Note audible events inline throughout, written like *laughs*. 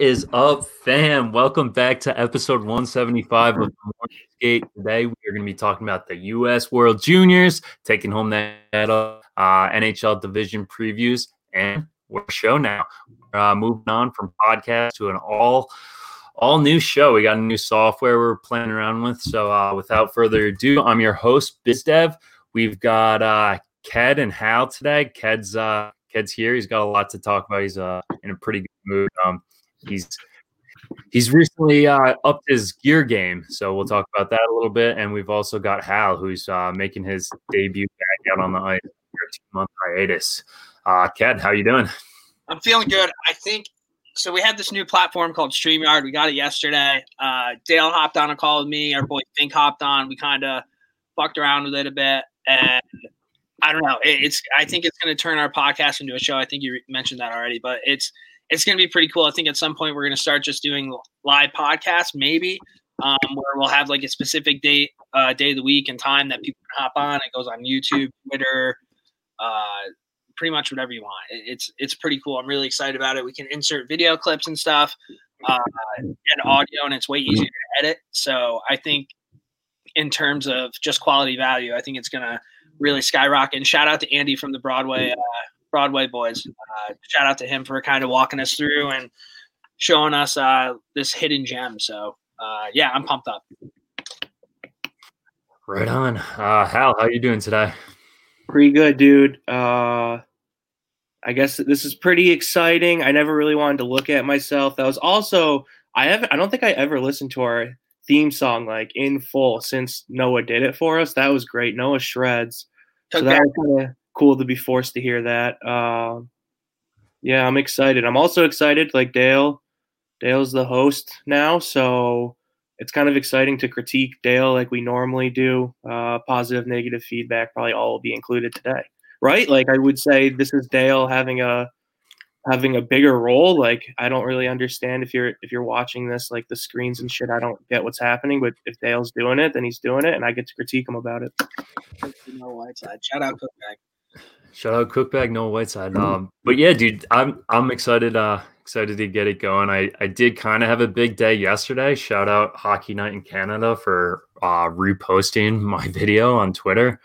What is up, fam? Welcome back to episode 175 of the Morning Skate. Today, we are going to be talking about the U.S. World Juniors, taking home that uh, NHL division previews, and we're show now. Uh, moving on from podcast to an all all new show. We got a new software we're playing around with. So, uh, without further ado, I'm your host, BizDev. We've got uh, Ked and Hal today. Ked's uh, Ked's here. He's got a lot to talk about. He's uh, in a pretty good mood. Um, he's he's recently uh, upped his gear game, so we'll talk about that a little bit. And we've also got Hal, who's uh, making his debut back out on the ice after two month hiatus. Uh, Ked, how you doing? I'm feeling good. I think so. We have this new platform called Streamyard. We got it yesterday. Uh, Dale hopped on a call with me. Our boy Fink hopped on. We kind of fucked around with it a bit, and I don't know. It, it's. I think it's going to turn our podcast into a show. I think you mentioned that already, but it's it's going to be pretty cool. I think at some point we're going to start just doing live podcasts, maybe, um, where we'll have like a specific date, uh, day of the week and time that people can hop on. It goes on YouTube, Twitter, uh, pretty much whatever you want. It, it's it's pretty cool. I'm really excited about it. We can insert video clips and stuff, uh, and audio, and it's way easier to edit. So I think in terms of just quality value, I think it's going to really skyrocket. And shout out to Andy from the Broadway uh, Broadway Boys. Uh, shout out to him for kind of walking us through and showing us uh, this hidden gem. So uh, yeah, I'm pumped up. Right on. Uh, Hal, how you doing today? Pretty good, dude. Uh, I guess this is pretty exciting. I never really wanted to look at myself. That was also I have I don't think I ever listened to our theme song like in full since Noah did it for us. That was great. Noah shreds. So that was kind of cool to be forced to hear that. Uh, yeah, I'm excited. I'm also excited, like Dale. Dale's the host now, so it's kind of exciting to critique Dale like we normally do. Uh, positive, negative feedback probably all will be included today, right? Like I would say, this is Dale having a having a bigger role. Like I don't really understand if you're if you're watching this, like the screens and shit. I don't get what's happening, but if Dale's doing it, then he's doing it, and I get to critique him about it. Shout out Cookbag. Shout out Cookbag, no Whiteside. Um, but yeah, dude, I'm I'm excited. Uh, excited to get it going. I I did kind of have a big day yesterday. Shout out Hockey Night in Canada for uh, reposting *laughs* my video on Twitter.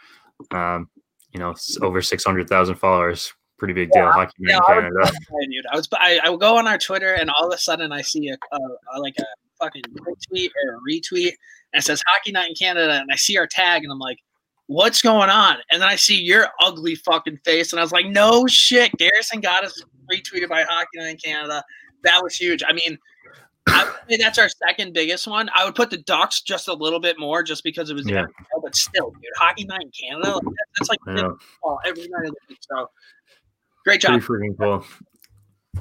Um, you know, over six hundred thousand followers. Pretty big deal. Yeah, Hockey Night yeah, in Canada. I, was, *laughs* I was I, I go on our Twitter and all of a sudden I see a, a, a like a fucking tweet or a retweet and it says Hockey Night in Canada and I see our tag and I'm like what's going on? And then I see your ugly fucking face, and I was like, no shit. Garrison got us retweeted by Hockey Night in Canada. That was huge. I mean, I would say that's our second biggest one. I would put the Ducks just a little bit more, just because it was yeah. NFL, but still, dude, Hockey Night in Canada, like, that's like yeah. every night of the week. So, great job. Pretty freaking cool.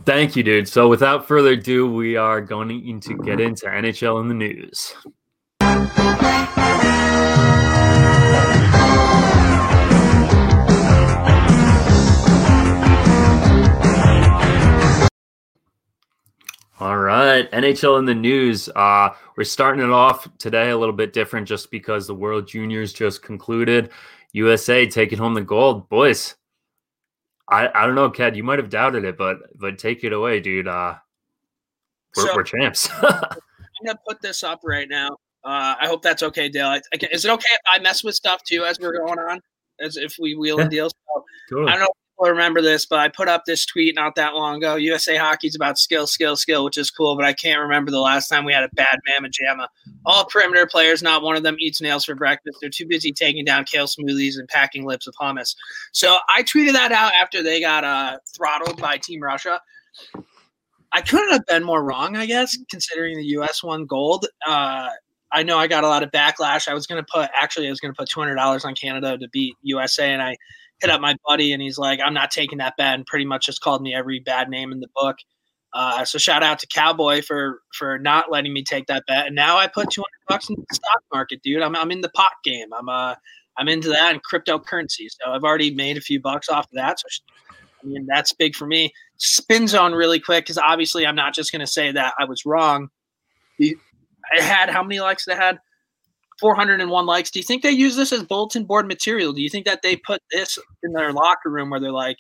Thank you, dude. So, without further ado, we are going to get into NHL in the news. All right, NHL in the news. Uh, we're starting it off today a little bit different, just because the World Juniors just concluded. USA taking home the gold, boys. I, I don't know, Ked. You might have doubted it, but but take it away, dude. Uh, we're, so, we're champs. *laughs* I'm gonna put this up right now. Uh, I hope that's okay, Dale. I, I, is it okay if I mess with stuff too as we're going on, as if we wheel and deal? So, totally. I don't know people remember this, but I put up this tweet not that long ago. USA Hockey's about skill, skill, skill, which is cool, but I can't remember the last time we had a bad mamma jamma. All perimeter players, not one of them eats nails for breakfast. They're too busy taking down kale smoothies and packing lips with hummus. So I tweeted that out after they got uh, throttled by Team Russia. I couldn't have been more wrong, I guess, considering the U.S. won gold. Uh, I know I got a lot of backlash. I was going to put, actually, I was going to put $200 on Canada to beat USA, and I – hit up my buddy and he's like, I'm not taking that bet, and pretty much just called me every bad name in the book. Uh, so shout out to Cowboy for for not letting me take that bet. And now I put 200 bucks in the stock market, dude. I'm I'm in the pot game. I'm uh I'm into that and cryptocurrency. So I've already made a few bucks off of that. So I mean that's big for me. Spin zone really quick because obviously I'm not just gonna say that I was wrong. I had how many likes they had? 401 likes. Do you think they use this as bulletin board material? Do you think that they put this in their locker room where they're like,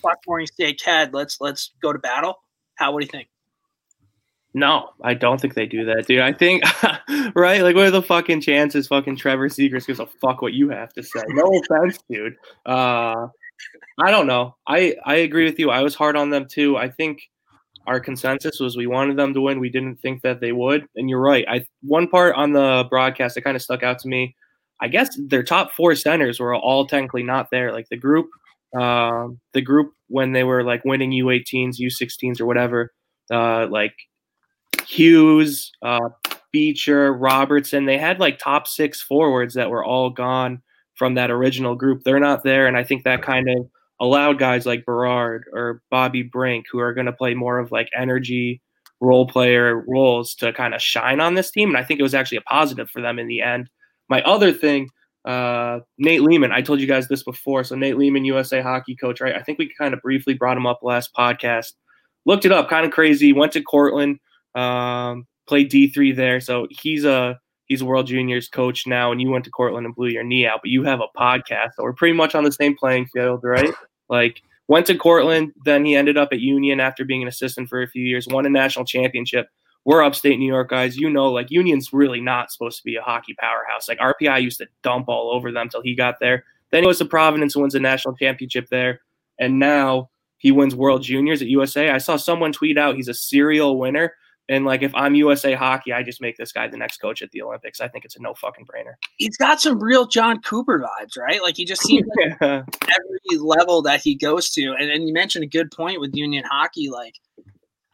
fuck Morning Skate Ked. Let's let's go to battle. How? What do you think? No, I don't think they do that, dude. I think, *laughs* right? Like, what are the fucking chances fucking Trevor Zegras gives a fuck what you have to say? No offense, dude. Uh, I don't know. I, I agree with you. I was hard on them too. I think our consensus was we wanted them to win. We didn't think that they would. And you're right. I one part on the broadcast that kind of stuck out to me. I guess their top four centers were all technically not there. Like the group, uh, the group when they were like winning U18s, U16s, or whatever. Uh, like Hughes, uh, Beecher, Robertson. They had like top six forwards that were all gone from that original group. They're not there, and I think that kind of allowed guys like Berard or Bobby Brink, who are going to play more of like energy role player roles, to kind of shine on this team. And I think it was actually a positive for them in the end. My other thing, uh, Nate Leaman, I told you guys this before. So Nate Leaman, USA hockey coach, right? I think we kind of briefly brought him up last podcast. Looked it up, kind of crazy. Went to Cortland um, played D three there, so he's a he's a World Juniors coach now, and you went to Cortland and blew your knee out, but you have a podcast, so we're pretty much on the same playing field, right? *laughs* Like went to Cortland, then he ended up at Union after being an assistant for a few years, won a national championship. We're upstate New York guys, you know, like Union's really not supposed to be a hockey powerhouse. Like RPI used to dump all over them till he got there. Then he goes to Providence and wins a national championship there, and now he wins World Juniors at USA. I saw someone tweet out he's a serial winner and like if I'm USA Hockey, I just make this guy the next coach at the Olympics. I think it's a no fucking brainer. He's got some real Jon Cooper vibes, right? Like he just seems *laughs* like every level that he goes to. And, and you mentioned a good point with Union Hockey. Like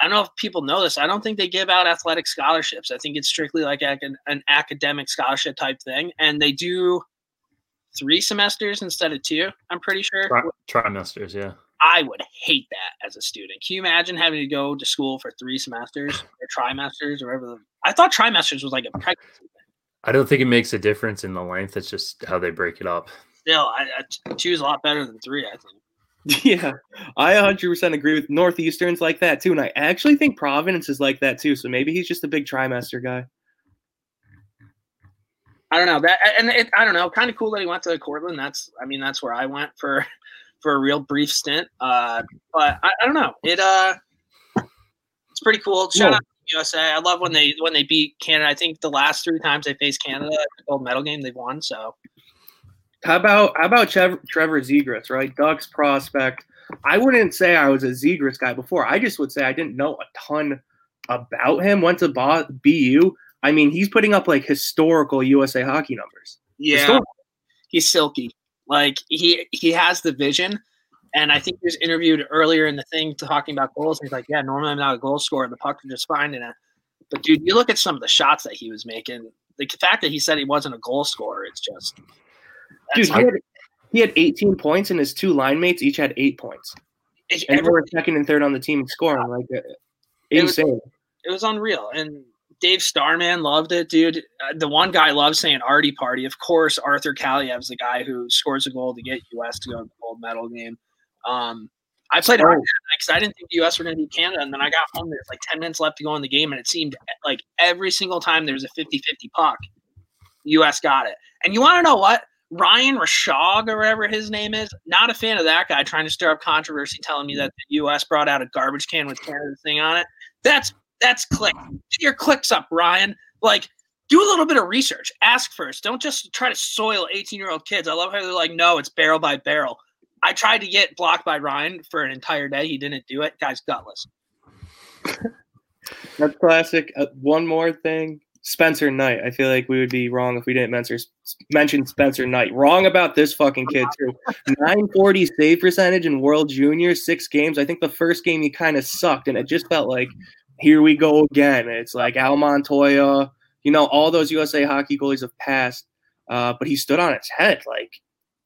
I don't know if people know this. I don't think they give out athletic scholarships. I think it's strictly like an, an academic scholarship type thing, and they do three semesters instead of two. I'm pretty sure. Tri- trimesters, yeah. I would hate that as a student. Can you imagine having to go to school for three semesters *sighs* or trimesters or whatever? The, I thought trimesters was like a pregnancy. I don't think it makes a difference in the length. It's just how they break it up. Still, I, I choose a lot better than three. I think. *laughs* Yeah, I 100% agree with Northeastern's like that too, and I actually think Providence is like that too. So maybe he's just a big trimester guy. I don't know that, and it, I don't know. Kind of cool that he went to Cortland. That's, I mean, that's where I went for for a real brief stint. Uh, but I, I, don't know. It uh, it's pretty cool. Shout out to USA. I love when they when they beat Canada. I think the last three times they faced Canada, the gold medal game, they've won. So. How about how about Trevor, Trevor Zegras, right? Ducks prospect. I wouldn't say I was a Zegras guy before. I just would say I didn't know a ton about him. Went to BU. I mean, he's putting up like historical USA hockey numbers. Yeah, historical. he's silky. Like he he has the vision. And I think he was interviewed earlier in the thing talking about goals. And he's like, Yeah, normally I'm not a goal scorer. The puck is just finding it. But dude, you look at some of the shots that he was making. The fact that he said he wasn't a goal scorer, it's just dude. He had, he had 18 points, and his two line mates each had eight points. And we were second and third on the team scoring. Like uh, insane. It was, it was unreal. And Dave Starman loved it, dude. Uh, the one guy loves saying Artie Party. Of course, Arthur Kaliev's the guy who scores a goal to get US to go to the gold medal game. Um, I played hard because I didn't think the US were going to beat Canada. And then I got home, there's like 10 minutes left to go in the game. And it seemed like every single time there was a 50 50 puck, US got it. And you want to know what? Ryan Rishaug or whatever his name is, not a fan of that guy trying to stir up controversy, telling me that the US brought out a garbage can with Canada's thing on it. That's that's click. Get your clicks up, Ryan. Like, do a little bit of research. Ask first. Don't just try to soil 18 year old kids. I love how they're like, no, it's barrel by barrel. I tried to get blocked by Ryan for an entire day. He didn't do it. Guy's gutless. *laughs* That's classic. Uh, one more thing. Spencer Knight. I feel like we would be wrong if we didn't mention, mention Spencer Knight. Wrong about this fucking kid too. *laughs* 940 save percentage in World Juniors, six games. I think the first game he kind of sucked, and it just felt like here we go again. It's like Al Montoya, you know, all those USA hockey goalies have passed, uh, but he stood on its head. Like,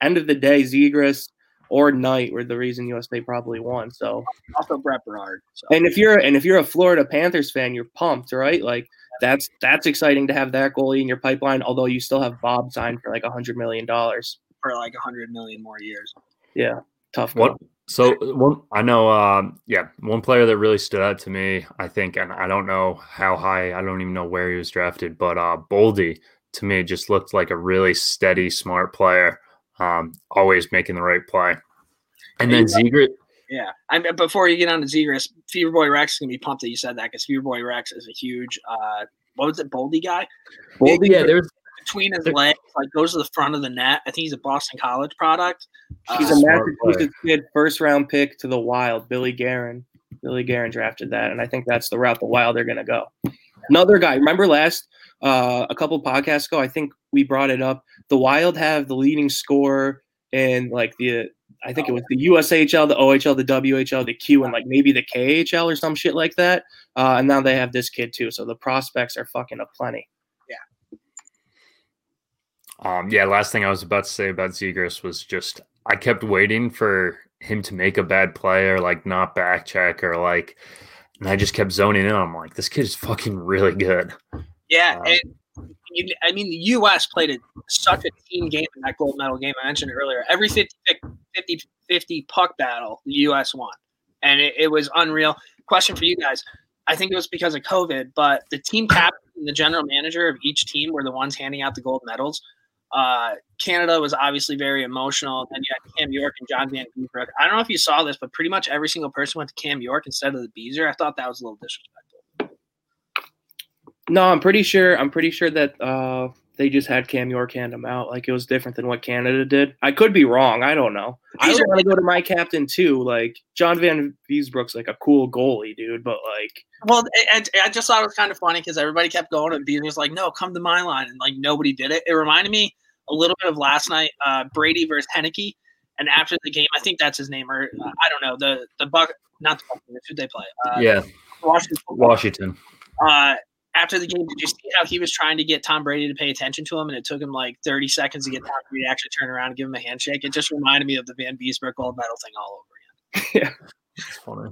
end of the day, Zegras or Knight were the reason USA probably won. So also Brett Berard. So. And if you're and if you're a Florida Panthers fan, you're pumped, right? Like that's that's exciting to have that goalie in your pipeline. Although you still have Bob signed for like a hundred million dollars for like a hundred million more years. Yeah, tough. What so one, I know, um, yeah, one player that really stood out to me, I think, and I don't know how high, I don't even know where he was drafted, but uh, Boldy to me just looked like a really steady, smart player, um, always making the right play. And then Zegras, Yeah. I mean, before you get on to Zegras, Fever Boy Rex is gonna be pumped that you said that because Fever Boy Rex is a huge uh what was it, Boldy guy? Boldy, yeah, there's between his legs, like goes to the front of the net. I think he's a Boston College product. He's uh, a Massachusetts kid, first round pick to the Wild. Billy Guerin. Billy Guerin drafted that, and I think that's the route the Wild are going to go. Another guy. Remember last uh, a couple podcasts ago, I think we brought it up. The Wild have the leading score in like the I think it was the USHL, the OHL, the WHL, the Q, and like maybe the KHL or some shit like that. Uh, and now they have this kid too. So the prospects are fucking a aplenty. Um, yeah, last thing I was about to say about Zegras was just I kept waiting for him to make a bad play or like not back check or like, and I just kept zoning in. I'm like, this kid is fucking really good. Yeah, um, and I mean, the U.S. played a, such a team game in that gold medal game I mentioned earlier. Every 50, 50, 50 puck battle, the U.S. won, and it, it was unreal. Question for you guys: I think it was because of COVID, but the team captain and the general manager of each team were the ones handing out the gold medals. Uh, Canada was obviously very emotional. And you had Cam York and John Vanbiesbrouck. I don't know if you saw this, but pretty much every single person went to Cam York instead of the Beezer. I thought that was a little disrespectful. No, I'm pretty sure. I'm pretty sure that uh, they just had Cam York hand him out. Like it was different than what Canada did. I could be wrong. I don't know. I want to go to my captain too. Like John Van Biesbrouck's like a cool goalie, dude. But like, well, I, I just thought it was kind of funny because everybody kept going, and Beezer was like, "No, come to my line," and like nobody did it. It reminded me a little bit of last night, uh, Brady versus Heinicke. And after the game, I think that's his name, or uh, I don't know the the Buck, not the Buccaneers. Who they play? Uh, yeah, Washington. Washington. Uh, after the game, did you see how he was trying to get Tom Brady to pay attention to him, and it took him like 30 seconds to get Tom Brady to actually turn around and give him a handshake? It just reminded me of the Van Vanbiesbrouck gold medal thing all over again. *laughs* yeah, it's funny.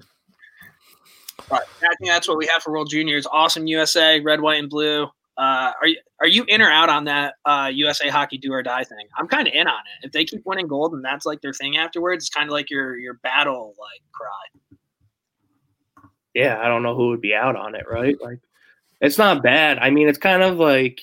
But I think that's what we have for World Juniors. Awesome USA, red, white, and blue. Uh, are you are you in or out on that uh, USA Hockey do or die thing? I'm kind of in on it. If they keep winning gold and that's like their thing afterwards, it's kind of like your your battle like cry. Yeah, I don't know who would be out on it, right? Like, it's not bad. I mean, it's kind of like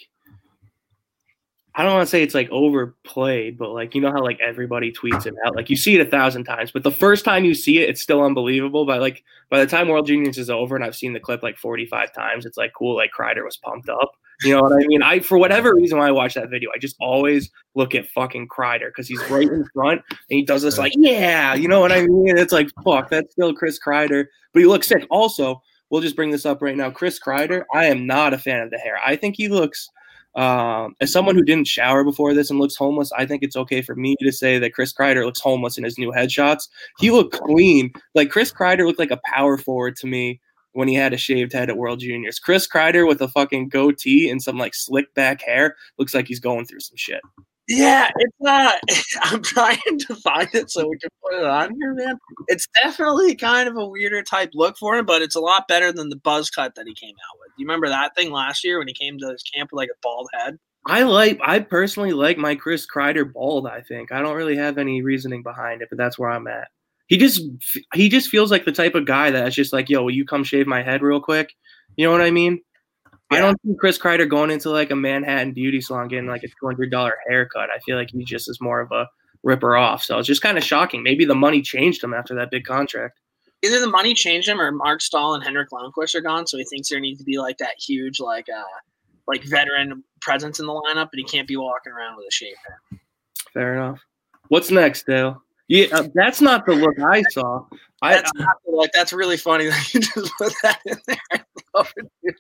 I don't want to say it's like overplayed, but like you know how like everybody tweets it out. Like you see it a thousand times, but the first time you see it, it's still unbelievable. But like by the time World Juniors is over and I've seen the clip like 45 times, it's like cool, like Kreider was pumped up. You know what I mean? I for whatever reason when I watch that video, I just always look at fucking Kreider because he's right in front and he does this like, yeah, you know what I mean? It's like fuck, that's still Chris Kreider. But he looks sick. Also, we'll just bring this up right now. Chris Kreider, I am not a fan of the hair. I think he looks um, as someone who didn't shower before this and looks homeless, I think it's okay for me to say that Chris Kreider looks homeless in his new headshots. He looked clean. Like Chris Kreider looked like a power forward to me when he had a shaved head at World Juniors. Chris Kreider with a fucking goatee and some like slick back hair looks like he's going through some shit. Yeah, it's not. Uh, *laughs* I'm trying to find it so we can put it on here, man. It's definitely kind of a weirder type look for him, but it's a lot better than the buzz cut that he came out with. You remember that thing last year when he came to his camp with like a bald head? I like. I personally like my Chris Kreider bald. I think I don't really have any reasoning behind it, but that's where I'm at. He just he just feels like the type of guy that's just like, yo, will you come shave my head real quick? You know what I mean? I don't see Chris Kreider going into like a Manhattan beauty salon getting like a two hundred dollar haircut. I feel like he just is more of a ripper off. So it's just kind of shocking. Maybe the money changed him after that big contract. Either the money changed him or Marc Staal and Henrik Lundqvist are gone, so he thinks there needs to be like that huge like uh like veteran presence in the lineup, and he can't be walking around with a shaved head. Fair enough. What's next, Dale? Yeah, uh, that's not the look I saw. That's I, like. That's really funny *laughs* that you just put that in there. *laughs*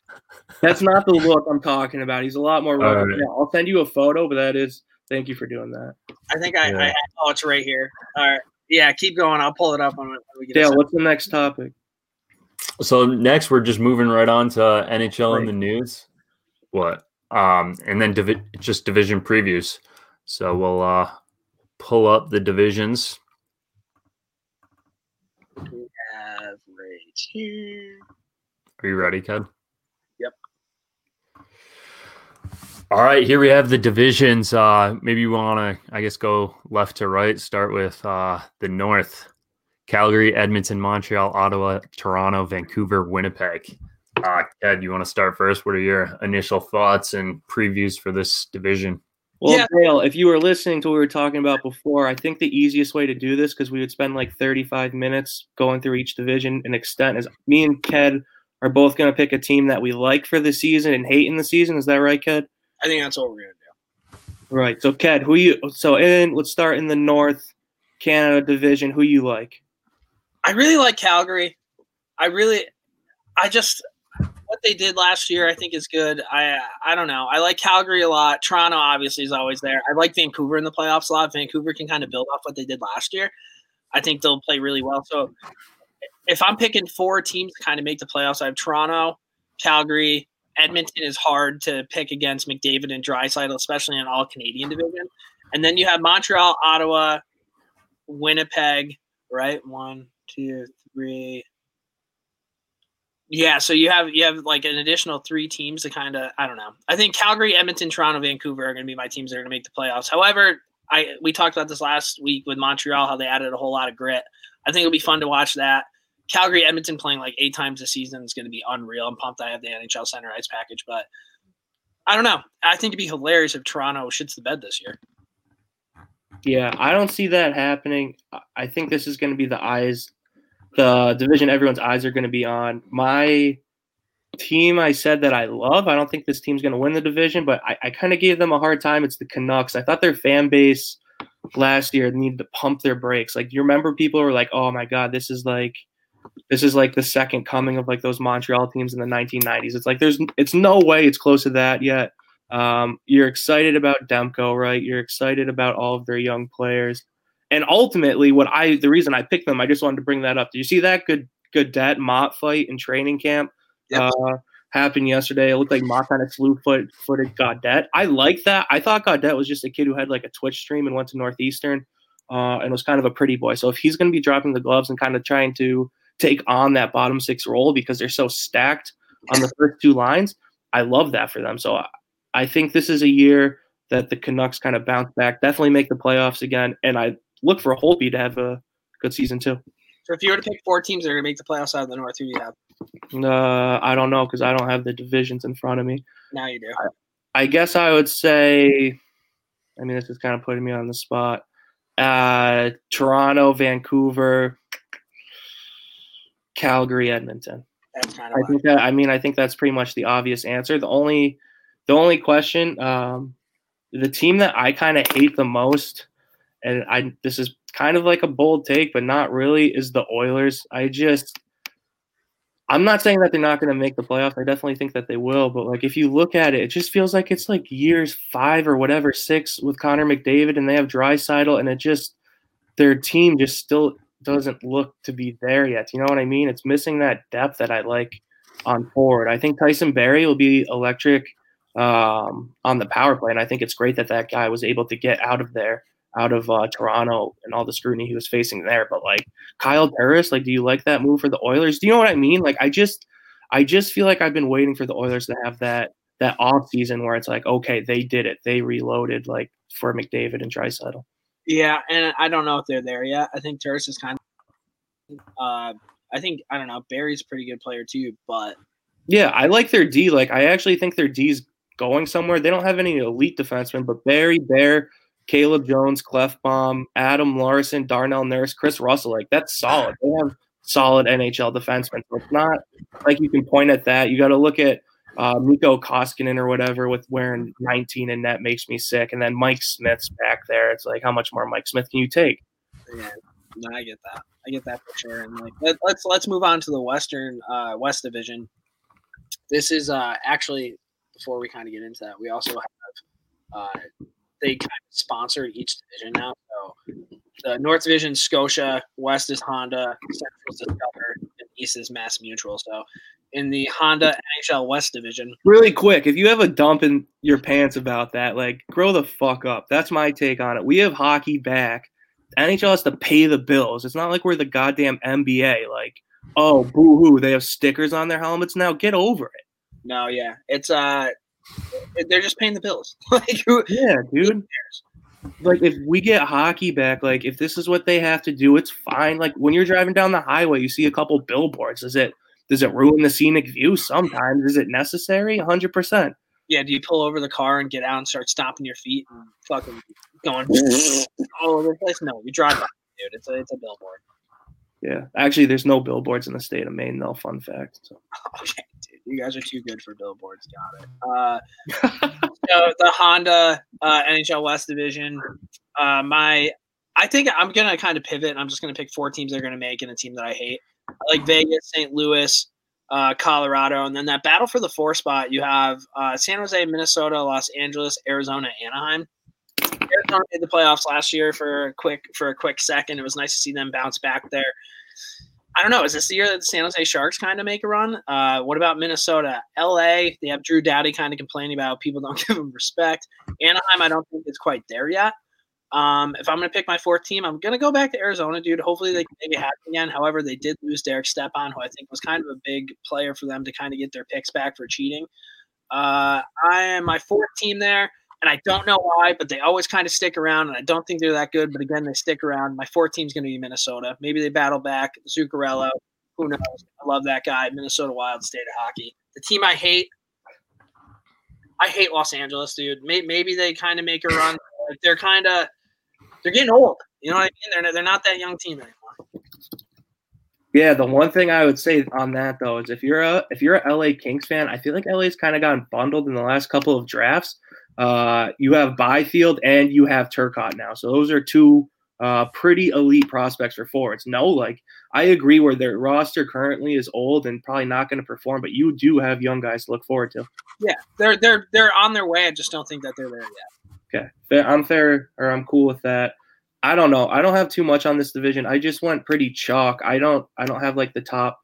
that's not the look I'm talking about. He's a lot more. Right. Yeah, I'll send you a photo, but that is. Thank you for doing that. I think I. Yeah. I oh, it's right here. All right. Yeah, keep going. I'll pull it up when we get. Dale, what's the next topic? So next, we're just moving right on to NHL right. in the news. What? Um, and then divi- just division previews. So we'll uh pull up the divisions. We have here. Are you ready, Ken? Yep. All right, here we have the divisions. Uh, maybe you want to, I guess, go left to right. Start with uh, the North: Calgary, Edmonton, Montreal, Ottawa, Toronto, Vancouver, Winnipeg. Uh, Ed, you want to start first? What are your initial thoughts and previews for this division? Well, yeah. Dale, if you were listening to what we were talking about before, I think the easiest way to do this, because we would spend like 35 minutes going through each division and extent, is me and Ked are both going to pick a team that we like for the season and hate in the season. Is that right, Ked? I think that's what we're going to do. Right. So, Ked, who you? So, in let's start in the North Canada division. Who you like? I really like Calgary. I really, I just what they did last year, I think is good. I I don't know. I like Calgary a lot. Toronto obviously is always there. I like Vancouver in the playoffs a lot. Vancouver can kind of build off what they did last year. I think they'll play really well. So if I'm picking four teams to kind of make the playoffs, I have Toronto, Calgary, Edmonton is hard to pick against McDavid and Draisaitl, especially in all Canadian division. And then you have Montreal, Ottawa, Winnipeg, right? One, two, three, yeah, so you have you have like an additional three teams to kind of I don't know. I think Calgary, Edmonton, Toronto, Vancouver are going to be my teams that are going to make the playoffs. However, I we talked about this last week with Montreal how they added a whole lot of grit. I think it'll be fun to watch that. Calgary, Edmonton playing like eight times a season is going to be unreal. I'm pumped. I have the NHL Center Ice package, but I don't know. I think it'd be hilarious if Toronto shits the bed this year. Yeah, I don't see that happening. I think this is going to be the eyes the division everyone's eyes are going to be on. My team, I said that I love. I don't think this team's going to win the division, but I, I kind of gave them a hard time. It's the Canucks. I thought their fan base last year needed to pump their brakes. Like, you remember people were like, "Oh my god, this is like." This is like the second coming of like those Montreal teams in the 1990s. It's like there's, it's no way it's close to that yet. Um, you're excited about Demko, right? You're excited about all of their young players. And ultimately, what I the reason I picked them, I just wanted to bring that up. Do you see that good Gaudette Motte fight in training camp? Yep. Uh, happened yesterday. It looked like Motte kind of slew foot footed Gaudette. I like that. I thought Gaudette was just a kid who had like a Twitch stream and went to Northeastern uh, and was kind of a pretty boy. So if he's going to be dropping the gloves and kind of trying to take on that bottom six role because they're so stacked on the first two lines, I love that for them. So I think this is a year that the Canucks kind of bounce back, definitely make the playoffs again. And I look for Holtby to have a good season too. So if you were to pick four teams that are going to make the playoffs out of the North, who do you have? Uh, I don't know because I don't have the divisions in front of me. Now you do. I, I, guess I would say, I mean, this is kind of putting me on the spot. Uh, Toronto, Vancouver, Calgary, Edmonton. That's kind of. I think that. I mean, I think that's pretty much the obvious answer. The only, the only question, um, the team that I kind of hate the most and I this is kind of like a bold take, but not really, is the Oilers. I just I'm not saying that they're not going to make the playoffs. I definitely think that they will, but like if you look at it, it just feels like it's like years five or whatever six with Connor McDavid, and they have Draisaitl, and it just their team just still doesn't look to be there yet. You know what I mean? It's missing that depth that I like on forward. I think Tyson Barrie will be electric um, on the power play, and I think it's great that that guy was able to get out of there out of uh, Toronto and all the scrutiny he was facing there. But like Kyle Turris, like, do you like that move for the Oilers? Do you know what I mean? Like, I just, I just feel like I've been waiting for the Oilers to have that that off season where it's like, okay, they did it, they reloaded, like for McDavid and Draisaitl. Yeah, and I don't know if they're there yet. I think Turris is kind of. Uh, I think I don't know. Barrie's a pretty good player too, but yeah, I like their D. Like I actually think their D's going somewhere. They don't have any elite defensemen, but Barry, Bear, Caleb Jones, Klefbom, Adam Larsson, Darnell Nurse, Kris Russell. Like that's solid. They have solid NHL defensemen. So it's not like you can point at that. You got to look at uh, Mikko Koskinen or whatever with wearing 19 and that makes me sick. And then Mike Smith's back there. It's like how much more Mike Smith can you take? Yeah, no, I get that. I get that for sure. And like let, us let's, let's move on to the Western uh, West Division. This is uh, actually before we kind of get into that, we also have uh, they kind of sponsor each division now. So the North Division Scotia, West is Honda, Central is Discover, and East is Mass Mutual. So in the Honda NHL West division. Really quick, if you have a dump in your pants about that, like grow the fuck up. That's my take on it. We have hockey back. NHL has to pay the bills. It's not like we're the goddamn NBA. Like, oh, boo hoo, they have stickers on their helmets now. Get over it. No, yeah, it's uh, they're just paying the bills. *laughs* like, yeah, dude. Like if we get hockey back, like if this is what they have to do, it's fine. Like when you're driving down the highway, you see a couple billboards. Does it does it ruin the scenic view? Sometimes is it necessary? hundred percent. Yeah, do you pull over the car and get out and start stomping your feet and fucking going *laughs* all over the place? No, you drive by, dude. It's a it's a billboard. Yeah, actually, there's no billboards in the state of Maine, though. Fun fact. So. *laughs* Okay, dude, you guys are too good for billboards. Got it. *laughs* Uh, so the Honda uh, NHL West Division. Uh, my, I think I'm gonna kind of pivot. and I'm just gonna pick four teams they're gonna make and a team that I hate. I like Vegas, St. Louis, uh, Colorado, and then that battle for the four spot. You have uh, San Jose, Minnesota, Los Angeles, Arizona, Anaheim. Arizona made the playoffs last year for a quick for a quick second. It was nice to see them bounce back there. I don't know. Is this the year that the San Jose Sharks kind of make a run? Uh, what about Minnesota? LA, they have Drew Doughty kind of complaining about people *laughs* don't give him respect. Anaheim, I don't think it's quite there yet. Um, if I'm going to pick my fourth team, I'm going to go back to Arizona, dude. Hopefully they can it happen again. However, they did lose Derek Stepan, who I think was kind of a big player for them to kind of get their picks back for cheating. Uh, I am my fourth team there and I don't know why, but they always kind of stick around, and I don't think they're that good. But again, they stick around. My fourth team's going to be Minnesota. Maybe they battle back. Zuccarello, who knows? I love that guy. Minnesota Wild, state of hockey. The team I hate, I hate Los Angeles, dude. Maybe they kind of make a run. They're kind of they're getting old. You know what I mean? They're they're not that young team anymore. Yeah, the one thing I would say on that though is if you're a if you're a LA Kings fan, I feel like LA's kind of gotten bundled in the last couple of drafts. Uh, you have Byfield and you have Turcotte now. So those are two uh, pretty elite prospects for forwards. No, like I agree where their roster currently is old and probably not going to perform, but you do have young guys to look forward to. Yeah, they're they're they're on their way. I just don't think that they're there yet. Okay, I'm fair or I'm cool with that. I don't know. I don't have too much on this division. I just went pretty chalk. I don't. I don't have like the top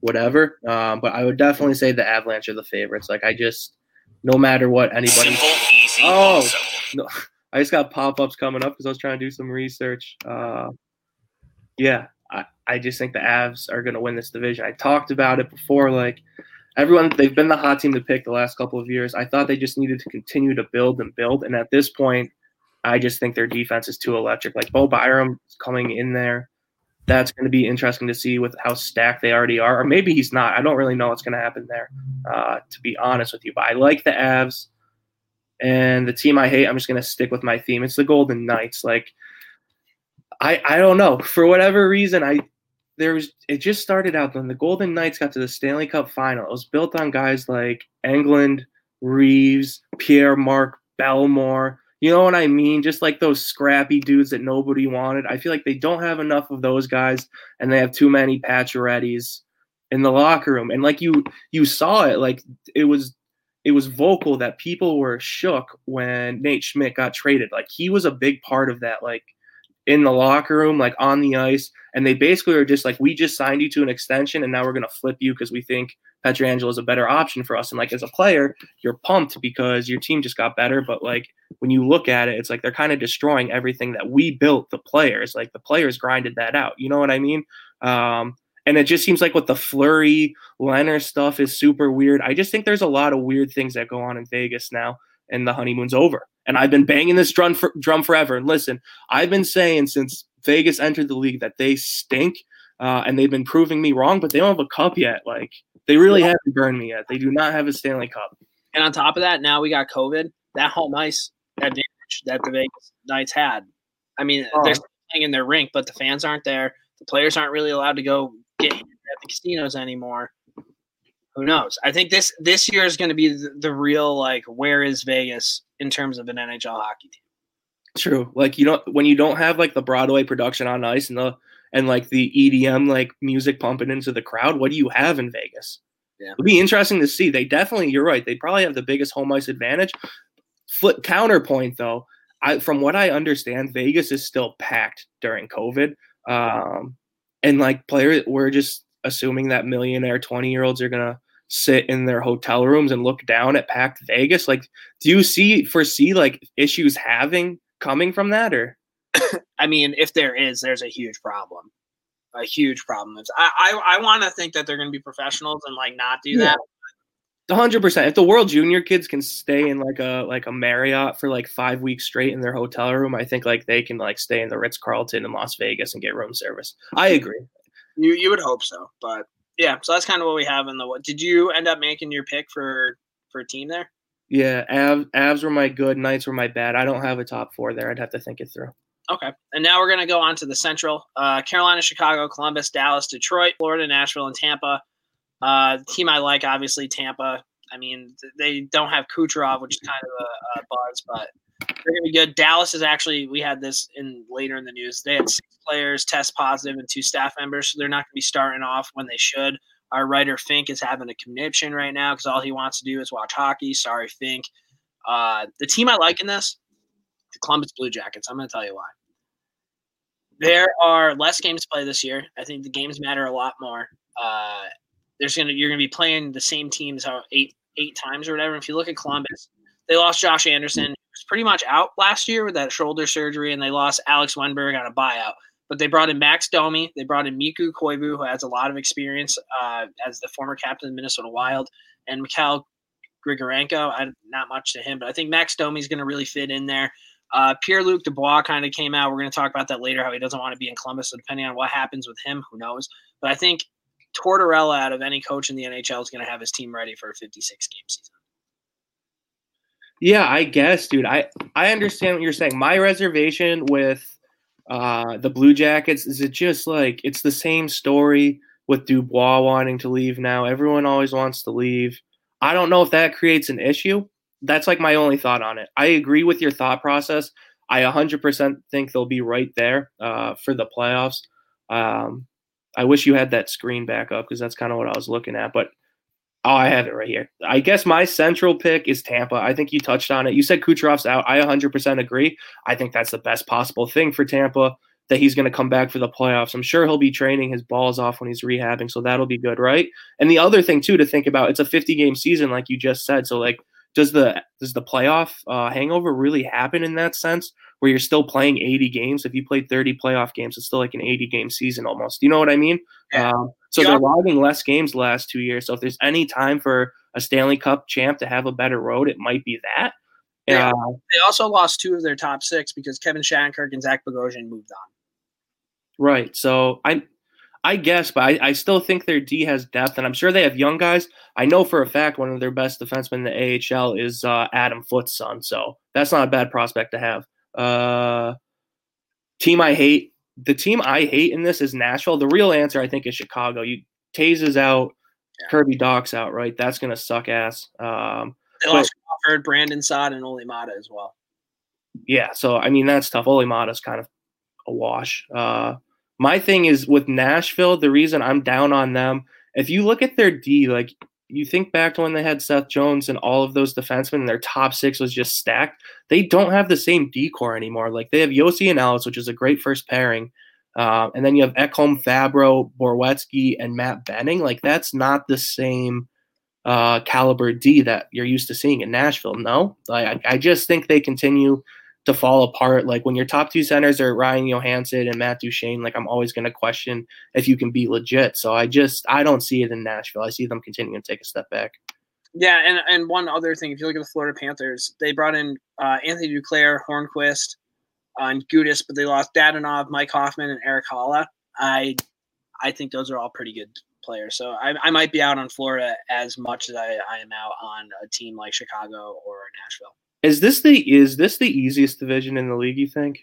whatever. Um, but I would definitely say the Avalanche are the favorites. Like I just no matter what anybody. Simple, easy, oh, awesome. no, *laughs* I just got pop ups coming up because I was trying to do some research. Uh, yeah, I, I just think the Avs are going to win this division. I talked about it before. Like everyone, they've been the hot team to pick the last couple of years. I thought they just needed to continue to build and build. And at this point, I just think their defense is too electric. Like Bo Byram coming in there that's going to be interesting to see with how stacked they already are. Or maybe he's not. I don't really know what's going to happen there, uh, to be honest with you. But I like the Avs. And the team I hate, I'm just going to stick with my theme. It's the Golden Knights. Like, I I don't know. For whatever reason, I there was it just started out when the Golden Knights got to the Stanley Cup final. It was built on guys like Engelland, Reeves, Pierre Mark Bellemare, you know what I mean? Just like those scrappy dudes that nobody wanted. I feel like they don't have enough of those guys, and they have too many Paciorettys in the locker room. And like you, you saw it. Like it was, it was vocal that people were shook when Nate Schmidt got traded. Like he was a big part of that. Like in the locker room, like on the ice, and they basically are just like, we just signed you to an extension, and now we're gonna flip you because we think Pietrangelo is a better option for us. And like as a player, you're pumped because your team just got better. But like when you look at it, it's like they're kind of destroying everything that we built. The players, like the players, grinded that out. You know what I mean? Um, and it just seems like with the Fleury Leonard stuff is super weird. I just think there's a lot of weird things that go on in Vegas now, and the honeymoon's over. And I've been banging this drum for, drum forever. And listen, I've been saying since Vegas entered the league that they stink, uh, and they've been proving me wrong. But they don't have a cup yet. Like they really yeah. haven't burned me yet. They do not have a Stanley Cup. And on top of that, now we got COVID. That home ice advantage that the Vegas Knights had. I mean, oh. they're playing in their rink, but the fans aren't there. The players aren't really allowed to go get at the casinos anymore. Who knows? I think this this year is going to be the, the real like where is Vegas in terms of an NHL hockey team. True. Like you don't when you don't have like the Broadway production on ice and the and like the EDM like music pumping into the crowd, what do you have in Vegas? Yeah. It'll be interesting to see. They definitely, you're right. They probably have the biggest home ice advantage. Flip counterpoint though, I from what I understand, Vegas is still packed during COVID. Um, and like players, we're just assuming that millionaire 20 year olds are gonna sit in their hotel rooms and look down at packed Vegas. Like, do you see foresee like issues having coming from that or? *coughs* I mean, if there is, there's a huge problem. A huge problem. It's, I I, I want to think that they're going to be professionals and like not do yeah. that. hundred percent. If the World Junior kids can stay in like a like a Marriott for like five weeks straight in their hotel room, I think like they can like stay in the Ritz Carlton in Las Vegas and get room service. I agree. You you would hope so, but yeah. So that's kind of what we have in the. Did you end up making your pick for for a team there? Yeah, Avs, Avs were my good, Knights were my bad. I don't have a top four there. I'd have to think it through. Okay. And now we're going to go on to the Central uh, Carolina, Chicago, Columbus, Dallas, Detroit, Florida, Nashville, and Tampa. Uh, team I like, obviously, Tampa. I mean, they don't have Kucherov, which is kind of a, a buzz, but they're going to be good. Dallas is actually, we had this in later in the news. They had six players test positive and two staff members, so they're not going to be starting off when they should. Our writer Fink is having a conniption right now because all he wants to do is watch hockey. Sorry, Fink. Uh, the team I like in this, the Columbus Blue Jackets. I'm going to tell you why. There are less games to play this year. I think the games matter a lot more. Uh, there's gonna you're gonna be playing the same teams eight eight times or whatever. If you look at Columbus, they lost Josh Anderson, pretty much out last year with that shoulder surgery, and they lost Alex Wennberg on a buyout. But they brought in Max Domi. They brought in Mikko Koivu, who has a lot of experience uh, as the former captain of the Minnesota Wild, and Mikhail Grigorenko. I, not much to him, but I think Max Domi is going to really fit in there. Uh, Pierre Luc Dubois kind of came out. We're going to talk about that later, how he doesn't want to be in Columbus. So, depending on what happens with him, who knows? But I think Tortorella, out of any coach in the NHL, is going to have his team ready for a 56 game season. Yeah, I guess, dude. I I understand what you're saying. My reservation with uh, the Blue Jackets is it just like it's the same story with Dubois wanting to leave now. Everyone always wants to leave. I don't know if that creates an issue. That's like my only thought on it. I agree with your thought process. I 100% think they'll be right there uh, for the playoffs. Um, I wish you had that screen back up because that's kind of what I was looking at. But oh, I have it right here. I guess my central pick is Tampa. I think you touched on it. You said Kucherov's out. I 100% agree. I think that's the best possible thing for Tampa that he's going to come back for the playoffs. I'm sure he'll be training his balls off when he's rehabbing, so that'll be good, right? And the other thing too to think about, it's a 50 game season, like you just said. So like, does the does the playoff uh, hangover really happen in that sense? Where you're still playing 80 games. If you played 30 playoff games, it's still like an 80 game season almost. You know what I mean? Yeah. Um, so yeah. they're logging less games the last two years. So if there's any time for a Stanley Cup champ to have a better road, it might be that. Yeah. Uh, they also lost two of their top six because Kevin Shattenkirk and Zach Bogosian moved on. Right. So I I guess, but I, I, still think their D has depth, and I'm sure they have young guys. I know for a fact one of their best defensemen in the AHL is uh, Adam Foote's son, so that's not a bad prospect to have. Uh, team I hate. The team I hate in this is Nashville. The real answer, I think, is Chicago. You is out. Kirby Dach's out, right? That's gonna suck ass. Um, they lost Crawford, Brandon Saad, and Olli Maatta as well. Yeah, so I mean that's tough. Olli Maatta's kind of a wash. Uh, my thing is with Nashville. The reason I'm down on them, if you look at their D, like you think back to when they had Seth Jones and all of those defensemen, and their top six was just stacked. They don't have the same decor anymore. Like they have Josi and Ellis, which is a great first pairing, uh, and then you have Ekholm, Fabro, Borowiecki, and Matt Benning. Like that's not the same uh, caliber D that you're used to seeing in Nashville. No, I, I just think they continue to fall apart. Like when your top two centers are Ryan Johansen and Matt Duchene, like I'm always going to question if you can be legit. So I just I don't see it in Nashville. I see them continuing to take a step back. Yeah, and and one other thing, if you look at the Florida Panthers, they brought in uh, Anthony Duclair, Hornqvist, uh, and Gudas, but they lost Dadonov, Mike Hoffman, and Erik Haula. I I think those are all pretty good players. So I, I might be out on Florida as much as I, I am out on a team like Chicago or Nashville. Is this the is this the easiest division in the league? You think?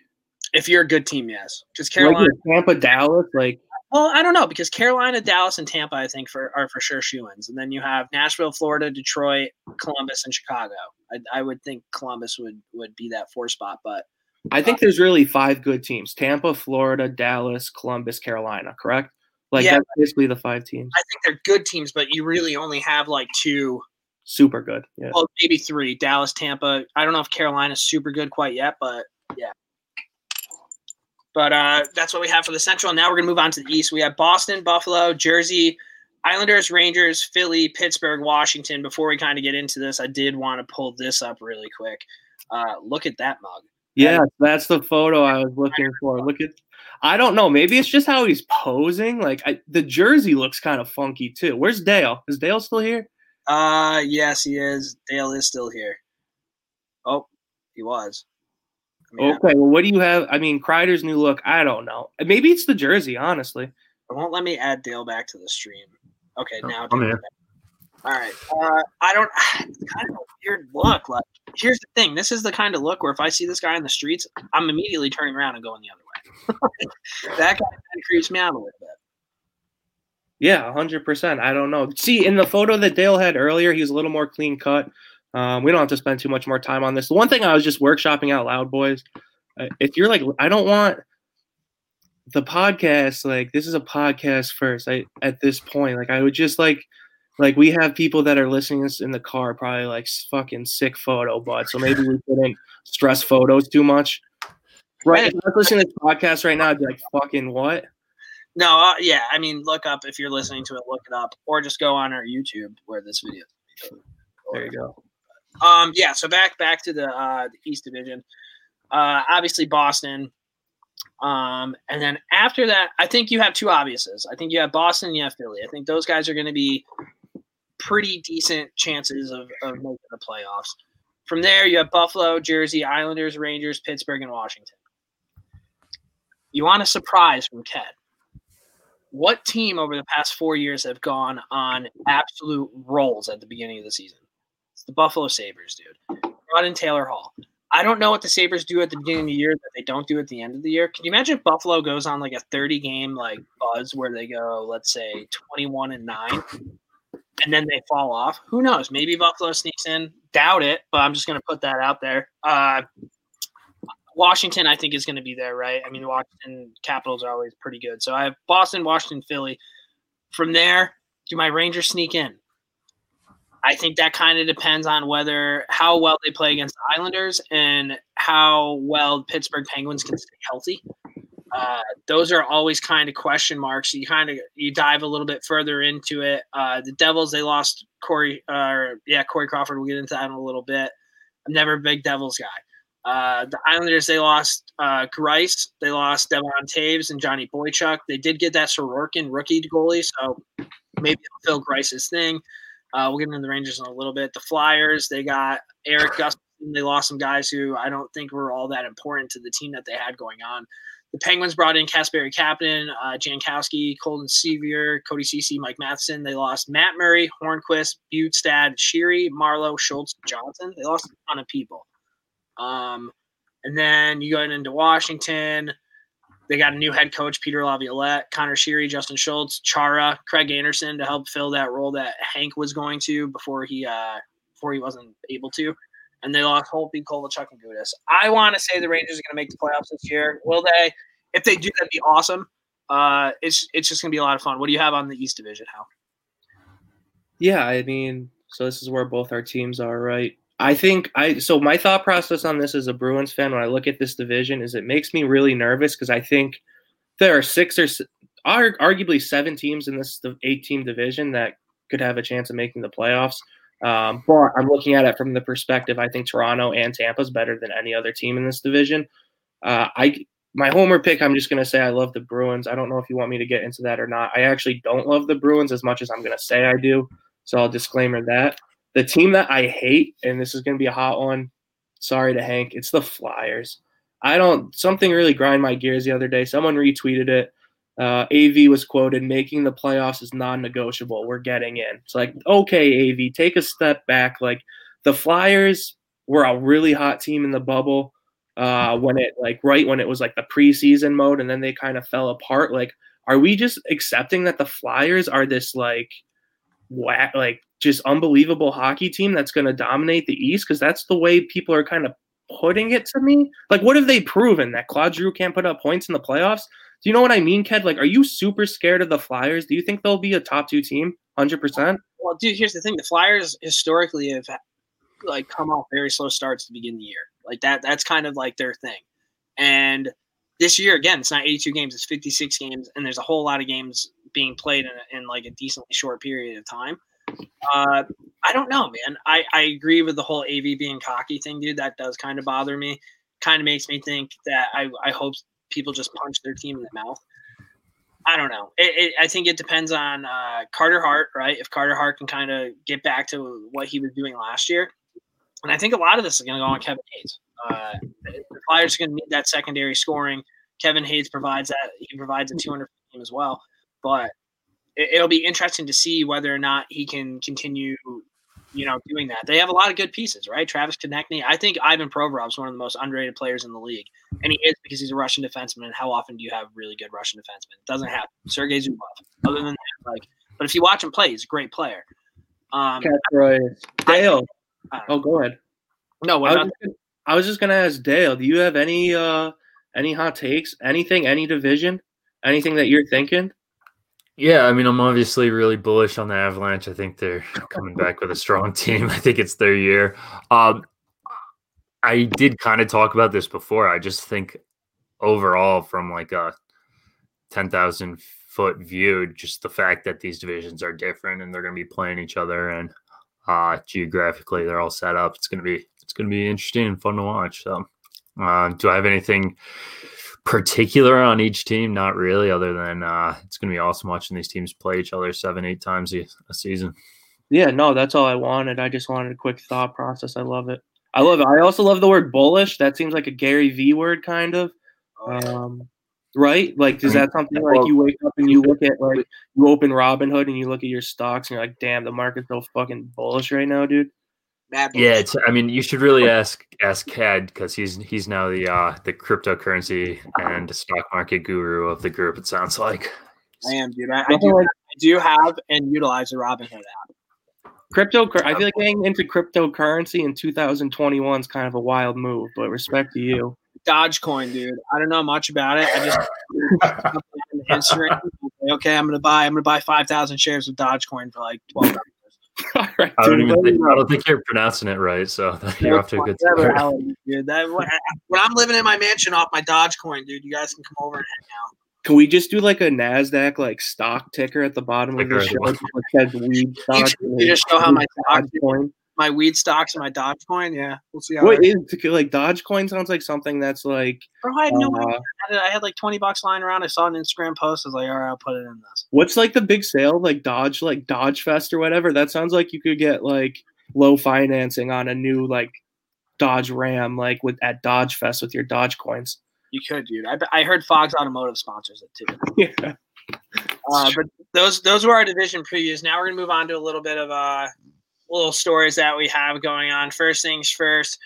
If you're a good team, yes. Because Carolina, like Tampa, Dallas, like. Well, I don't know because Carolina, Dallas, and Tampa, I think for are for sure shoe-ins, and then you have Nashville, Florida, Detroit, Columbus, and Chicago. I, I would think Columbus would would be that four spot, but I think uh, there's really five good teams: Tampa, Florida, Dallas, Columbus, Carolina. Correct? Like yeah, that's basically the five teams. I think they're good teams, but you really only have like two super good. Yeah. Well, maybe three. Dallas, Tampa. I don't know if Carolina's super good quite yet, but yeah. But uh, that's what we have for the Central. Now we're gonna move on to the East. We have Boston, Buffalo, Jersey, Islanders, Rangers, Philly, Pittsburgh, Washington. Before we kind of get into this, I did want to pull this up really quick. Uh, look at that mug. Yeah, that's the photo I was looking for. Look at I don't know. Maybe it's just how he's posing. Like I, the jersey looks kind of funky too. Where's Dale? Is Dale still here? Uh yes, he is. Dale is still here. Oh, he was. I mean, okay, well, what do you have? I mean, Kreider's new look. I don't know. Maybe it's the jersey. Honestly, it won't let me add Dale back to the stream. Okay, oh, now. I'm here. All right. Uh, I don't. *sighs* It's kind of a weird look. Like, here's the thing. This is the kind of look where if I see this guy in the streets, I'm immediately turning around and going the other way. *laughs* that guy kind of creeps me out a little bit. Yeah, hundred percent. I don't know. See, in the photo that Dale had earlier, he was a little more clean cut. Um, we don't have to spend too much more time on this. The one thing I was just workshopping out loud, boys. Uh, if you're like, I don't want the podcast. Like, this is a podcast first. I at this point, like, I would just like like we have people that are listening us in the car, probably like fucking sick photo, but so maybe we couldn't stress photos too much. Right, if you're listening to this podcast right now, I'd be like, fucking what? No, uh, yeah, I mean, look up if you're listening to it, look it up, or just go on our YouTube where this video. There you go. Um, yeah. So back back to the uh, the East Division. Uh, obviously Boston. Um, and then after that, I think you have two obviouses. I think you have Boston, and you have Philly. I think those guys are going to be pretty decent chances of, of making the playoffs. From there, you have Buffalo, Jersey, Islanders, Rangers, Pittsburgh, and Washington. You want a surprise from Ked. What team over the past four years have gone on absolute rolls at the beginning of the season? It's the Buffalo Sabres, dude. Brought in Taylor Hall. I don't know what the Sabres do at the beginning of the year that they don't do at the end of the year. Can you imagine if Buffalo goes on like a 30 game like buzz where they go, let's say 21 and 9 and then they fall off. Who knows? Maybe Buffalo sneaks in. Doubt it, but I'm just going to put that out there. Uh, Washington, I think, is going to be there, right? I mean, Washington Capitals are always pretty good. So I have Boston, Washington, Philly. From there, do my Rangers sneak in? I think that kind of depends on whether how well they play against the Islanders and how well Pittsburgh Penguins can stay healthy. Uh, those are always kind of question marks. You kind of you dive a little bit further into it. Uh, the Devils they lost Corey, uh, yeah, Corey Crawford. We'll get into that in a little bit. I'm never a big Devils guy. Uh, the Islanders they lost uh, Greiss, they lost Devon Toews and Johnny Boychuk. They did get that Sorokin rookie goalie, so maybe Phil Greiss's thing. Uh, we'll get into the Rangers in a little bit. The Flyers they got Eric Gustafsson. They lost some guys who I don't think were all that important to the team that they had going on. The Penguins brought in Kasperi Kapanen, uh, Jankowski, Colton Sceviour, Cody Ceci, Mike Matheson. They lost Matt Murray, Hornqvist, Bjugstad, Sheary, Marleau, Schultz, Johnson. They lost a ton of people. Um, and then you go into Washington. They got a new head coach, Peter Laviolette, Connor Sheary, Justin Schultz, Chara, Craig Anderson to help fill that role that Hank was going to before he uh, before he wasn't able to and they lost Holtby, Kovalchuk, and Gudas. I want to say the Rangers are going to make the playoffs this year. Will they? If they do, that'd be awesome. Uh, it's it's just going to be a lot of fun. What do you have on the East Division? How? Yeah, I mean, so this is where both our teams are, right? I think I so my thought process on this as a Bruins fan when I look at this division is it makes me really nervous because I think there are six or are arguably seven teams in this eight team division that could have a chance of making the playoffs. Um, but I'm looking at it from the perspective I think Toronto and Tampa is better than any other team in this division. Uh, I my homer pick, I'm just gonna say I love the Bruins. I don't know if you want me to get into that or not. I actually don't love the Bruins as much as I'm gonna say I do. So I'll disclaimer that. The team that I hate, and this is gonna be a hot one. Sorry to Hank, it's the Flyers. I don't something really grind my gears the other day. Someone retweeted it. Uh, AV was quoted, making the playoffs is non negotiable. We're getting in. It's like, okay, AV, take a step back. Like the Flyers were a really hot team in the bubble uh, when it, like, right when it was like the preseason mode, and then they kind of fell apart. Like, are we just accepting that the Flyers are this, like, whack, like, just unbelievable hockey team that's going to dominate the East? Because that's the way people are kind of putting it to me. Like, what have they proven that Claude Giroux can't put up points in the playoffs? Do you know what I mean, Ked? Like, are you super scared of the Flyers? Do you think they'll be a top two team, hundred percent? Well, dude, here's the thing: the Flyers historically have like come off very slow starts to begin the year. Like that, that's kind of like their thing. And this year, again, it's not 82 games; it's 56 games, and there's a whole lot of games being played in, in like a decently short period of time. Uh, I don't know, man. I, I agree with the whole AV being cocky thing, dude. That does kind of bother me. Kind of makes me think that I, I hope people just punch their team in the mouth. I don't know. It, it, I think it depends on uh, Carter Hart, right? If Carter Hart can kind of get back to what he was doing last year, and I think a lot of this is going to go on Kevin Hayes. Uh, the Flyers are going to need that secondary scoring. Kevin Hayes provides that. He provides a 200 team as well. But it, will be interesting to see whether or not he can continue, you know, doing that. They have a lot of good pieces, right? Travis Konecny. I think Ivan Provorov is one of the most underrated players in the league, and he is because he's a Russian defenseman. And how often do you have really good Russian defensemen? It doesn't happen. Sergei Zubov. Other than that, like, but if you watch him play, he's a great player. Um. Dale. oh, go ahead. No, what I was, gonna, I was just gonna ask Dale. Do you have any uh any hot takes? Anything? Any division? Anything that you're thinking? Yeah, I mean, I'm obviously really bullish on the Avalanche. I think they're coming back with a strong *laughs* team. I think it's their year. Um, I did kind of talk about this before. I just think overall, from like a ten thousand foot view, just the fact that these divisions are different and they're going to be playing each other, and uh, geographically they're all set up. It's going to be it's going to be interesting and fun to watch. So, uh, do I have anything? Particular on each team, not really, other than uh, it's going to be awesome watching these teams play each other seven, eight times a, a, season. Yeah, no, that's all I wanted. I just wanted a quick thought process. I love it. I love it. I also love the word bullish. That seems like a Gary V word, kind of. Um, right? Like, is that something like you wake up and you look at like you open Robinhood and you look at your stocks and you're like, damn, the market's so fucking bullish right now, dude. Yeah, it's, I mean, you should really ask ask Cad because he's he's now the uh, the cryptocurrency and stock market guru of the group. It sounds like. I am, dude. I, I do, I do have and utilize the Robinhood app. Crypto, I feel like getting into cryptocurrency in 2021 is kind of a wild move, but respect to you. Dogecoin, dude. I don't know much about it. I just *laughs* Instagram. Okay, I'm gonna buy. I'm gonna buy five thousand shares of Dogecoin for like twelve. *laughs* All right, I, don't think, I don't think you're pronouncing it right, so *laughs* you're off to a good start. Dude, that, when I'm living in my mansion off my Dogecoin, dude, you guys can come over and hang out. Can we just do like a Nasdaq like stock ticker at the bottom of the show that weed stock? You just show how my Dogecoin my weed stocks and my Dogecoin. Yeah, we'll see. How what is like Dogecoin sounds like something that's like. Bro, I had no uh, idea. I had like twenty bucks lying around. I saw an Instagram post. I was like, all right, I'll put it in this. What's like the big sale, like Dodge, like Dodge Fest or whatever? That sounds like you could get like low financing on a new like Dodge Ram, like with at Dodge Fest with your Dodge coins. You could, dude. I, I heard Fox Automotive sponsors it too. *laughs* yeah. Uh, but those those were our division previews. Now we're gonna move on to a little bit of uh little stories that we have going on. First things first,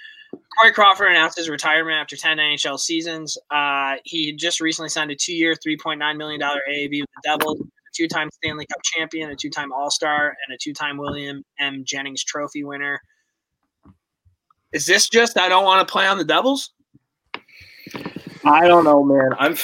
Corey Crawford announced his retirement after 10 NHL seasons. Uh, he just recently signed a two year, $3.9 million AAV with the Devils, a two time Stanley Cup champion, a two time All Star, and a two time William M. Jennings Trophy winner. Is this just I don't want to play on the Devils? I don't know, man. I'm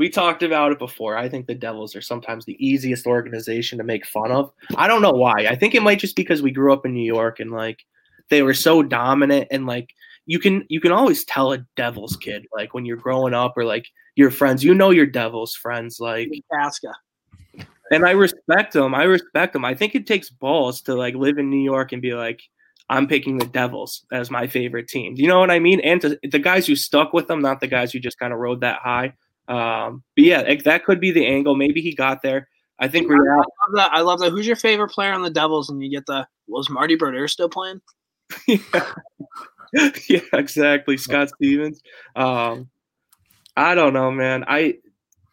we talked about it before. I think the Devils are sometimes the easiest organization to make fun of. I don't know why. I think it might just because we grew up in New York and like they were so dominant and like you can you can always tell a Devils kid like when you're growing up or like your friends, you know your Devils friends like Nebraska. And I respect them. I respect them. I think it takes balls to like live in New York and be like, I'm picking the Devils as my favorite team. You know what I mean? And to, the guys who stuck with them, not the guys who just kind of rode that high. Um, but yeah, that could be the angle. Maybe he got there. I think we I love that. I love that. Who's your favorite player on the Devils? And you get the was Marty Brodeur still playing? *laughs* yeah. *laughs* yeah, exactly. Scott Stevens. Um, I don't know, man. I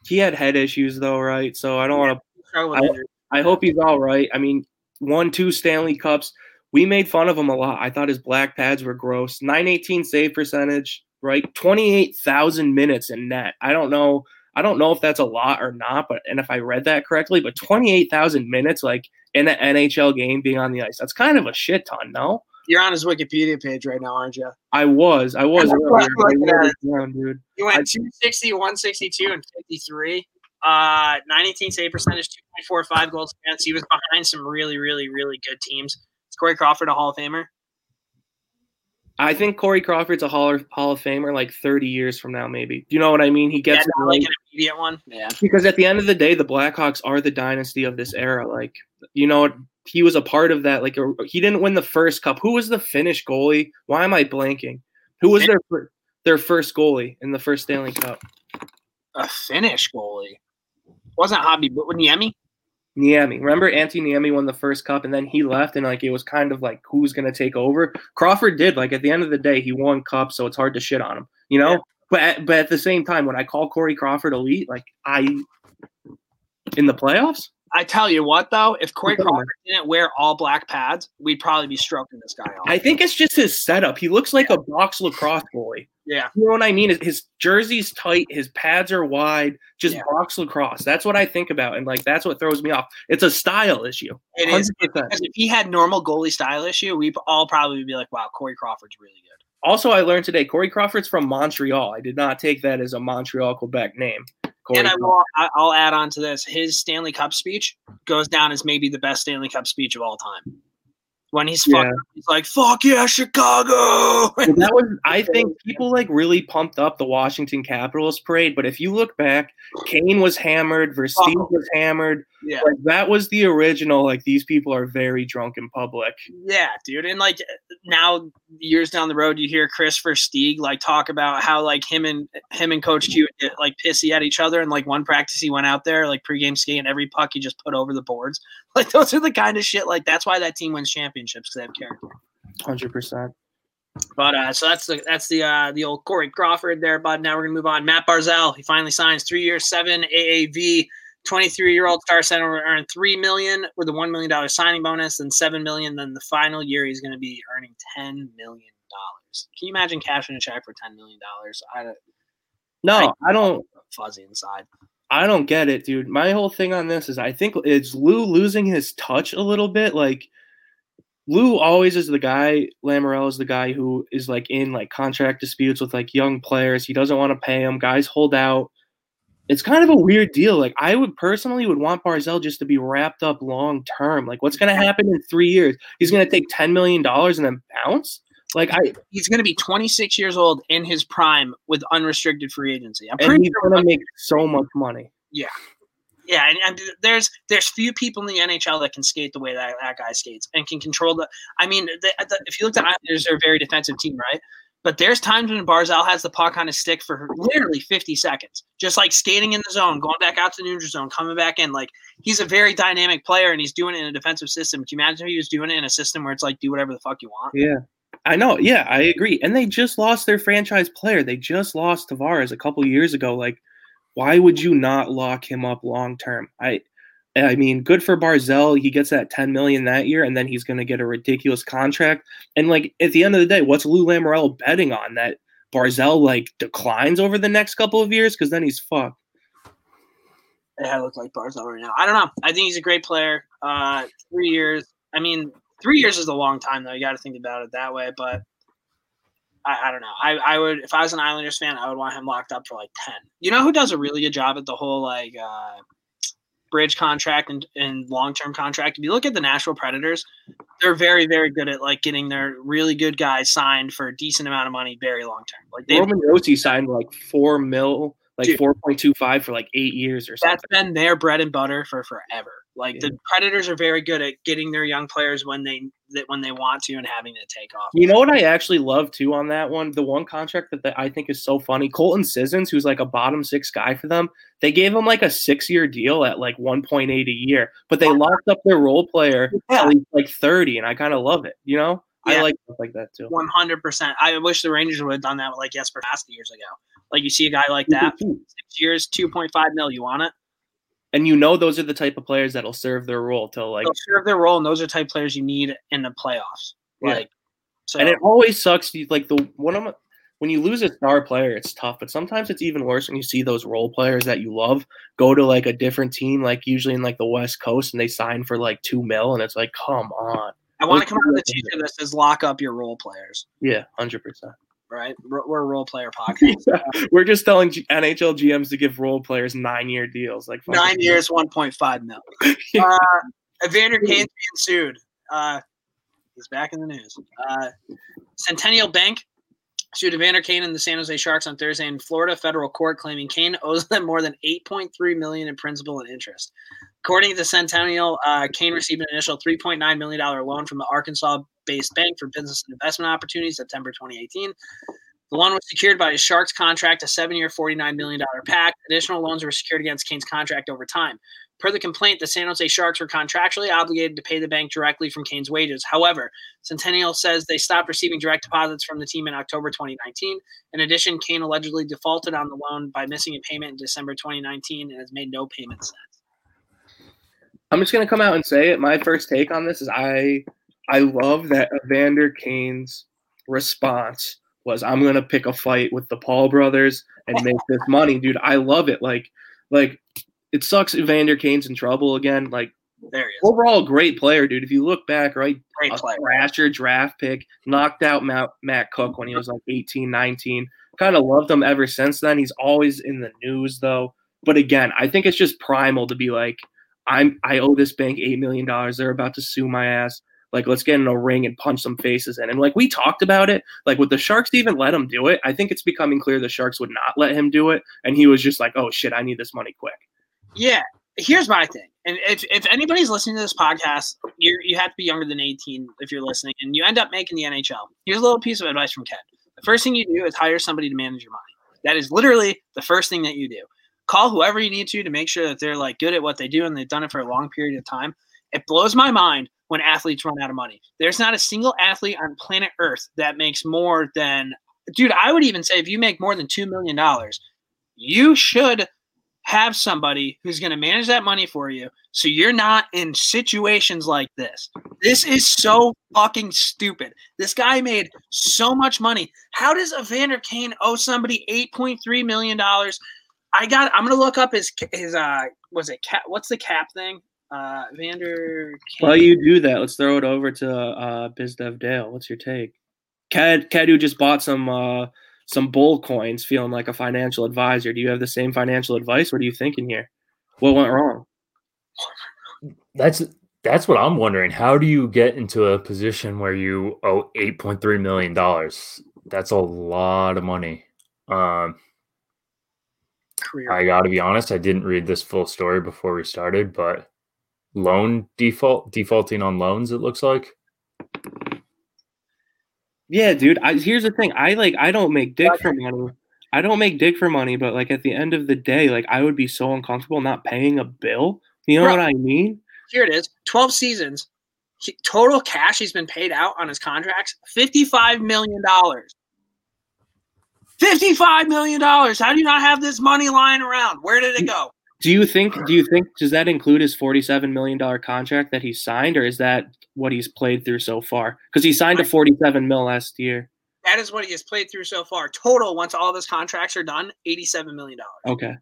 he had head issues though, right? So I don't want to. I, I hope he's all right. I mean, won two Stanley Cups. We made fun of him a lot. I thought his black pads were gross. 918 save percentage right? 28,000 minutes in net. I don't know. I don't know if that's a lot or not, but and if I read that correctly, but 28,000 minutes like in an NHL game being on the ice, that's kind of a shit ton, no? You're on his Wikipedia page right now, aren't you? I was. I was. earlier. Down, dude. You went I, 260, 162, and 53. Uh, 19 save percentage, 2.45 goals against. He was behind some really, really, really good teams. Is Corey Crawford a Hall of Famer? I think Corey Crawford's a Hall of, Hall of Famer like 30 years from now, maybe. Do you know what I mean? He gets yeah, like an immediate one. Yeah. Because at the end of the day, the Blackhawks are the dynasty of this era. Like, you know, he was a part of that. Like, he didn't win the first cup. Who was the Finnish goalie? Why am I blanking? Who was their their first goalie in the first Stanley Cup? A Finnish goalie wasn't Hobby, but Niemi. Niemi. Remember Antti Niemi won the first cup and then he left and like it was kind of like who's gonna take over. Crawford did like at the end of the day he won cup, so it's hard to shit on him, you know. Yeah. But at, but at the same time, when I call Corey Crawford elite, like I in the playoffs, I tell you what, though, if Corey Crawford didn't wear all black pads, we'd probably be stroking this guy off. I think it's just his setup. He looks like a box lacrosse goalie. Yeah. You know what I mean? His jersey's tight, his pads are wide, just yeah. box lacrosse. That's what I think about. And like that's what throws me off. It's a style issue. It 100%. is. Because if he had normal goalie style issue, we all probably be like, wow, Corey Crawford's really good. Also, I learned today Corey Crawford's from Montreal. I did not take that as a Montreal, Quebec name. Corey and I will, I'll add on to this. His Stanley Cup speech goes down as maybe the best Stanley Cup speech of all time when he's yeah. he's like, "Fuck yeah, Chicago!" *laughs* that was, I *laughs* think, people like really pumped up the Washington Capitals parade. But if you look back, Kane was hammered, Versteeg oh. was hammered. Yeah, like, that was the original. Like these people are very drunk in public. Yeah, dude, and like now years down the road, you hear Kris Versteeg like talk about how like him and him and Coach Q get, like pissy at each other. And like one practice, he went out there like pregame skate, and every puck he just put over the boards. *laughs* Like those are the kind of shit. Like that's why that team wins championships because they have character. Hundred percent. But uh, so that's the that's the uh, the old Corey Crawford there, But Now we're gonna move on. Matt Barzal he finally signs three years, seven AAV. 23 year old star center will earn three million with a one million dollar signing bonus, and seven million. Then the final year he's going to be earning ten million dollars. Can you imagine cashing a check for ten million dollars? I no, I, I don't fuzzy inside. I don't get it, dude. My whole thing on this is I think it's Lou losing his touch a little bit. Like Lou always is the guy. Lamoriello is the guy who is like in like contract disputes with like young players. He doesn't want to pay them. Guys hold out. It's kind of a weird deal. Like I would personally would want Barzal just to be wrapped up long term. Like what's going to happen in three years? He's going to take ten million dollars and then bounce. Like I, he's going to be 26 years old in his prime with unrestricted free agency. I'm pretty he's sure going to make so much money. Yeah, yeah, and, and, there's there's few people in the NHL that can skate the way that that guy skates and can control the. I mean, the, the, if you look at Islanders, they're a very defensive team, right? But there's times when Barzal has the puck on his stick for literally 50 seconds, just like skating in the zone, going back out to the neutral zone, coming back in. Like he's a very dynamic player, and he's doing it in a defensive system. Can you imagine if he was doing it in a system where it's like do whatever the fuck you want? Yeah. I know. Yeah, I agree. And they just lost their franchise player. They just lost Tavares a couple years ago. Like, why would you not lock him up long term? I I mean, good for Barzal. He gets that 10 million that year, and then he's going to get a ridiculous contract. And like at the end of the day, what's Lou Lamoriello betting on that Barzal like declines over the next couple of years? Because then he's fucked. I look like Barzal right now. I don't know. I think he's a great player. Uh, three years. I mean, three years is a long time though. You got to think about it that way. But I, I don't know. I, I would if I was an Islanders fan, I would want him locked up for like ten. You know who does a really good job at the whole like uh, bridge contract and, and long term contract. If you look at the Nashville Predators, they're very very good at like getting their really good guys signed for a decent amount of money, very long term. Like they Roman Josi signed like four mil, like four point two five for like eight years or something. That's been their bread and butter for forever. Like yeah. the Predators are very good at getting their young players when they that when they want to and having to take off. You know what I actually love too on that one? The one contract that, that I think is so funny. Colton Sissons, who's like a bottom six guy for them, they gave him like a six year deal at like 1.8 a year, but they locked up their role player yeah. like 30, and I kind of love it. You know, yeah. I like stuff like that too. 100%. I wish the Rangers would have done that with like Jesper Fast years ago. Like you see a guy like that, six years, 2.5 mil, you want it? And you know those are the type of players that'll serve their role till like They'll serve their role, and those are type players you need in the playoffs. Yeah. Like, so and it always sucks. You like the one of my, when you lose a star player, it's tough. But sometimes it's even worse when you see those role players that you love go to like a different team, like usually in like the West Coast, and they sign for like two mil, and it's like, come on. I want to come out with a teacher that says lock up your role players. Yeah, hundred percent right? We're a role player *laughs* podcast. Yeah, we're just telling NHL GMs to give role players nine year deals, like nine years, one point five mil. *laughs* uh, Evander Kane's being sued. Uh, he's back in the news. Uh, Centennial Bank sued Evander Kane and the San Jose Sharks on Thursday in Florida federal court, claiming Kane owes them more than 8.3 million in principal and interest. According to the Centennial, uh, Kane received an initial 3.9 million dollar loan from the Arkansas-based bank for business and investment opportunities September 2018. The loan was secured by a Sharks contract, a seven-year, $49 million pact. Additional loans were secured against Kane's contract over time. Per the complaint, the San Jose Sharks were contractually obligated to pay the bank directly from Kane's wages. However, Centennial says they stopped receiving direct deposits from the team in October 2019. In addition, Kane allegedly defaulted on the loan by missing a payment in December 2019 and has made no payments since. I'm just gonna come out and say it. My first take on this is I I love that Evander Kane's response was I'm gonna pick a fight with the Paul brothers and make this *laughs* money, dude. I love it. Like like it sucks Evander Kane's in trouble again. Like there he is. Overall, great player, dude. If you look back, right, great a player. Thrasher draft pick, knocked out Matt, Matt Cooke when he was like 18, 19. Kind of loved him ever since then. He's always in the news though. But again, I think it's just primal to be like, I'm I owe this bank eight million dollars. They're about to sue my ass. Like, let's get in a ring and punch some faces in. And like we talked about it, like would the Sharks even let him do it? I think it's becoming clear the Sharks would not let him do it. And he was just like, oh shit, I need this money quick. Yeah. Here's my thing. And if, if anybody's listening to this podcast, you you have to be younger than 18 if you're listening, and you end up making the NHL. Here's a little piece of advice from Ken. The first thing you do is hire somebody to manage your money. That is literally the first thing that you do. Call whoever you need to to make sure that they're like good at what they do and they've done it for a long period of time. It blows my mind when athletes run out of money. There's not a single athlete on planet Earth that makes more than dude, I would even say if you make more than 2 million dollars, you should have somebody who's going to manage that money for you so you're not in situations like this. This is so fucking stupid. This guy made so much money. How does Evander Kane owe somebody 8.3 million dollars? I got I'm going to look up his his uh was it cap what's the cap thing? Uh Vander Kane. While you do that, let's throw it over to uh BizDev Dale. What's your take? Cad Cadu just bought some uh some bull coins feeling like a financial advisor. Do you have the same financial advice? What are you thinking here? What went wrong? That's that's what I'm wondering. How do you get into a position where you owe 8.3 million dollars? That's a lot of money. Um Career. I got to be honest, I didn't read this full story before we started, but loan default defaulting on loans it looks like yeah, dude. I, here's the thing. I like. I don't make dick for money. I don't make dick for money, but like at the end of the day, like I would be so uncomfortable not paying a bill. You know Bro, what I mean? Here it is. Twelve seasons. He, total cash he's been paid out on his contracts. Fifty-five million dollars. Fifty-five million dollars. How do you not have this money lying around? Where did it mm. go? Do you think? Do you think? Does that include his forty-seven million dollar contract that he signed, or is that what he's played through so far? Because he signed a forty-seven mil last year. That is what he has played through so far. Total, once all of his contracts are done, eighty-seven million dollars. Okay.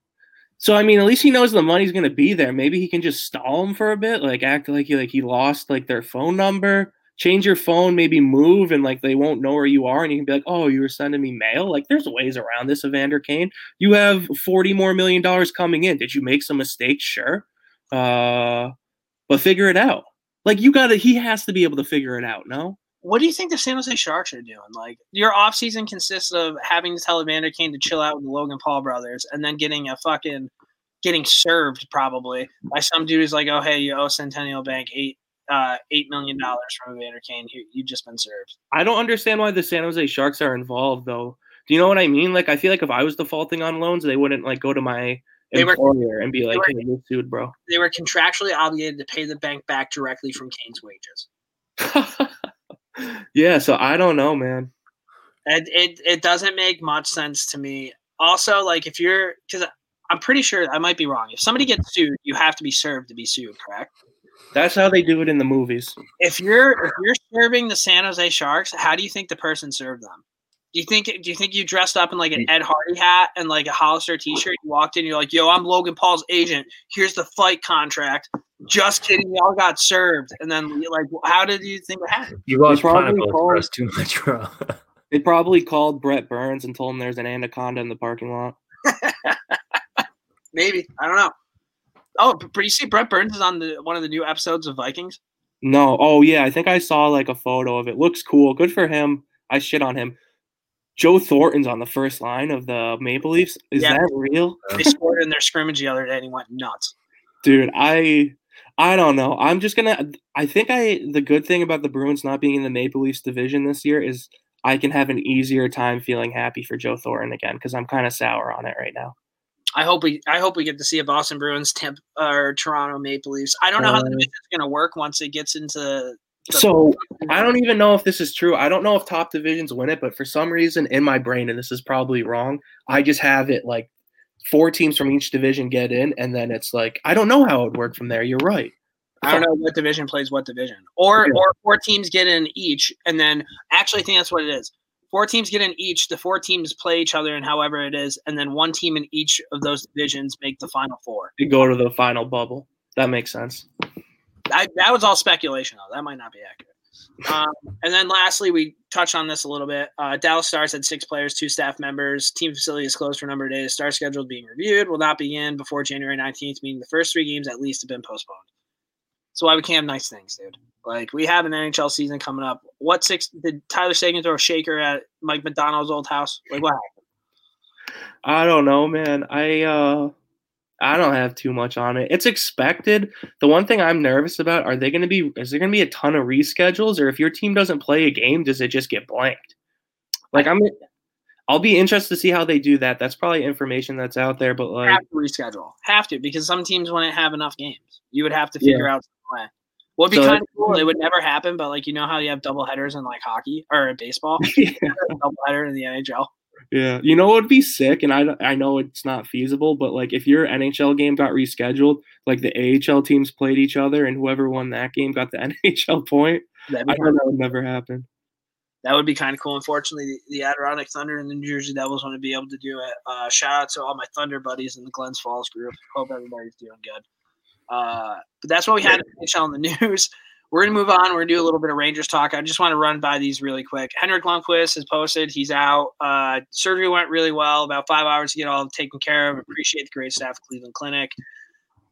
So I mean, at least he knows the money's going to be there. Maybe he can just stall him for a bit, like act like he like he lost like their phone number, change your phone, maybe move, and like they won't know where you are, and you can be like, "Oh, you were sending me mail." Like, there's ways around this, Evander Kane. You have forty more million dollars coming in. Did you make some mistakes? Sure, uh, but figure it out. Like, you got to. He has to be able to figure it out. No. What do you think the San Jose Sharks are doing? Like, your offseason consists of having to tell Evander Kane to chill out with the Logan Paul brothers, and then getting a fucking getting served probably by some dude who's like, "Oh, hey, you owe Centennial Bank eight uh, eight million dollars from Evander Kane. You you just been served. I don't understand why the San Jose Sharks are involved though. Do you know what I mean? Like I feel like if I was defaulting on loans, they wouldn't like go to my they employer were, and be like, were, "Hey, you sued, bro." They were contractually obligated to pay the bank back directly from Kane's wages. *laughs* yeah, so I don't know, man. And it it doesn't make much sense to me. Also, like if you're because I'm pretty sure I might be wrong. If somebody gets sued, you have to be served to be sued, correct? That's how they do it in the movies. If you're if you're serving the San Jose Sharks, how do you think the person served them? Do you think do you think you dressed up in like an mm. Ed Hardy hat and like a Hollister t-shirt? You walked in, you're like, "Yo, I'm Logan Paul's agent. Here's the fight contract." Just kidding, y'all got served. And then like, how did you think it happened? You watched Pineapple Express too much, bro. *laughs* they probably called Brent Burns and told him there's an anaconda in the parking lot. *laughs* Maybe I don't know. Oh, but you see, Brent Burns is on the one of the new episodes of Vikings. No, oh yeah, I think I saw like a photo of it. Looks cool. Good for him. I shit on him. Joe Thornton's on the first line of the Maple Leafs. Is yeah, that real? They scored in their scrimmage the other day and he went nuts. Dude, I I don't know. I'm just gonna I think I the good thing about the Bruins not being in the Maple Leafs division this year is I can have an easier time feeling happy for Joe Thornton again because I'm kind of sour on it right now. I hope we I hope we get to see a Boston Bruins temp or Toronto Maple Leafs. I don't know how uh, the division is going to work once it gets into. so I don't even know if this is true. I don't know if top divisions win it, but for some reason in my brain, and this is probably wrong, I just have it like four teams from each division get in, and then it's like I don't know how it would work from there. You're right. I don't know what division plays what division, or yeah. or four teams get in each, and then actually I think that's what it is. Four teams get in each. The four teams play each other, and however it is, and then one team in each of those divisions make the final four. You go to the final bubble. That makes sense. I, that was all speculation, though. That might not be accurate. Um, and then lastly, we touched on this a little bit. Uh, Dallas Stars had six players, two staff members. Team facility is closed for a number of days. Star schedule being reviewed will not begin before January 19th, meaning the first three games at least have been postponed. So why we can't have nice things, dude. Like we have an NHL season coming up. What six did Tyler Seguin throw a shaker at Mike McDonald's old house? Like what happened? I don't know, man. I uh I don't have too much on it. It's expected. The one thing I'm nervous about are they going to be is there going to be a ton of reschedules or if your team doesn't play a game does it just get blanked? Like I'm I'll be interested to see how they do that. That's probably information that's out there but like have to reschedule. Have to because some teams wouldn't have enough games. You would have to figure yeah. out way. What would be so, kind of cool. It would never happen, but like you know how you have double headers in like hockey or baseball, *laughs* yeah. double header in the NHL. Yeah, you know what would be sick, and I I know it's not feasible, but like if your NHL game got rescheduled, like the AHL teams played each other, and whoever won that game got the *laughs* NHL point. I know that would never happen. That would be kind of cool. Unfortunately, the, the Adirondack Thunder and the New Jersey Devils want to be able to do it. Uh, shout out to all my Thunder buddies in the Glens Falls group. Hope everybody's doing good. Uh, but that's what we had NHL in the *laughs* news. We're going to move on. We're going to do a little bit of Rangers talk. I just want to run by these really quick. Henrik Lundqvist has posted. He's out. Uh, surgery went really well. About five hours to get all taken care of. Appreciate the great staff at Cleveland Clinic.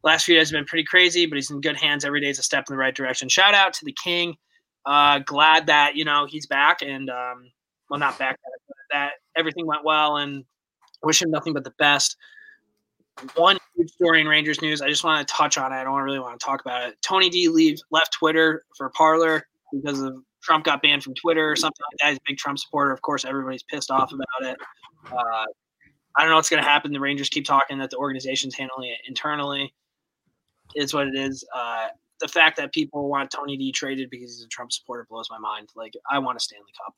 Last few days have been pretty crazy, but he's in good hands. Every day is a step in the right direction. Shout out to the King. Uh, glad that you know he's back and um, well, not back, that everything went well, and wish him nothing but the best one huge story in Rangers news. I just want to touch on it. I don't really want to talk about it. Tony D leaves left Twitter for Parler because of Trump got banned from Twitter or something like that. He's a big Trump supporter. Of course, everybody's pissed off about it. Uh, I don't know what's going to happen. The Rangers keep talking that the organization's handling it internally. It's what it is. Uh, the fact that people want Tony D traded because he's a Trump supporter blows my mind. Like, I want a Stanley Cup.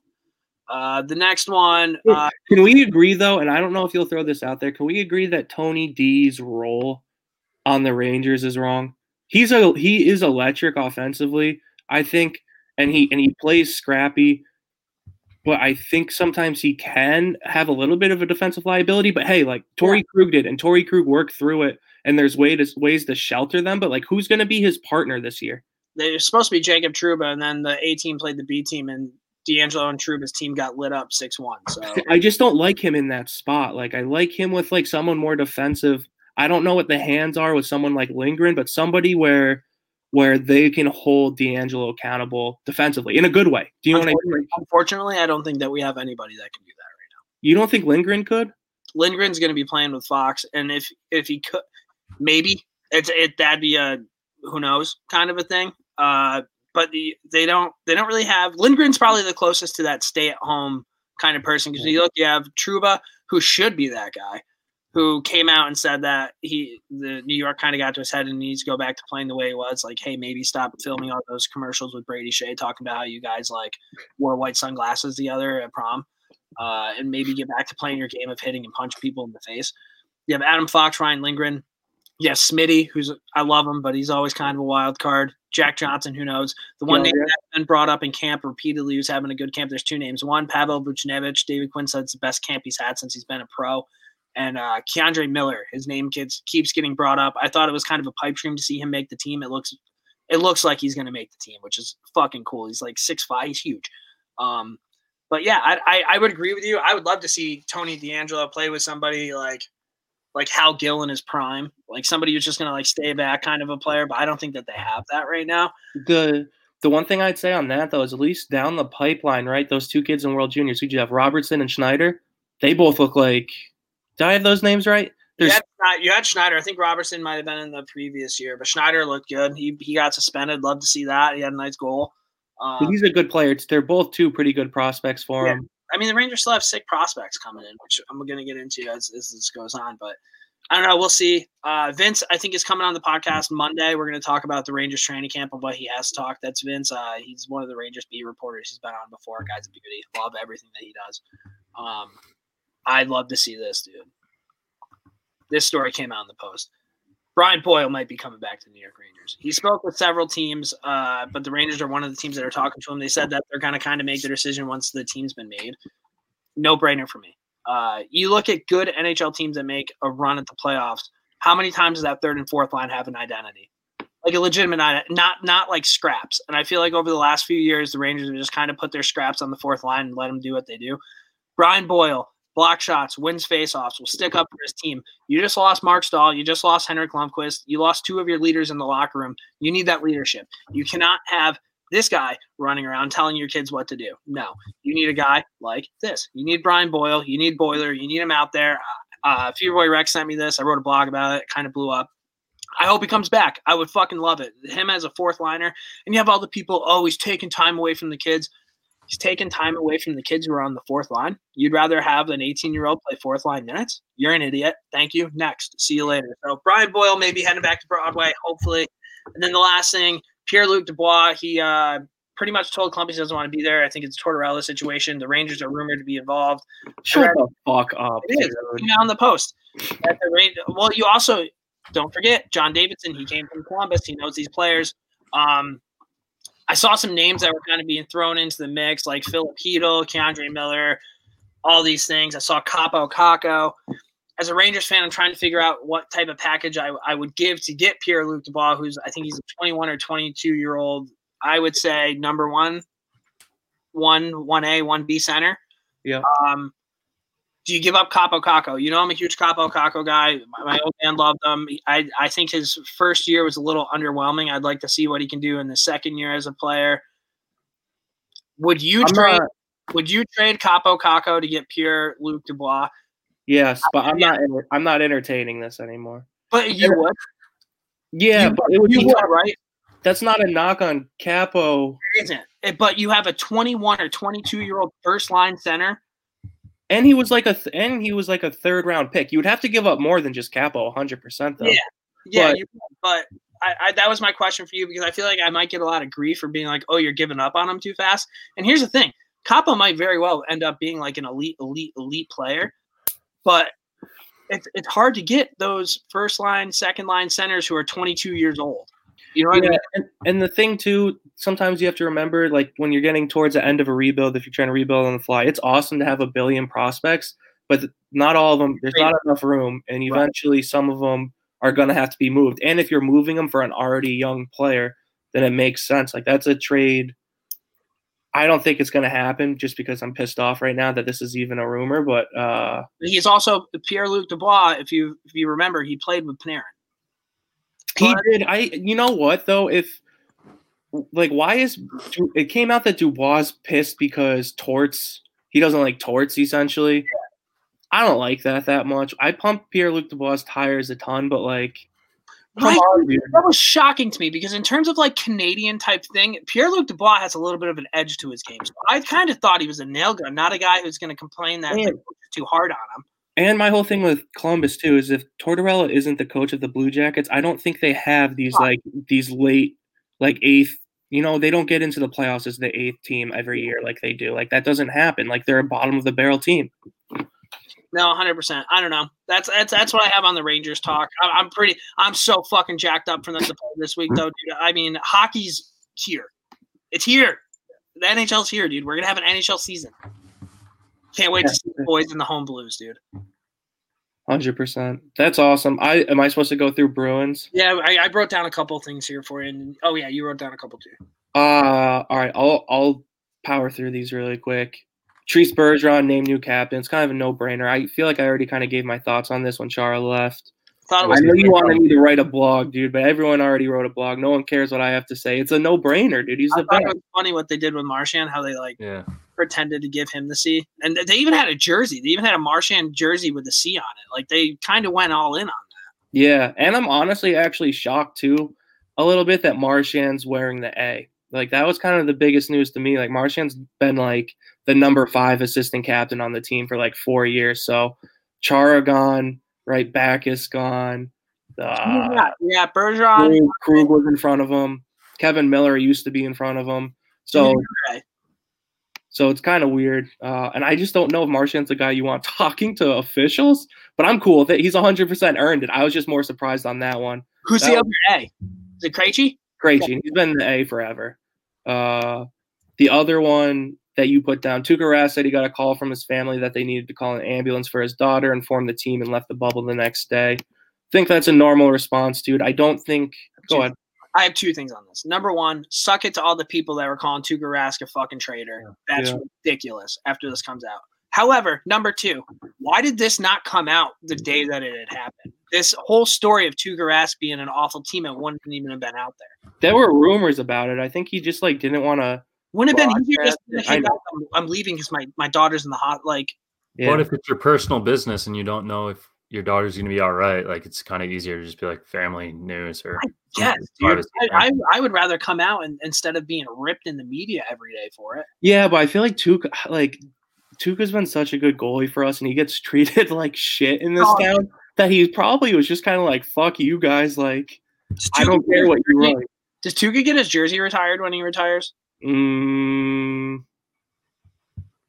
Uh, the next one. Uh, can we agree though? And I don't know if you'll throw this out there. Can we agree that Tony D's role on the Rangers is wrong? He's a he is electric offensively, I think, and he and he plays scrappy. But I think sometimes he can have a little bit of a defensive liability. But hey, like Torey yeah. Krug did, and Torey Krug worked through it, and there's ways to, ways to shelter them. But like, who's going to be his partner this year? They're supposed to be Jacob Trouba, and then the A team played the B team, and DeAngelo and Trouba's team got lit up six one. So *laughs* I just don't like him in that spot. Like I like him with like someone more defensive. I don't know what the hands are with someone like Lindgren, but somebody where where they can hold DeAngelo accountable defensively in a good way. Do you know what I mean? Unfortunately, I don't think that we have anybody that can do that right now. You don't think Lindgren could? Lindgren's going to be playing with Fox, and if if he could, maybe it's it that'd be a who knows kind of a thing. Uh, but the, they don't they don't really have Lindgren's probably the closest to that stay at home kind of person because you look you have Trouba who should be that guy who came out and said that he the New York kind of got to his head and needs to go back to playing the way he was like hey maybe stop filming all those commercials with Brady Skjei talking about how you guys like wore white sunglasses the other at prom uh, and maybe get back to playing your game of hitting and punch people in the face you have Adam Fox Ryan Lindgren yes, Smitty, who's I love him, but he's always kind of a wild card. Jack Johnson, who knows? The one yeah, name yeah. that's been brought up in camp repeatedly who's having a good camp. There's two names. One, Pavel Buchnevich. David Quinn said it's the best camp he's had since he's been a pro. And uh, K'Andre Miller, his name gets keeps getting brought up. I thought it was kind of a pipe dream to see him make the team. It looks it looks like he's going to make the team, which is fucking cool. He's like six five. He's huge. Um, but yeah, I, I, I would agree with you. I would love to see Tony DeAngelo play with somebody like like Hal Gill in his prime, like somebody who's just going to like stay back kind of a player. But I don't think that they have that right now. The the one thing I'd say on that though is at least down the pipeline, right? Those two kids in World Juniors, who you have Robertson and Schneider. They both look like. Did I have those names right? You had, you had, Schneider. I think Robertson might have been in the previous year, but Schneider looked good. He he got suspended. Love to see that. He had a nice goal. Um, he's a good player. They're both two pretty good prospects for yeah. him. I mean, the Rangers still have sick prospects coming in, which I'm going to get into as, as this goes on. But I don't know. We'll see. Uh, Vince, I think, is coming on the podcast Monday. We're going to talk about the Rangers training camp and what he has talked. That's Vince. Uh, he's one of the Rangers beat reporters. He's been on before. Guy's a beauty. Love everything that he does. Um, I'd love to see this, dude. This story came out in the post. Brian Boyle might be coming back to the New York Rangers. He spoke with several teams, uh, but the Rangers are one of the teams that are talking to him. They said that they're going to kind of make the decision once the team's been made. No brainer for me. Uh, you look at good NHL teams that make a run at the playoffs. How many times does that third and fourth line have an identity? Like a legitimate, not not like scraps. And I feel like over the last few years, the Rangers have just kind of put their scraps on the fourth line and let them do what they do. Brian Boyle, block shots, wins faceoffs, will stick up for his team. You just lost Marc Staal. You just lost Henrik Lundqvist. You lost two of your leaders in the locker room. You need that leadership. You cannot have this guy running around telling your kids what to do. No, you need a guy like this. You need Brian Boyle. You need Boiler. You need him out there. Uh, Fever Boy Rex sent me this. I wrote a blog about it. it kind of blew up. I hope he comes back. I would fucking love it. Him as a fourth liner. And you have all the people, oh, he's taking time away from the kids. He's taking time away from the kids who are on the fourth line. You'd rather have an 18 year old play fourth line minutes? You're an idiot. Thank you. Next. See you later. So Brian Boyle may be heading back to Broadway, hopefully. And then the last thing, Pierre Luc Dubois, he uh, pretty much told Columbus he doesn't want to be there. I think it's a Tortorella situation. The Rangers are rumored to be involved. Shut the fuck up. It is. On the post. At the Rangers, well, you also don't forget John Davidson. He came from Columbus. He knows these players. Um, I saw some names that were kind of being thrown into the mix, like Filip Chytil, K'Andre Miller, all these things. I saw Kaapo Kakko. As a Rangers fan, I'm trying to figure out what type of package I, I would give to get Pierre Luc Dubois, who's I think he's a 21 or 22 year old. I would say number one, one, one A, one B center. Yeah. Um, do you give up Kaapo Kakko? You know, I'm a huge Kaapo Kakko guy. My, my old man loved him. I, I think his first year was a little underwhelming. I'd like to see what he can do in the second year as a player. Would you I'm uh, trade? Not, would you trade Kaapo Kakko to get Pierre Luc Dubois? Yes, but I'm not. I'm not entertaining this anymore. But you would. Yeah, you, but it would, you would right? That's not a knock on Kaapo. It isn't. But you have a 21 or 22 year old first line center and he was like a th- and he was like a third round pick. You would have to give up more than just Kaapo, hundred percent though. Yeah, yeah. But, you, but I, I, that was my question for you because I feel like I might get a lot of grief for being like, oh, you're giving up on him too fast. And here's the thing: Kaapo might very well end up being like an elite, elite, elite player, but it's it's hard to get those first line, second line centers who are 22 years old. You know yeah, I mean? And, and the thing too, sometimes you have to remember, like when you're getting towards the end of a rebuild, if you're trying to rebuild on the fly, it's awesome to have a billion prospects, but not all of them. There's not enough room, and eventually right. some of them are going to have to be moved. And if you're moving them for an already young player, then it makes sense. Like that's a trade. I don't think it's going to happen just because I'm pissed off right now that this is even a rumor. But uh, he's also Pierre Luc Dubois. If you if you remember, he played with Panarin. He did. I. You know what though? If like, why is it came out that Dubois pissed because Torts he doesn't like Torts essentially. I don't like that that much. I pump Pierre Luc Dubois tires a ton, but like. Right. On, that was shocking to me because in terms of like Canadian type thing, Pierre Luc Dubois has a little bit of an edge to his game. So I kind of thought he was a nail gun, not a guy who's going to complain that too hard on him. And my whole thing with Columbus too is if Tortorella isn't the coach of the Blue Jackets, I don't think they have these like these late like eighth. You know, they don't get into the playoffs as the eighth team every year like they do. Like that doesn't happen. Like they're a bottom of the barrel team. No, hundred percent. I don't know. That's that's that's what I have on the Rangers talk. I, am pretty. I'm so fucking jacked up for them to play this week, though, dude. I mean, hockey's here. It's here. The NHL's here, dude. We're gonna have an NHL season. Can't wait to see the boys in the home blues, dude. Hundred percent. That's awesome. I am I supposed to go through Bruins? Yeah, I, I wrote down a couple things here for you. And, oh yeah, you wrote down a couple too. Uh all right. I'll I'll power through these really quick. Patrice Bergeron named new captain. It's kind of a no brainer. I feel like I already kind of gave my thoughts on this when Chara left. I know you wanted me to write a blog, dude, but everyone already wrote a blog. No one cares what I have to say. It's a no brainer, dude. He's I the best. It was funny what they did with Marchand, how they like yeah. Pretended to give him the C, and they even had a jersey. They even had a Marchand jersey with the C on it. Like they kind of went all in on that. Yeah, and I'm honestly actually shocked too, a little bit that Marchand's wearing the A. Like that was kind of the biggest news to me. Like Marchand's been like the number five assistant captain on the team for like four years. So Chara gone right back is gone. Uh, yeah, yeah, Bergeron. Krug, Krug was in front of him. Kevin Miller used to be in front of him. So, So it's kind of weird. Uh, and I just don't know if Marchand's the guy you want *laughs* talking to officials, but I'm cool with it. He's 100% earned it. I was just more surprised on that one. Who's that the other A? Is it Krejci? Krejci. He's been the A forever. Uh, the other one that you put down, Tuukka Rask said he got a call from his family that they needed to call an ambulance for his daughter, informed the team, and left the bubble the next day. think that's a normal response, dude. I don't think. Go ahead. I have two things on this. Number one, suck it to all the people that were calling Tuukka Rask a fucking traitor. That's yeah. ridiculous after this comes out. However, number two, why did this not come out the mm-hmm. day that it had happened? This whole story of Tuukka Rask being an awful teammate wouldn't even have been out there. There were rumors about it. I think he just like didn't want to. Wouldn't have been easier just hey, I'm, I'm leaving because my, my daughter's in the hot like. Yeah. What if it's your personal business and you don't know if your daughter's gonna be all right. Like it's kind of easier to just be like family news or yes, dude. I, I, I, would rather come out and instead of being ripped in the media every day for it. Yeah, but I feel like Tuukka *sighs* like Tuukka's been such a good goalie for us, and he gets *laughs* treated like shit in this oh, town that he probably was just kind of like, "Fuck you guys!" Like I don't care what you write. Does Tuukka get his jersey retired when he retires? Mm,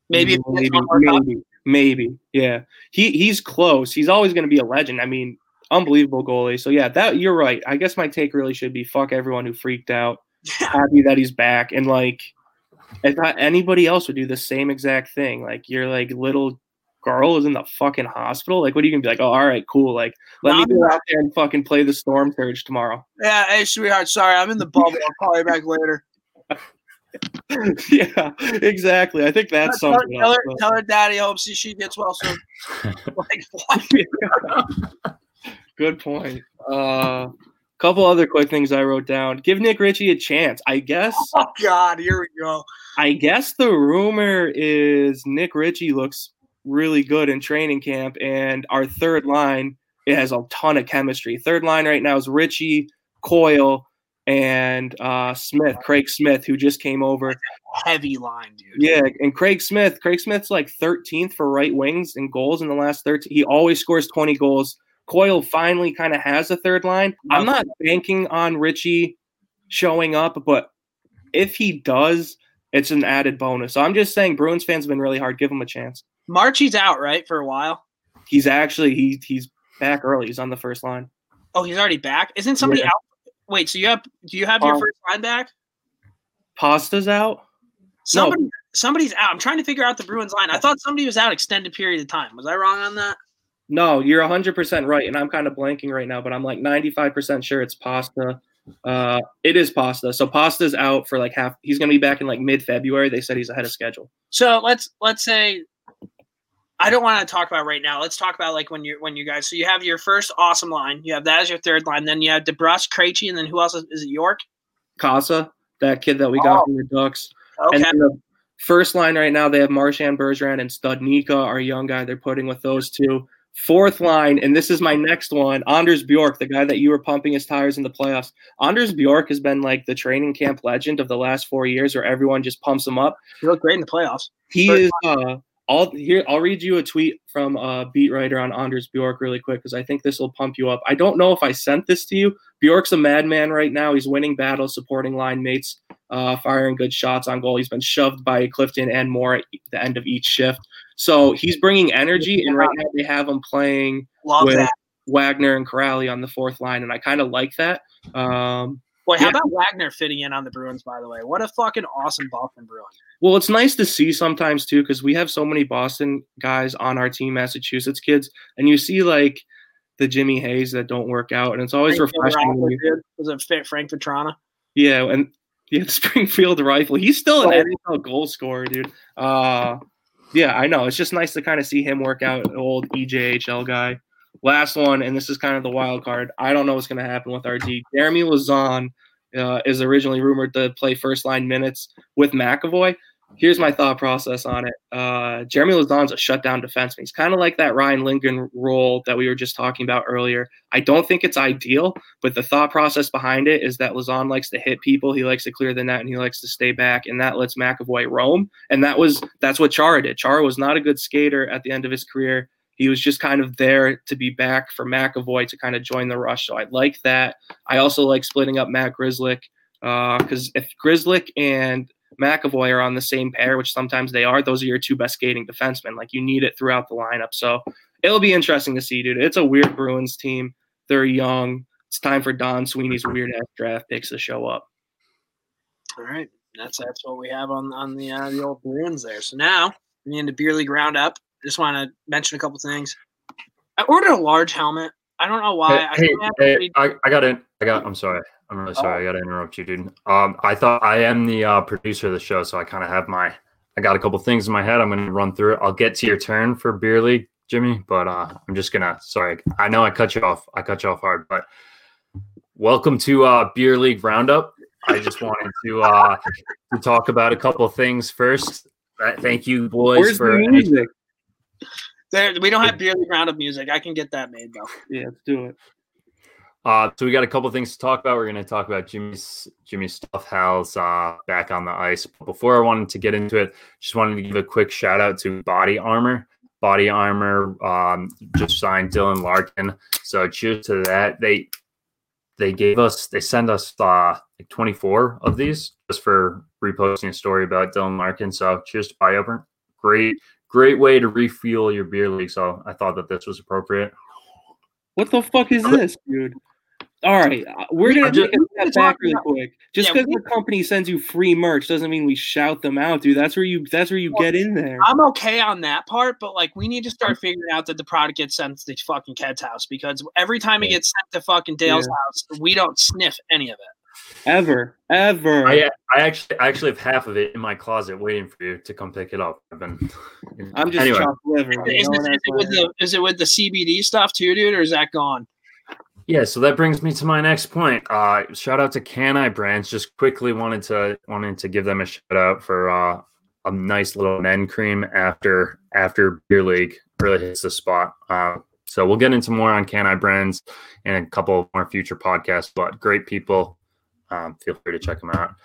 maybe, maybe, maybe. Maybe, yeah. He he's close. He's always going to be a legend. I mean, unbelievable goalie. So yeah, that you're right. I guess my take really should be fuck everyone who freaked out. *laughs* Happy that he's back, and like, if anybody else would do the same exact thing, like your like little girl is in the fucking hospital. Like, what are you gonna be like? Oh, all right, cool. Like, let no, me go out there and fucking play the storm surge tomorrow. Yeah, hey sweetheart, sorry, I'm in the bubble. I'll call you back later. *laughs* *laughs* yeah, exactly. I think that's tell, something. Tell her, tell her, daddy hopes she gets well soon. *laughs* like? Good point. Uh, couple other quick things I wrote down. Give Nick Ritchie a chance. I guess. *laughs* Oh God, here we go. I guess the rumor is Nick Ritchie looks really good in training camp, and our third line it has a ton of chemistry. Third line right now is Ritchie, Coyle, and uh, Smith, Craig Smith, who just came over. Heavy line, dude. Yeah, and Craig Smith, Craig Smith's like 13th for right wings and goals in the last 13. He always scores 20 goals. Coyle finally kind of has a third line. I'm not banking on Ritchie showing up, but if he does, it's an added bonus. So I'm just saying, Bruins fans have been really hard. Give him a chance. Marchie's out, right, for a while. He's actually he he's back early. He's on the first line. Oh, he's already back. Isn't somebody yeah. out Wait, so you have do you have your um, first line back? Pasta's out. Somebody no. somebody's out. I'm trying to figure out the Bruins line. I thought somebody was out extended period of time. Was I wrong on that? No, you're 100% right, and I'm kind of blanking right now, but I'm like 95% sure it's Pasta. Uh, it is Pasta. So Pasta's out for like half. He's gonna be back in like mid February. They said he's ahead of schedule. So let's let's say I don't want to talk about right now. Let's talk about like when you're when you guys. So you have your first awesome line. You have that as your third line. Then you have DeBrusk, Krejci, and then who else is, is it? York, Kase, that kid that we got oh. from the Ducks. Okay. And the first line right now they have Marchand Bergeron and Studnicka, our young guy. They're putting with those two. Fourth line, and this is my next one. Anders Bjork, the guy that you were pumping his tires in the playoffs. Anders Bjork has been like the training camp legend of the last four years, where everyone just pumps him up. He looked great in the playoffs. He First is. Uh, I'll here I'll read you a tweet from a beat writer on Anders Bjork really quick because I think this will pump you up. I don't know if I sent this to you. Bjork's a madman right now. He's winning battles, supporting line mates, uh, firing good shots on goal. He's been shoved by Clifton and more at the end of each shift. So he's bringing energy, and right now they have him playing Love with that. Wagner and Kuraly on the fourth line, and I kind of like that. Um, Boy, how yeah. about Wagner fitting in on the Bruins? By the way, what a fucking awesome Boston Bruin. Well, it's nice to see sometimes too, because we have so many Boston guys on our team, Massachusetts kids, and you see like the Jimmy Hayes that don't work out, and it's always Frank refreshing. Was it Frank Vatrano? Yeah, and yeah, the *laughs* Springfield Rifle. He's still an oh. NHL goal scorer, dude. Uh, yeah, I know. It's just nice to kind of see him work out, an old EJHL guy. Last one, and this is kind of the wild card. I don't know what's going to happen with RD. Jeremy Lauzon uh, is originally rumored to play first line minutes with McAvoy. Here's my thought process on it. Uh, Jeremy Lauzon's a shutdown defenseman. He's kind of like that Ryan Lindgren role that we were just talking about earlier. I don't think it's ideal, but the thought process behind it is that Lauzon likes to hit people. He likes to clear the net and he likes to stay back, and that lets McAvoy roam. And that was that's what Chara did. Chara was not a good skater at the end of his career. He was just kind of there to be back for McAvoy to kind of join the rush. So I like that. I also like splitting up Matt Grzelcyk because uh, if Grzelcyk and McAvoy are on the same pair, which sometimes they are, those are your two best skating defensemen. Like you need it throughout the lineup. So it'll be interesting to see, dude. It's a weird Bruins team. They're young. It's time for Don Sweeney's weird ass draft picks to show up. All right, that's that's what we have on on the uh, the old Bruins there. So now we into beer league roundup. Just want to mention a couple things. I ordered a large helmet. I don't know why. Hey, I, hey, hey, I, I got it. I got. I'm sorry. I'm really sorry. Oh. I got to interrupt you, dude. Um, I thought I am the uh, producer of the show, so I kind of have my. I got a couple things in my head. I'm going to run through it. I'll get to your turn for beer league, Jimmy, but uh, I'm just gonna. Sorry, I know I cut you off. I cut you off hard, but welcome to uh, beer league roundup. I just wanted to uh, to talk about a couple things first. Uh, thank you, boys, Where's for the music. There, we don't have beer league roundup music. I can get that made though. Yeah, let's do it. Uh, so we got a couple things to talk about. We're going to talk about Jimmy's Jimmy's stuff house uh, back on the ice. But before I wanted to get into it, just wanted to give a quick shout out to Body Armor. Body Armor um, just signed Dylan Larkin. So cheers to that. They they gave us they sent us uh, like 24 of these just for reposting a story about Dylan Larkin. So cheers to Body Armor. Great great way to refuel your beer league. So I thought that this was appropriate. What the fuck is this, dude? All right, uh, we're gonna take a step back really quick. Just because yeah, the company sends you free merch doesn't mean we shout them out, dude. That's where you that's where you well, get in there. I'm okay on that part, but like we need to start figuring out that the product gets sent to the fucking Ked's house because every time yeah. it gets sent to fucking Dale's yeah. house, we don't sniff any of it. Ever, ever. I, I actually I actually have half of it in my closet waiting for you to come pick it up. I've been. I'm just anyway. liver. Is, is, it with the, is it with the CBD stuff too, dude, or is that gone? Yeah, so that brings me to my next point. Uh, shout out to Can I Brands. Just quickly wanted to wanted to give them a shout out for uh, a nice little men cream after after beer league really hits the spot. Uh, so we'll get into more on Can I Brands and a couple more future podcasts. But great people, um, feel free to check them out.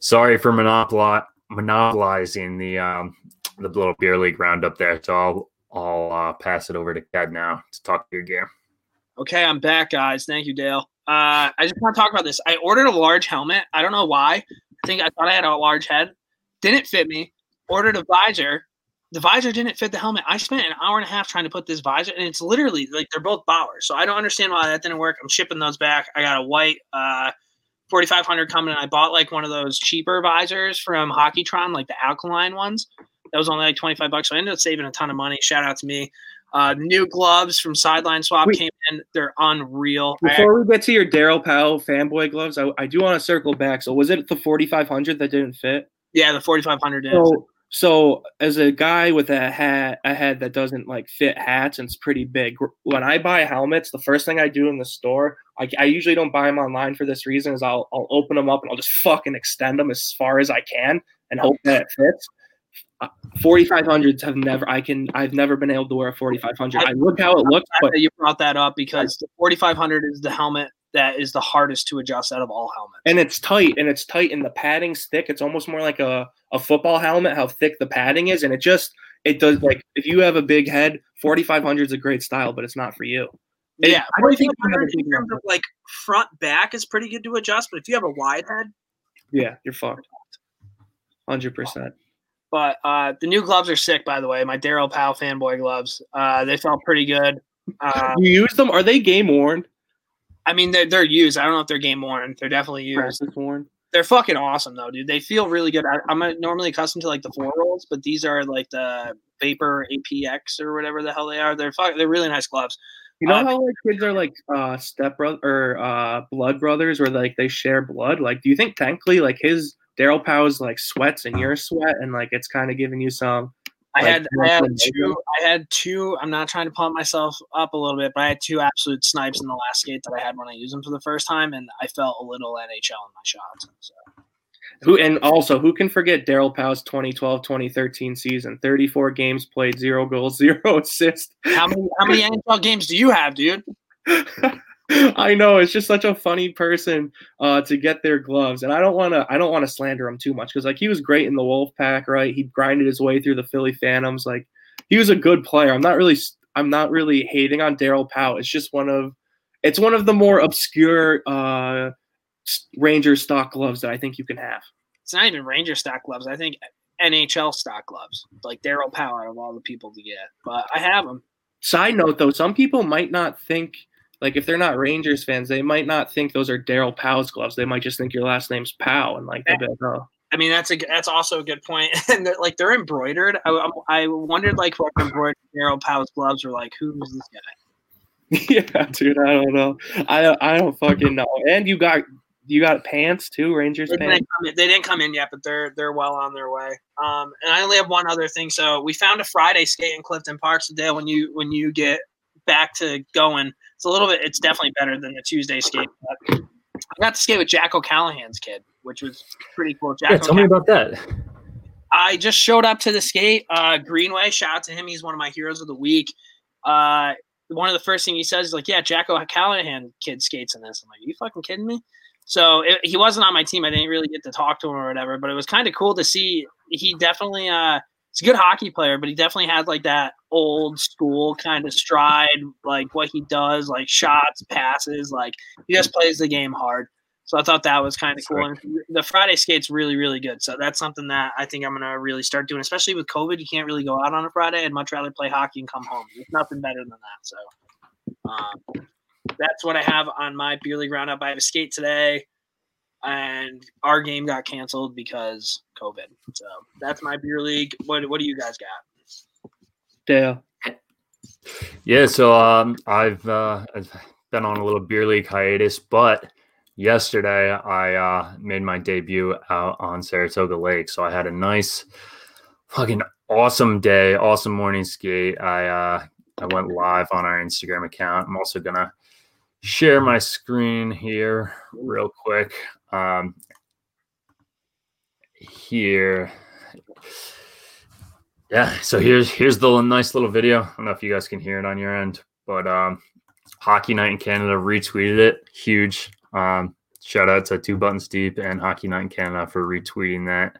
Sorry for monopoli- monopolizing the um, the little beer league roundup there. So I'll I'll uh, pass it over to Ted now to talk to your game. Okay, I'm back, guys. Thank you, Dale. Uh, I just want to talk about this. I ordered a large helmet. I don't know why. I think I thought I had a large head. Didn't fit me. Ordered a visor. The visor didn't fit the helmet. I spent an hour and a half trying to put this visor, and it's literally like they're both Bowers. So I don't understand why that didn't work. I'm shipping those back. I got a white uh, 4500 coming, and I bought like one of those cheaper visors from Hockeytron, like the alkaline ones. That was only like 25 bucks. So I ended up saving a ton of money. Shout out to me. Uh, new gloves from Sideline Swap Wait, came in. They're unreal. Before I, we get to your Darroll Powe fanboy gloves, I, I do want to circle back. So was it the 4500 that didn't fit? Yeah, the 4500 did. So, so as a guy with a hat, a head that doesn't like fit hats and it's pretty big. When I buy helmets, the first thing I do in the store, I, I usually don't buy them online for this reason. Is I'll I'll open them up and I'll just fucking extend them as far as I can and hope that it fits. Uh, 4500s have never i can i've never been able to wear a 4500 i look how it looks but you brought that up because the 4500 is the helmet that is the hardest to adjust out of all helmets and it's tight and it's tight and the padding's thick it's almost more like a, a football helmet how thick the padding is and it just it does like if you have a big head 4500 is a great style but it's not for you yeah i don't think in terms of like front back is pretty good to adjust but if you have a wide head yeah you're fucked 100% but uh, the new gloves are sick, by the way. My Darroll Powe fanboy gloves. Uh, they felt pretty good. Uh, you use them? Are they game worn? I mean, they're, they're used. I don't know if they're game worn. They're definitely used. Practice worn. They're fucking awesome though, dude. They feel really good. I, am normally accustomed to like the four rolls, but these are like the Vapor APX or whatever the hell they are. They're fuck, they're really nice gloves. You know uh, how like kids are like uh step brother or uh blood brothers, where like they share blood. Like, do you think technically like his Darroll Powe's like sweats and your sweat, and like it's kind of giving you some. I had I had two. I had two. I'm not trying to pump myself up a little bit, but I had two absolute snipes in the last skate that I had when I used them for the first time, and I felt a little NHL in my shots. So. Who and also who can forget Darroll Powe's 2012-2013 season? 34 games played, zero goals, *laughs* zero assists. How many how many NHL games do you have, dude? *laughs* *laughs* I know it's just such a funny person uh, to get their gloves, and I don't want to. I don't want to slander him too much because like he was great in the Wolf Pack, right? He grinded his way through the Philly Phantoms. Like he was a good player. I'm not really. I'm not really hating on Darroll Powe. It's just one of. It's one of the more obscure uh, Ranger stock gloves that I think you can have. it's not even Ranger stock gloves. I think NHL stock gloves, like Darroll Powe of all the people to get. But I have them. Side note though, some people might not think like if they're not Rangers fans, they might not think those are Darroll Powe's gloves. They might just think your last name's Powe, and like they'll be like, oh. I mean, that's a that's also a good point. *laughs* and they're, like they're embroidered. I, I wondered like what embroidered Darroll Powe's gloves were like. Who's this guy? *laughs* yeah, dude, I don't know. I I don't fucking know. And you got you got pants too, Rangers they pants. Didn't they didn't come in yet, but they're they're well on their way. Um, and I only have one other thing. So we found a Friday skate in Clifton Park today. When you when you get back to going, it's a little bit. It's definitely better than the Tuesday skate. But I got to skate with Jack O'Callahan's kid, which was pretty cool. Jack yeah, tell me about that. I just showed up to the skate. Uh, Greenway, shout out to him. He's one of my heroes of the week. Uh, one of the first things he says is like, "Yeah, Jack O'Callahan kid skates in this." I'm like, "Are you fucking kidding me?" So it, he wasn't on my team. I didn't really get to talk to him or whatever, but it was kind of cool to see. He definitely, uh, he's a good hockey player, but he definitely has like that old school kind of stride, like what he does, like shots, passes, like he just plays the game hard. So I thought that was kind of cool. And the Friday skate's really, really good. So that's something that I think I'm gonna really start doing, especially with COVID. You can't really go out on a Friday. I'd much rather play hockey and come home. There's nothing better than that. So um, that's what I have on my beer league roundup. I have a skate today, and our game got canceled because COVID. So that's my beer league. What What do you guys got? Dale. Yeah, so um, I've uh, I've been on a little beer league hiatus, but yesterday I uh, made my debut out on Saratoga Lake. So I had a nice, fucking awesome day, awesome morning skate. I uh, I went live on our Instagram account. I'm also gonna share my screen here real quick. Um, here, yeah. So here's here's the nice little video. I don't know if you guys can hear it on your end, but um, Hockey Night in Canada retweeted it. Huge. Um, shout out to Two Buttons Deep and Hockey Night in Canada for retweeting that.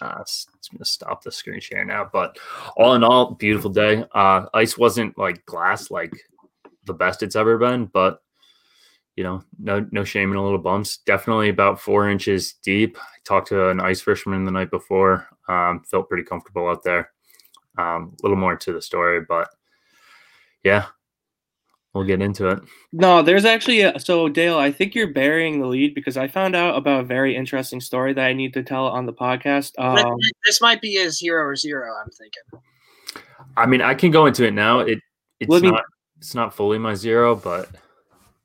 Uh, it's gonna stop the screen share now, but all in all, beautiful day. Uh, ice wasn't like glass, like the best it's ever been, but you know, no no shame in a little bumps. Definitely about four inches deep. I talked to an ice fisherman the night before. Um, felt pretty comfortable out there. Um, a little more to the story, but yeah, we'll get into it. No, there's actually a, so Dale. I think you're burying the lead because I found out about a very interesting story that I need to tell on the podcast. Um, this might be a zero or zero. I'm thinking. I mean, I can go into it now. It it's not it's not fully my zero, but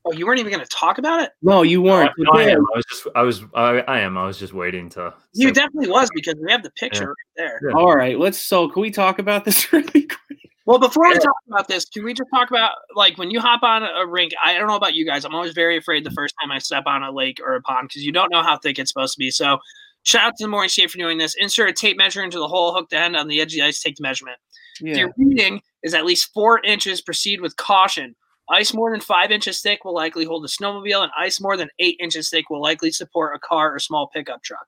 Oh, you weren't even going to talk about it? No, you weren't. No, I, am. I was just, I was, I, I, am. I was just waiting to. You definitely was because we have the picture yeah. right there. Yeah. All right, let's. So, can we talk about this *laughs* really quick? Well, before yeah. we talk about this, can we just talk about like when you hop on a rink? I don't know about you guys. I'm always very afraid the first time I step on a lake or a pond because you don't know how thick it's supposed to be. So, shout out to the Morning Skate for doing this. Insert a tape measure into the hole, hook the end on the edge of the ice, take the measurement. Yeah. If your reading is at least four inches, proceed with caution. Ice more than five inches thick will likely hold a snowmobile, and ice more than eight inches thick will likely support a car or small pickup truck.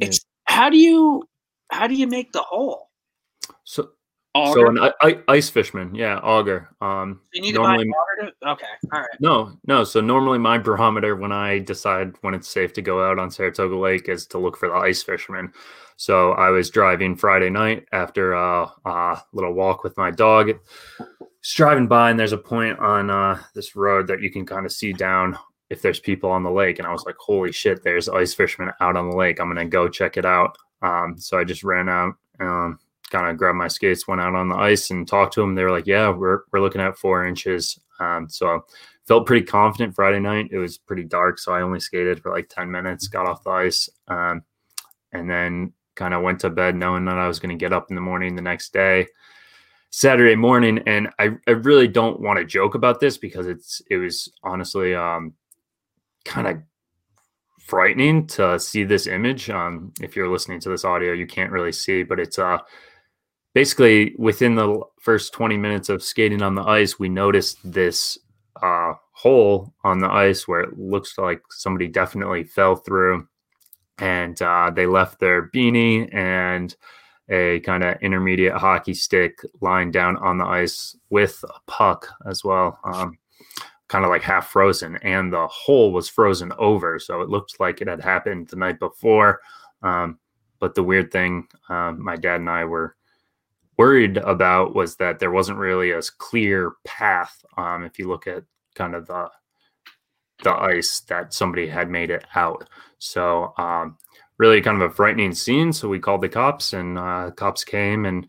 It's how do you how do you make the hole? So Auger? So an I, ice fishman, yeah, auger. Um, you need normally, to buy auger. To, okay, all right. No, no. So normally my barometer when I decide when it's safe to go out on Saratoga Lake is to look for the ice fisherman. So I was driving Friday night after a, a little walk with my dog just driving by and there's a point on uh, this road that you can kind of see down if there's people on the lake. And I was like, holy shit, there's ice fishermen out on the lake. I'm going to go check it out. Um, so I just ran out, um, kind of grabbed my skates, went out on the ice and talked to them. They were like, yeah, we're, we're looking at four inches. Um, so felt pretty confident Friday night. It was pretty dark. So I only skated for like 10 minutes, got off the ice. Um, and then kind of went to bed knowing that I was going to get up in the morning the next day. Saturday morning, and I, I really don't want to joke about this because it's it was honestly um, kind of frightening to see this image. Um, if you're listening to this audio, you can't really see, but it's uh basically within the first 20 minutes of skating on the ice, we noticed this uh, hole on the ice where it looks like somebody definitely fell through, and uh, they left their beanie and a kind of intermediate hockey stick lying down on the ice with a puck as well. Um, kind of like half frozen, and the hole was frozen over, so it looked like it had happened the night before. Um, but the weird thing, um, my dad and I were worried about was that there wasn't really a clear path. Um, if you look at kind of the the ice that somebody had made it out, so um, really kind of a frightening scene. So we called the cops, and uh, cops came and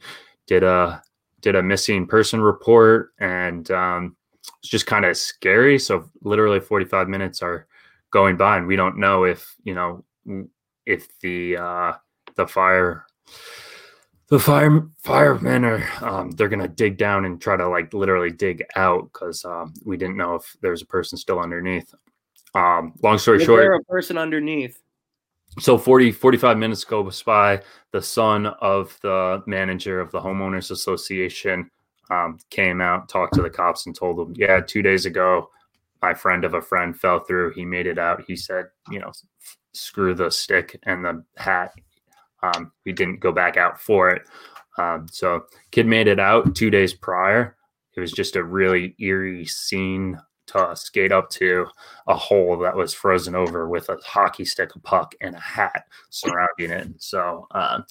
did a did a missing person report, and um, it's just kind of scary. So literally 45 minutes are going by, and we don't know if you know if the uh, the fire the fire firemen are um, they're gonna dig down and try to like literally dig out because um, we didn't know if there's a person still underneath. Um, long story Is short, there a person underneath? so 40 45 minutes goes by the son of the manager of the homeowners association um, came out talked to the cops and told them yeah two days ago my friend of a friend fell through he made it out he said you know screw the stick and the hat um, we didn't go back out for it um, so kid made it out two days prior it was just a really eerie scene to skate up to a hole that was frozen over with a hockey stick, a puck, and a hat surrounding it. So uh,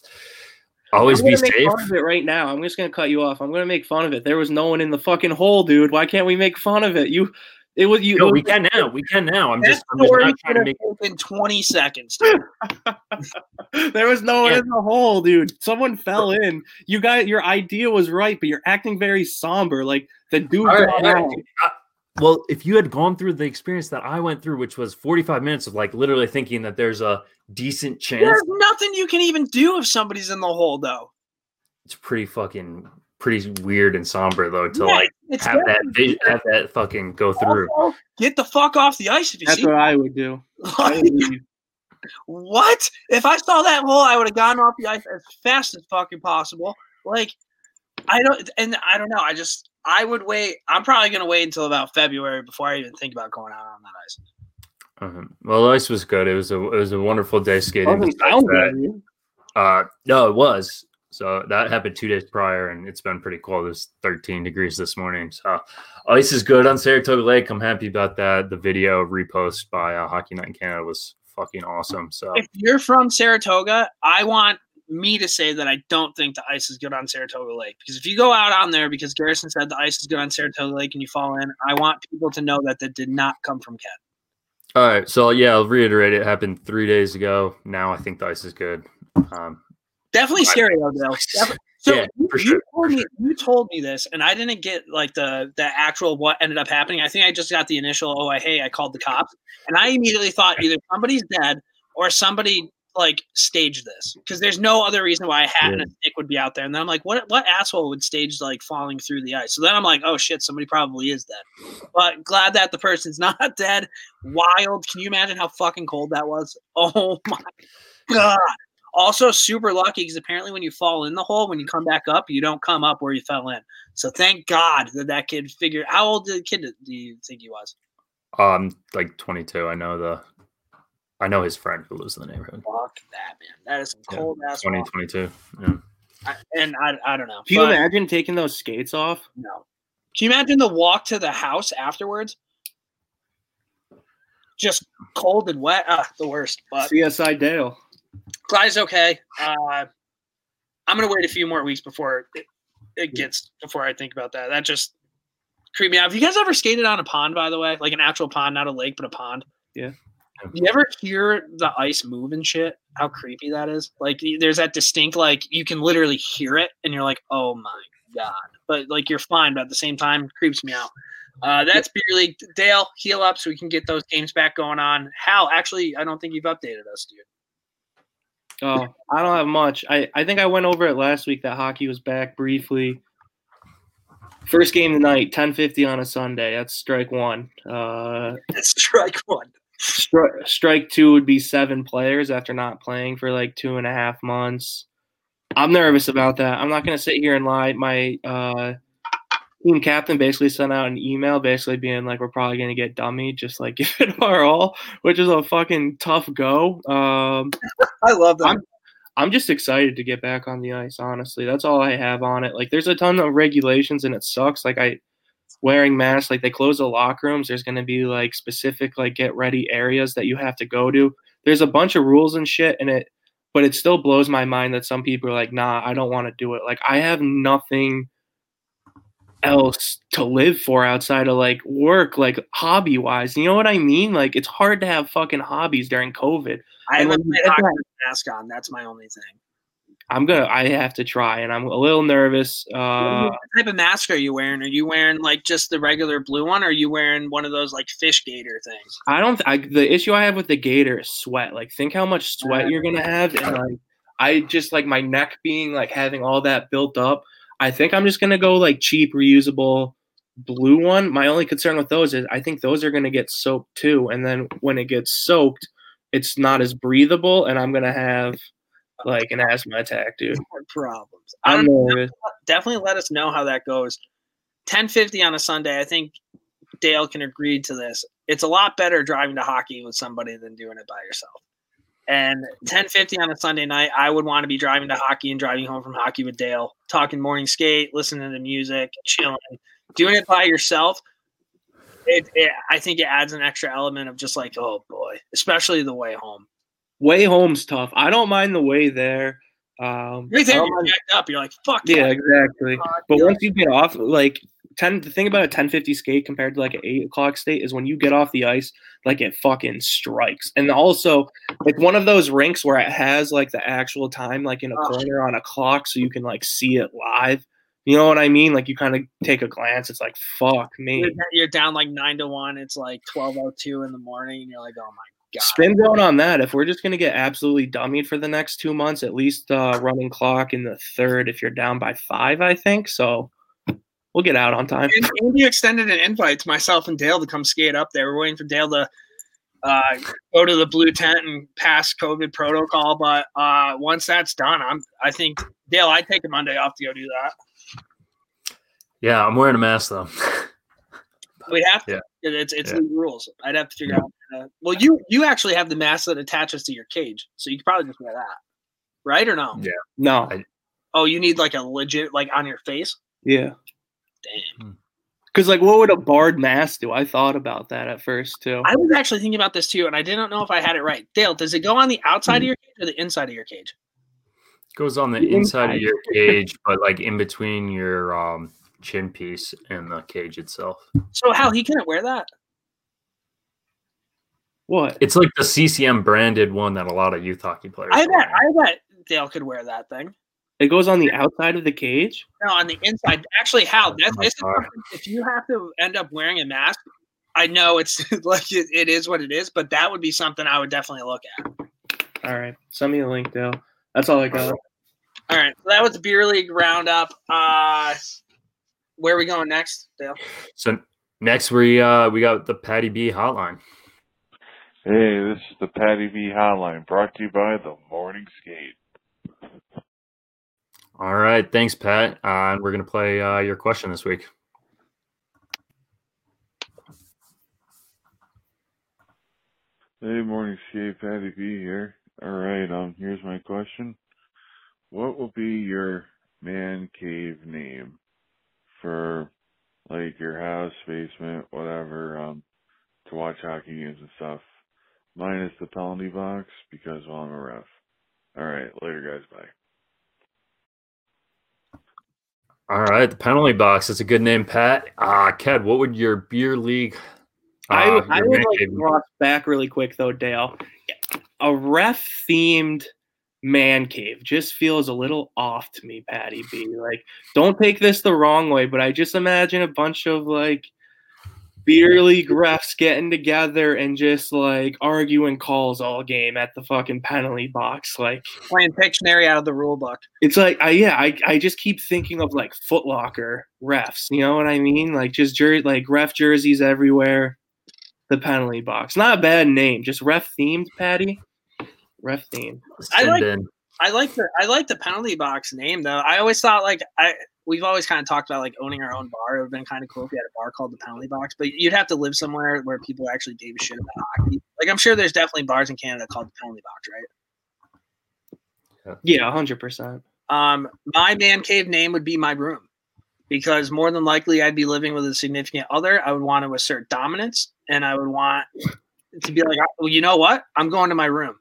always be safe. Fun of it right now. I'm just gonna cut you off. I'm gonna make fun of it. There was no one in the fucking hole, dude. Why can't we make fun of it? You. It was you. No, we can now. We can now. I'm just, I'm just not trying to make it in 20 seconds. *laughs* there was no one yeah. in the hole, dude. Someone fell in. You got your idea was right, but you're acting very somber. Like the dude. Right, well, if you had gone through the experience that I went through, which was 45 minutes of like literally thinking that there's a decent chance. There's nothing you can even do if somebody's in the hole, though. It's pretty fucking pretty weird and somber though to yeah, like have that vision, have that fucking go through. Get the fuck off the ice That's see. what I would do. *laughs* what? If I saw that hole, I would have gotten off the ice as fast as fucking possible. Like I don't, and I don't know. I just I would wait. I'm probably going to wait until about February before I even think about going out on that ice. Uh-huh. Well, the ice was good. It was a it was a wonderful day skating. uh, no, it was. So that happened two days prior, and it's been pretty cold. It's 13 degrees this morning. So ice is good on Saratoga Lake. I'm happy about that. The video repost by uh, Hockey Night in Canada was fucking awesome. So if you're from Saratoga, I want me to say that I don't think the ice is good on Saratoga Lake. Because if you go out on there, because Garrison said the ice is good on Saratoga Lake and you fall in, I want people to know that that did not come from Ken. All right. So, yeah, I'll reiterate it happened three days ago. Now I think the ice is good. Um, Definitely scary, though. *laughs* So yeah, you, sure, you, told me, sure. you told me this, and I didn't get like the the actual what ended up happening. I think I just got the initial. Oh, I hey, I called the cops, and I immediately thought either somebody's dead or somebody like staged this because there's no other reason why a hat yeah. and a stick would be out there. And then I'm like, what what asshole would stage like falling through the ice? So then I'm like, oh shit, somebody probably is dead. But glad that the person's *laughs* not dead. Wild. Can you imagine how fucking cold that was? *laughs* Oh my god. Also super lucky because apparently when you fall in the hole, when you come back up, you don't come up where you fell in. So thank God that that kid figured. How old did the kid do you think he was? Um, like 22. I know the I know his friend who lives in the neighborhood. Fuck that, man. That is cold yeah, ass. 2022. Yeah. I, and I, I don't know. Can you imagine taking those skates off? No. Can you imagine the walk to the house afterwards? Just cold and wet. Ah, the worst. But CSI Dale. Clyde's okay. Uh, I'm gonna wait a few more weeks before it, it gets before I think about that. That just creeped me out. Have you guys ever skated on a pond, by the way? Like an actual pond, not a lake, but a pond? Yeah. You ever hear the ice move and shit? How creepy that is. Like there's that distinct like you can literally hear it and you're like, oh my god. But like you're fine, but at the same time, creeps me out. Uh, that's beer league. Dale, heal up so we can get those games back going on. Hal, actually, I don't think you've updated us, dude. Oh, I don't have much. I, I think I went over it last week that hockey was back briefly. First game tonight, 1050 on a Sunday. That's strike one. Uh, *laughs* strike one. Stri- strike two would be seven players after not playing for like two and a half months. I'm nervous about that. I'm not going to sit here and lie. My uh, team captain basically sent out an email basically being like, we're probably going to get dummy, just like *laughs* give it our all, which is a fucking tough go. Um, *laughs* I love that. I'm, I'm just excited to get back on the ice, honestly. That's all I have on it. Like, there's a ton of regulations and it sucks. Like, I wearing masks. Like they close the locker rooms. There's going to be like specific like get ready areas that you have to go to. There's a bunch of rules and shit, and it, but it still blows my mind that some people are like, nah, I don't want to do it. Like I have nothing else to live for outside of like work, like hobby wise. You know what I mean? Like it's hard to have fucking hobbies during COVID. I have hockey mask on. That's my only thing. I'm gonna. I have to try, and I'm a little nervous. Uh, what type of mask are you wearing? Are you wearing like just the regular blue one, or are you wearing one of those like fish gator things? I don't. I, the issue I have with the gator is sweat. Like, think how much sweat you're gonna have, and like, I just like my neck being like having all that built up. I think I'm just gonna go like cheap, reusable blue one. My only concern with those is I think those are gonna get soaked too, and then when it gets soaked, it's not as breathable, and I'm gonna have like an asthma attack, dude. Problems. I'm um, nervous. definitely let us know how that goes. 1050 on a Sunday. I think Dale can agree to this. It's a lot better driving to hockey with somebody than doing it by yourself. And 1050 on a Sunday night, I would want to be driving to hockey and driving home from hockey with Dale, talking morning skate, listening to music, chilling. Doing it by yourself, it, it, I think it adds an extra element of just like, oh boy, especially the way home. Way home's tough. I don't mind the way there. Um, Right I there, you're mind- up. You're like, fuck yeah, exactly. God, But once you get off, like ten, the thing about a ten fifty skate compared to like an eight o'clock skate is when you get off the ice, like it fucking strikes. And also, like one of those rinks where it has like the actual time, like in a Oh. corner on a clock, so you can like see it live. You know what I mean? Like you kind of take a glance. It's like fuck me. you're, you're down like nine to one. It's like twelve oh two in the morning, and you're like, oh my god. Spin zone on that. If we're just gonna get absolutely dummied for the next two months, at least uh, running clock in the third. If you're down by five, I think so. We'll get out on time. And Andy extended an invite to myself and Dale to come skate up there. We're waiting for Dale to uh, go to the blue tent and pass COVID protocol. But uh, once that's done, I'm. I think Dale, I'd take a Monday off to go do that. Yeah, I'm wearing a mask though. We have to. Yeah. It's it's Yeah. the rules. I'd have to figure out. Uh, well, you you actually have the mask that attaches to your cage, so you could probably just wear that, right or no? Yeah. No, I- Oh, you need like a legit like on your face. yeah. Damn. Because like, what would a barred mask do? I thought about that at first too. I was actually thinking about this too, and I didn't know if I had it right. Dale, does it go on the outside of your cage or the inside of your cage? It Goes on the The inside of your cage, but like in between your um, chin piece and the cage itself. So how he couldn't wear that? What? It's like the CCM branded one that a lot of youth hockey players. I wear. bet I bet Dale could wear that thing. It goes on the outside of the cage. No, on the inside. Actually, how that's Oh my this is if you have to end up wearing a mask. I know it's *laughs* like it, it is what it is, but that would be something I would definitely look at. All right, send me a link, Dale. That's all I got. All right, so that was beer league roundup. Uh, where are we going next, Dale? So next we uh we got the Patty B hotline. Hey, this is the Patty B Hotline brought to you by the Morning Skate. All right, thanks, Pat. Uh, and we're gonna play uh, your question this week. Hey, Morning Skate, Patty V here. All right, um, here's my question. What will be your man cave name for like your house, basement, whatever, um, to watch hockey games and stuff? Mine is the penalty box because well I'm a ref. All right, later guys, bye. All right, the penalty box. That's a good name, Pat. Uh, Ked, what would your beer league? I, uh, I your would like cross back really quick though, Dale. A ref themed man cave just feels a little off to me, Patty B. Like, don't take this the wrong way, but I just imagine a bunch of like beer league refs getting together and just like arguing calls all game at the fucking penalty box. Like, Playing Pictionary out of the rule book. it's like I yeah, I, I just keep thinking of like Footlocker refs. You know what I mean? Like just jer- like ref jerseys everywhere. The penalty box. Not a bad name. Just ref themed, Patty. Ref themed. I like- I like the I like the penalty box name though. I always thought like I we've always kind of talked about like owning our own bar. It would have been kind of cool if we had a bar called the penalty box, but you'd have to live somewhere where people actually gave a shit about hockey. Like I'm sure there's definitely bars in Canada called the penalty box, right? Yeah, hundred percent. Um, my man cave name would be my room. because more than likely I'd be living with a significant other. I would want to assert dominance and I would want to be like, well, you know what? I'm going to my room.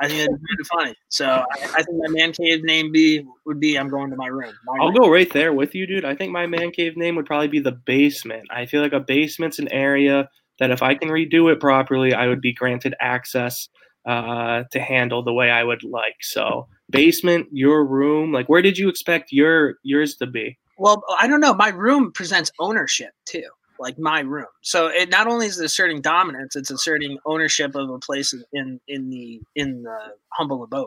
I think it's of funny. So I, I, think my man cave name be would be I'm going to my room. My I'll room. go right there with you, dude. I think my man cave name would probably be the basement. I feel like a basement's an area that if I can redo it properly, I would be granted access uh, to handle the way I would like. So basement, your room, like where did you expect your yours to be? Well, I don't know. My room presents ownership too, like my room. So it not only is it asserting dominance, it's asserting ownership of a place in in the in the humble abode.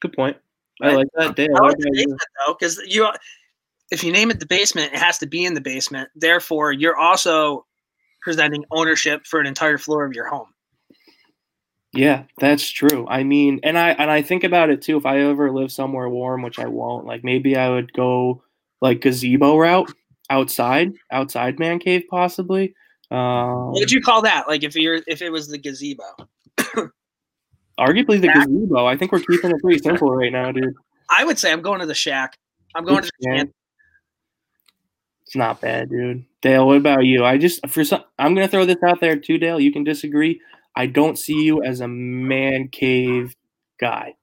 Good point. I like that. Dale, I like the basement though, because you, if you name it the basement, it has to be in the basement. Therefore, you're also presenting ownership for an entire floor of your home. Yeah, that's true. I mean, and I and I think about it too. If I ever live somewhere warm, which I won't, like maybe I would go like gazebo route outside, outside man cave possibly. Um, what would you call that? Like if you're if it was the gazebo. *coughs* arguably the shack? gazebo. I think we're keeping it pretty simple right now, dude. I would say I'm going to the shack. I'm going to the shack. It's not bad, dude. Dale, what about you? I just for some I'm gonna throw this out there too, Dale. You can disagree. I don't see you as a man cave guy.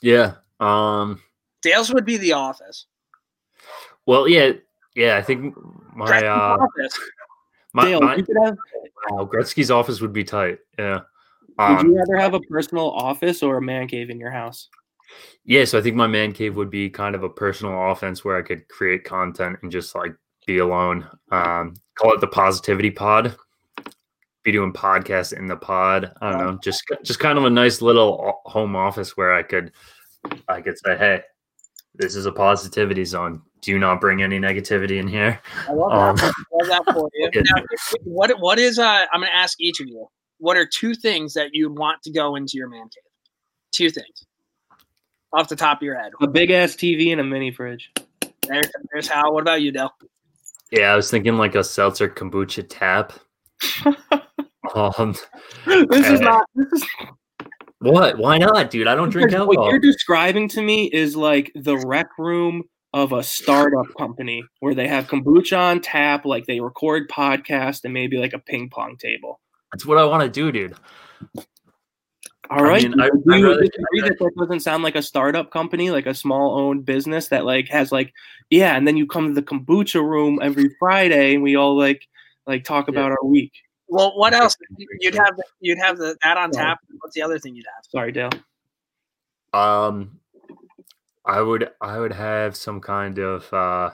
Yeah. Um Dale's would be the office. Well, yeah, yeah. I think my uh. My, Dale, my, have. Wow, Gretzky's office would be tight. Yeah. Um, would you rather have a personal office or a man cave in your house? Yeah, so I think my man cave would be kind of a personal offense where I could create content and just like be alone. Um, call it the positivity pod. Be doing podcasts in the pod. I don't know, just just kind of a nice little home office where I could I could say, hey, this is a positivity zone. Do not bring any negativity in here. I love um, that. I love that for you. *laughs* Now, what what is uh I'm gonna ask each of you. What are two things that you'd want to go into your man cave? Two things. Off the top of your head. A big ass TV and a mini fridge. There's, there's how. What about you, Dell? Yeah, I was thinking like a seltzer kombucha tap. *laughs* um, *laughs* this is not. This is what? Why not, dude? I don't drink alcohol. What you're describing to me is like the rec room of a startup company where they have kombucha on tap, like they record podcast and maybe like a ping pong table. That's what I want to do, dude. All right. I mean, I, do you rather, agree that that doesn't sound like a startup company, like a small owned business that like has like, yeah, and then you come to the kombucha room every Friday and we all like like talk yeah. about our week. Well, what else? You'd have the, you'd have the that on tap. What's the other thing you'd have? Sorry, Dale. Um, I would I would have some kind of uh,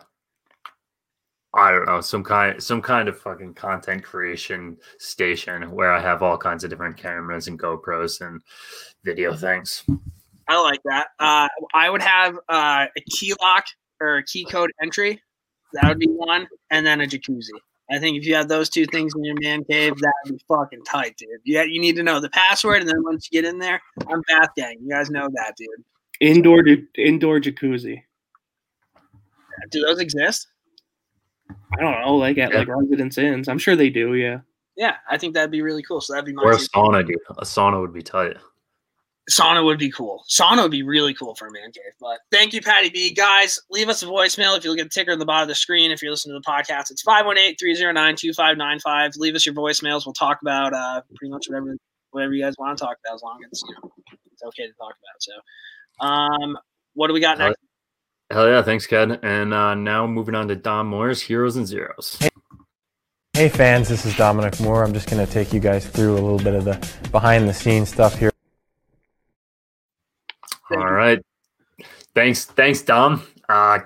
I don't know some kind some kind of fucking content creation station where I have all kinds of different cameras and GoPros and video things. I like that. Uh, I would have uh, a key lock or a key code entry. That would be one, and then a jacuzzi. I think if you have those two things in your man cave, that would be fucking tight, dude. Yeah, you need to know the password, and then once you get in there, I'm Bath Gang. You guys know that, dude. Indoor indoor jacuzzi. Do those exist? I don't know, like at yeah. like Residence Inns. I'm sure they do. Yeah. Yeah, I think that'd be really cool. So that'd be my. Or a sauna, dude. A sauna would be tight sauna would be cool. Sauna would be really cool for a man cave. But thank you, Patty B. Guys, leave us a voicemail if you look at the ticker on the bottom of the screen. If you're listening to the podcast, it's 518-309-2595. Leave us your voicemails. We'll talk about uh, pretty much whatever whatever you guys want to talk about as long as you know it's okay to talk about. So um what do we got next? Hell yeah, thanks, Ken. And uh, now moving on to Dom Moore's Heroes and Zeros. Hey. Hey fans, this is Dominic Moore. I'm just going to take you guys through a little bit of the behind the scenes stuff here. Thank All you. right. Thanks, thanks, Dom. Uh,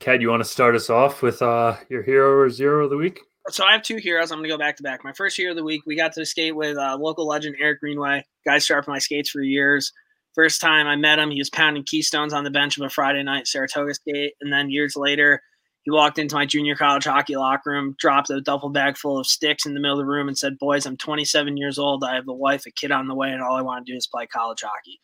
Kat, you want to start us off with uh, your hero or zero of the week? So I have two heroes. I'm going to go back to back. My first hero of the week, we got to skate with uh, local legend Eric Greenway. Guy sharpened my skates for years. First time I met him, he was pounding keystones on the bench of a Friday night Saratoga skate. And then years later, he walked into my junior college hockey locker room, dropped a duffel bag full of sticks in the middle of the room, and said, Boys, I'm 27 years old. I have a wife, a kid on the way, and all I want to do is play college hockey.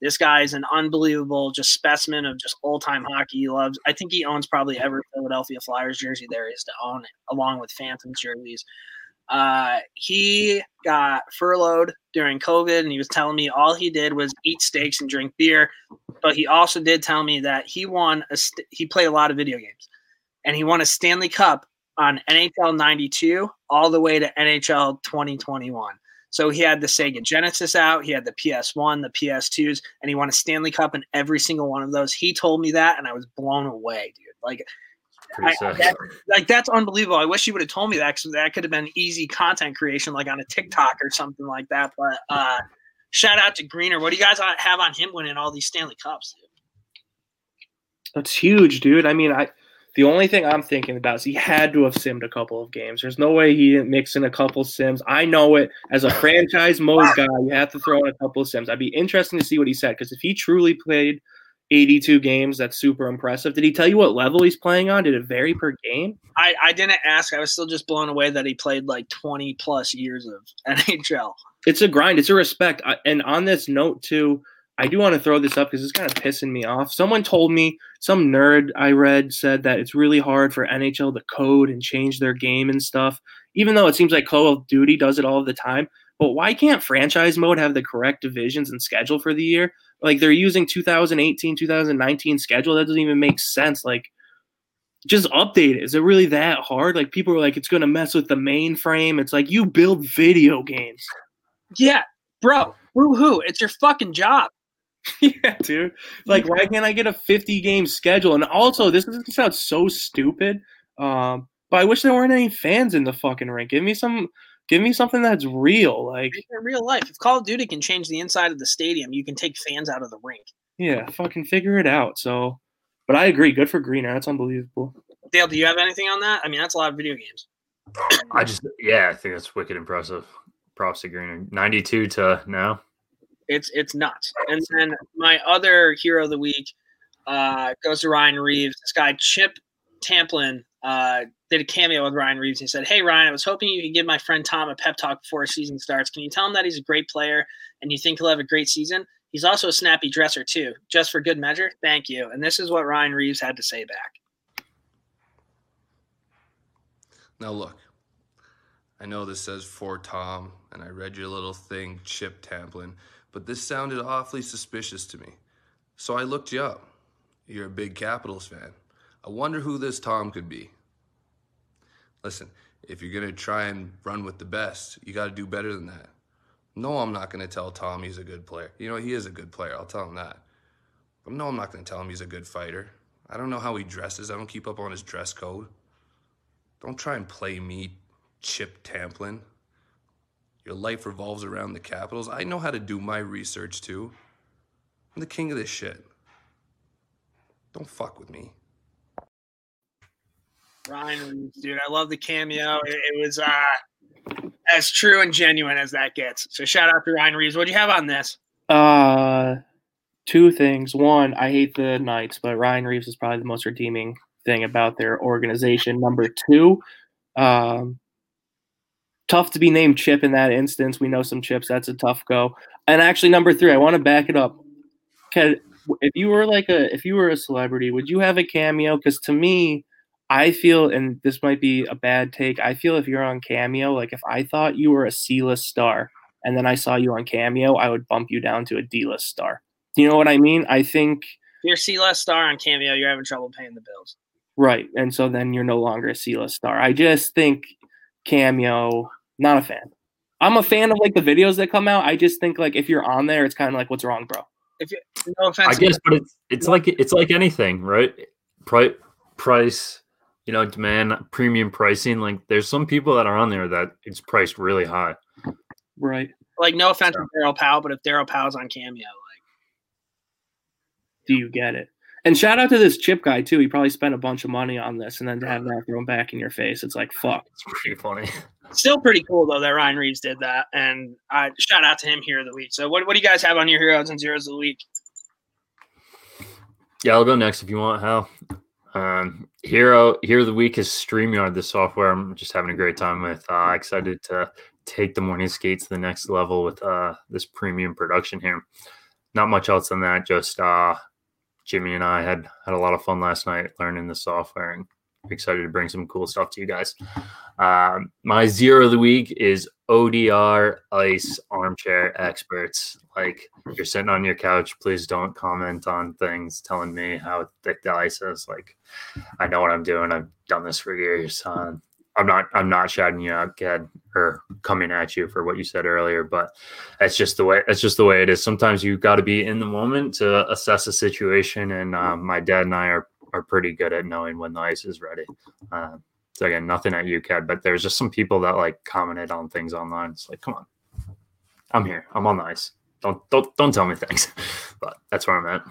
This guy is an unbelievable just specimen of just old time hockey. He loves. I think he owns probably every Philadelphia Flyers jersey there is to own, it, along with Phantoms jerseys. Uh, he got furloughed during COVID, and he was telling me all he did was eat steaks and drink beer. but he also did tell me that he won a st- he played a lot of video games, and he won a Stanley Cup on NHL 92 all the way to NHL 2021. So he had the Sega Genesis out, he had the PS1, the PS2s, and he won a Stanley Cup in every single one of those. He told me that, and I was blown away, dude. Like, I, that, like that's unbelievable. I wish you would have told me that because that could have been easy content creation, like on a TikTok or something like that. But uh, shout out to Greener. What do you guys have on him winning all these Stanley Cups? Dude? That's huge, dude. I mean, I the only thing I'm thinking about is he had to have simmed a couple of games. There's no way he didn't mix in a couple sims. I know it as a franchise mode guy. You have to throw in a couple of sims. I'd be interesting to see what he said because if he truly played 82 games, that's super impressive. Did he tell you what level he's playing on? Did it vary per game? I, I didn't ask. I was still just blown away that he played like 20 plus years of NHL. It's a grind. It's a respect. And on this note, too, I do want to throw this up because it's kind of pissing me off. Someone told me, some nerd I read said that it's really hard for NHL to code and change their game and stuff, even though it seems like Call of Duty does it all the time. But why can't franchise mode have the correct divisions and schedule for the year? Like they're using 2018, 2019 schedule. That doesn't even make sense. Like, just update it. Is it really that hard? Like people are like, it's to mess with the mainframe. It's like you build video games. Yeah, bro. Woo hoo! It's your fucking job. *laughs* yeah, dude. Like, why can't I get a 50 game schedule? And also, this, this sounds so stupid. Um, but I wish there weren't any fans in the fucking rink. Give me some, give me something that's real. Like in real life. If Call of Duty can change the inside of the stadium, you can take fans out of the rink. Yeah, fucking figure it out. So, but I agree. Good for Greener. That's unbelievable. Dale, do you have anything on that? I mean, that's a lot of video games. I just, yeah, I think that's wicked impressive. Props to Greener. 92 to now. It's it's nuts. And then my other hero of the week uh, goes to Ryan Reaves. This guy Chip Tamplin uh, did a cameo with Ryan Reaves. He said, "Hey Ryan, I was hoping you could give my friend Tom a pep talk before his season starts. Can you tell him that he's a great player and you think he'll have a great season? He's also a snappy dresser too, just for good measure. Thank you." And this is what Ryan Reaves had to say back. Now look, I know this says for Tom, and I read your little thing, Chip Tamplin but this sounded awfully suspicious to me. So I looked you up. You're a big Capitals fan. I wonder who this Tom could be. Listen, if you're going to try and run with the best, you got to do better than that. No, I'm not going to tell Tom he's a good player. You know, he is a good player. I'll tell him that. But no, I'm not going to tell him he's a good fighter. I don't know how he dresses. I don't keep up on his dress code. Don't try and play me, Chip Tamplin. Your life revolves around the Capitals. I know how to do my research too. I'm the king of this shit. Don't fuck with me. Ryan, dude, I love the cameo. It, it was uh, as true and genuine as that gets. So shout out to Ryan Reaves. What do you have on this? Uh, two things. One, I hate the Knights, but Ryan Reaves is probably the most redeeming thing about their organization. Number two, um, tough to be named Chip in that instance. We know some chips. That's a tough go. And actually, number three, I want to back it up. if you were like a if you were a celebrity, would you have a cameo? Because to me, I feel, and this might be a bad take. I feel if you're on Cameo, like if I thought you were a C-list star and then I saw you on Cameo, I would bump you down to a D-list star. Do you know what I mean? I think if you're C-list star on Cameo, you're having trouble paying the bills. Right, and so then you're no longer a C-list star. I just think Cameo not a fan. I'm a fan of like the videos that come out. I just think like if you're on there, it's kind of like, what's wrong, bro? If you, no offense, I guess, but it's it's like it's like anything, right? Price, price, you know, demand, premium pricing. Like there's some people that are on there that it's priced really high. Right. Like no offense so. to Darroll Powe, but if Darroll Powe's on Cameo, like, do you get it? And shout out to this chip guy too. He probably spent a bunch of money on this, and then to have that thrown back in your face, it's like fuck. It's pretty funny. *laughs* Still pretty cool though that Ryan Reaves did that, and I shout out to him here of the week. So what, what do you guys have on your heroes and zeros of the week? Yeah, I'll go next if you want, Hal. Um, hero hero of the week is Streamyard, the software I'm just having a great time with. Uh, excited to take the morning skate to the next level with uh, this premium production here. Not much else than that. Just uh, Jimmy and I had had a lot of fun last night learning the software, and excited to bring some cool stuff to you guys. Um, my zero of the week is ODR Ice Armchair Experts. Like you're sitting on your couch, please don't comment on things telling me how thick the ice is. Like I know what I'm doing. I've done this for years. Um, I'm not I'm not shouting you out, kid, or coming at you for what you said earlier, but that's just the way that's just the way it is. Sometimes you've got to be in the moment to assess a situation, and um, my dad and I are are pretty good at knowing when the ice is ready. Uh, so again, nothing at Ked, but there's just some people that like commented on things online. It's like, come on, I'm here, I'm on the ice. Don't don't don't tell me things, *laughs* but that's where I'm at.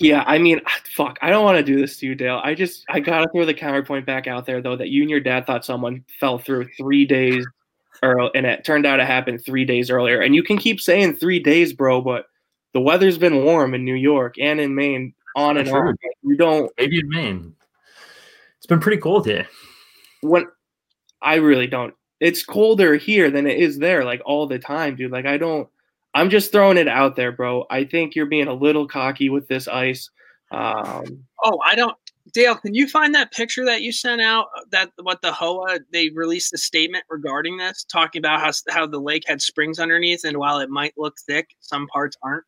Yeah, I mean, fuck, I don't want to do this to you, Dale. I just, I gotta throw the counterpoint back out there, though, that you and your dad thought someone fell through three days, early, and it turned out it happened three days earlier. And you can keep saying three days, bro, but the weather's been warm in New York and in Maine, on and on. You don't maybe in Maine. It's been pretty cold here. When I really don't. It's colder here than it is there, like all the time, dude. Like I don't. I'm just throwing it out there, bro. I think you're being a little cocky with this ice. Um, oh, I don't. Dale, can you find that picture that you sent out? Uh, that what the HOA they released a statement regarding this, talking about how how the lake had springs underneath, and while it might look thick, some parts aren't.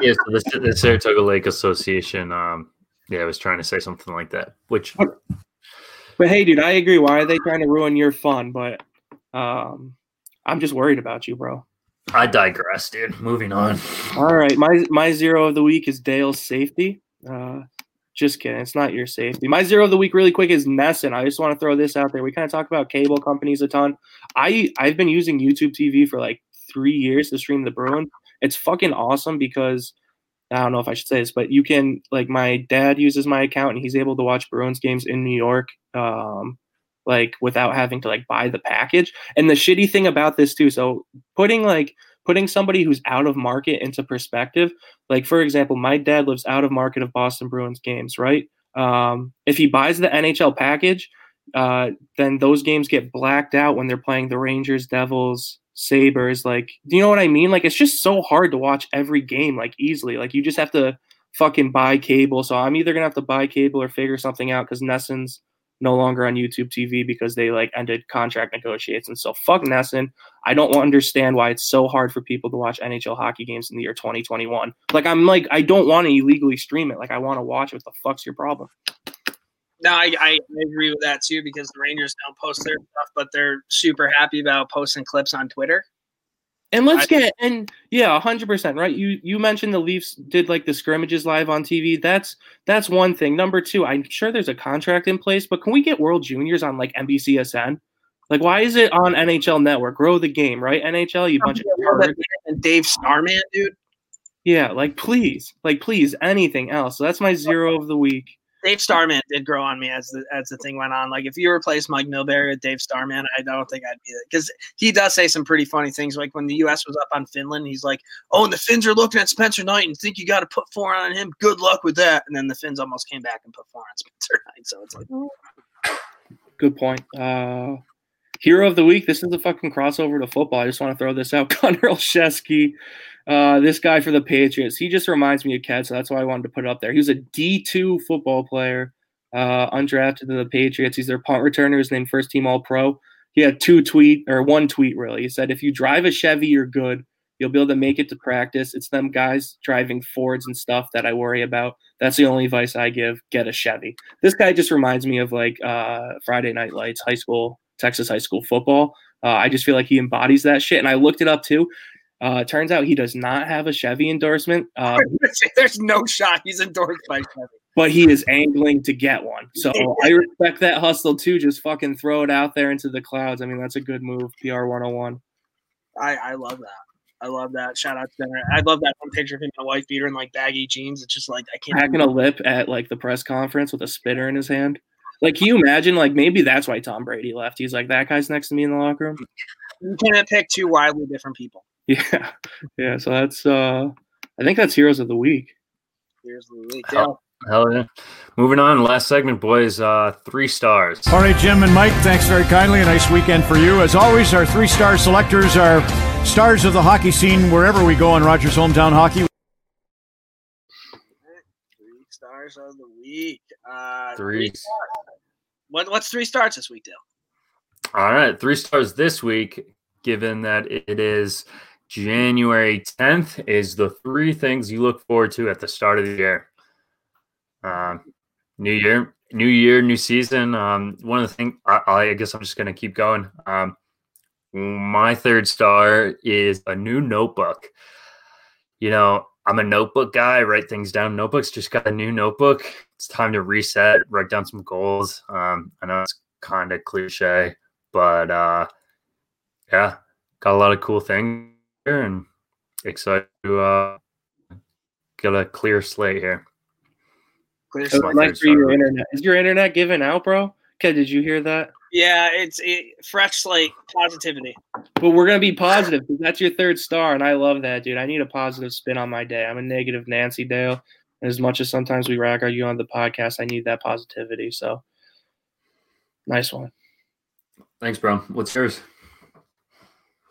Yeah, so the, the Saratoga Lake Association, um, yeah, I was trying to say something like that. Which, but hey, dude, I agree. Why are they trying to ruin your fun? But um, I'm just worried about you, bro. I digress, dude. Moving on. All right, my my zero of the week is Dale's safety. Uh, just kidding. It's not your safety. My zero of the week, really quick, is NESN. I just want to throw this out there. We kind of talk about cable companies a ton. I I've been using YouTube TV for like three years to stream the Bruins. It's fucking awesome because I don't know if I should say this, but you can like my dad uses my account and he's able to watch Bruins games in New York. Um, like without having to like buy the package. And the shitty thing about this too, so putting like putting somebody who's out of market into perspective, like for example, my dad lives out of market of Boston Bruins games, right? Um, if he buys the NHL package, uh, then those games get blacked out when they're playing the Rangers, Devils, Sabres. Like, do you know what I mean? Like, it's just so hard to watch every game like easily. Like, you just have to fucking buy cable. So I'm either gonna have to buy cable or figure something out because NESN's no longer on YouTube TV because they like ended contract negotiations. And so fuck NESN. I don't understand why it's so hard for people to watch NHL hockey games in the year 2021. Like I'm like I don't want to illegally stream it. Like I want to watch it. What the fuck's your problem? No, I, I agree with that too because the Rangers don't post their stuff, but they're super happy about posting clips on Twitter. And let's get and yeah, hundred percent right. You you mentioned the Leafs did like the scrimmages live on TV. That's that's one thing. Number two, I'm sure there's a contract in place, but can we get World Juniors on like NBCSN? Like, why is it on NHL Network? Grow the game, right? NHL, you bunch of and Dave Starman, dude. Yeah, like please, like please, anything else. So that's my zero of the week. Dave Starman did grow on me as the as the thing went on. Like if you replace Mike Milbury with Dave Starman, I don't think I'd be it because he does say some pretty funny things. Like when the U.S. was up on Finland, he's like, "Oh, and the Finns are looking at Spencer Knight and think you got to put four on him. Good luck with that." And then the Finns almost came back and put four on *laughs* Spencer Knight. So it's like, good point. Uh, hero of the week. This is a fucking crossover to football. I just want to throw this out. *laughs* Gunner Olszewski uh, this guy for the Patriots, he just reminds me of Ked, so that's why I wanted to put it up there. He was a D2 football player, uh, undrafted to the Patriots. He's their punt returner. His name first team All Pro. He had two tweet or one tweet really. He said, "If you drive a Chevy, you're good. You'll be able to make it to practice. It's them guys driving Fords and stuff that I worry about. That's the only advice I give. Get a Chevy. This guy just reminds me of like uh, Friday Night Lights, high school, Texas high school football. Uh, I just feel like he embodies that shit. And I looked it up too. Uh, turns out he does not have a Chevy endorsement. Uh, *laughs* There's no shot he's endorsed by Chevy. But he is angling to get one. So *laughs* I respect that hustle too. Just fucking throw it out there into the clouds. I mean, that's a good move. PR 101. I, I love that. I love that. Shout out to Denver. I love that one picture of him in a white beater and like baggy jeans. It's just like I can't. Hacking a lip at like the press conference with a spitter in his hand. Like, can you imagine? Like, maybe that's why Tom Brady left. He's like, that guy's next to me in the locker room. You can't pick two wildly different people. *laughs* Yeah, yeah. So that's uh, I think that's heroes of the week. Heroes of the week. Hell, hell yeah. Moving on, last segment, boys. Uh, three stars. All right, Jim and Mike. Thanks very kindly. A nice weekend for you. As always, our three star selectors are stars of the hockey scene wherever we go in Rogers hometown hockey. Three stars of the week. Uh, three. What, what's three stars this week, Dale? All right, three stars this week. Given that it is January 10th, is the three things you look forward to at the start of the year. Um, new year, new year, new season. Um, one of the things I, I guess I'm just going to keep going. Um, my third star is a new notebook. You know, I'm a notebook guy, write things down. Notebooks just got a new notebook. It's time to reset, write down some goals. Um, I know it's kind of cliche, but uh, yeah, got a lot of cool things and excited to uh, get a clear slate here. Clear slate. Like for your internet. Is your internet giving out, bro? Okay, did you hear that? Yeah, it's it, fresh slate positivity. But we're gonna be positive because that's your third star, and I love that, dude. I need a positive spin on my day. I'm a negative Nancy Dale. and As much as sometimes we rag on you on the podcast, I need that positivity. So, nice one. Thanks, bro. What's yours?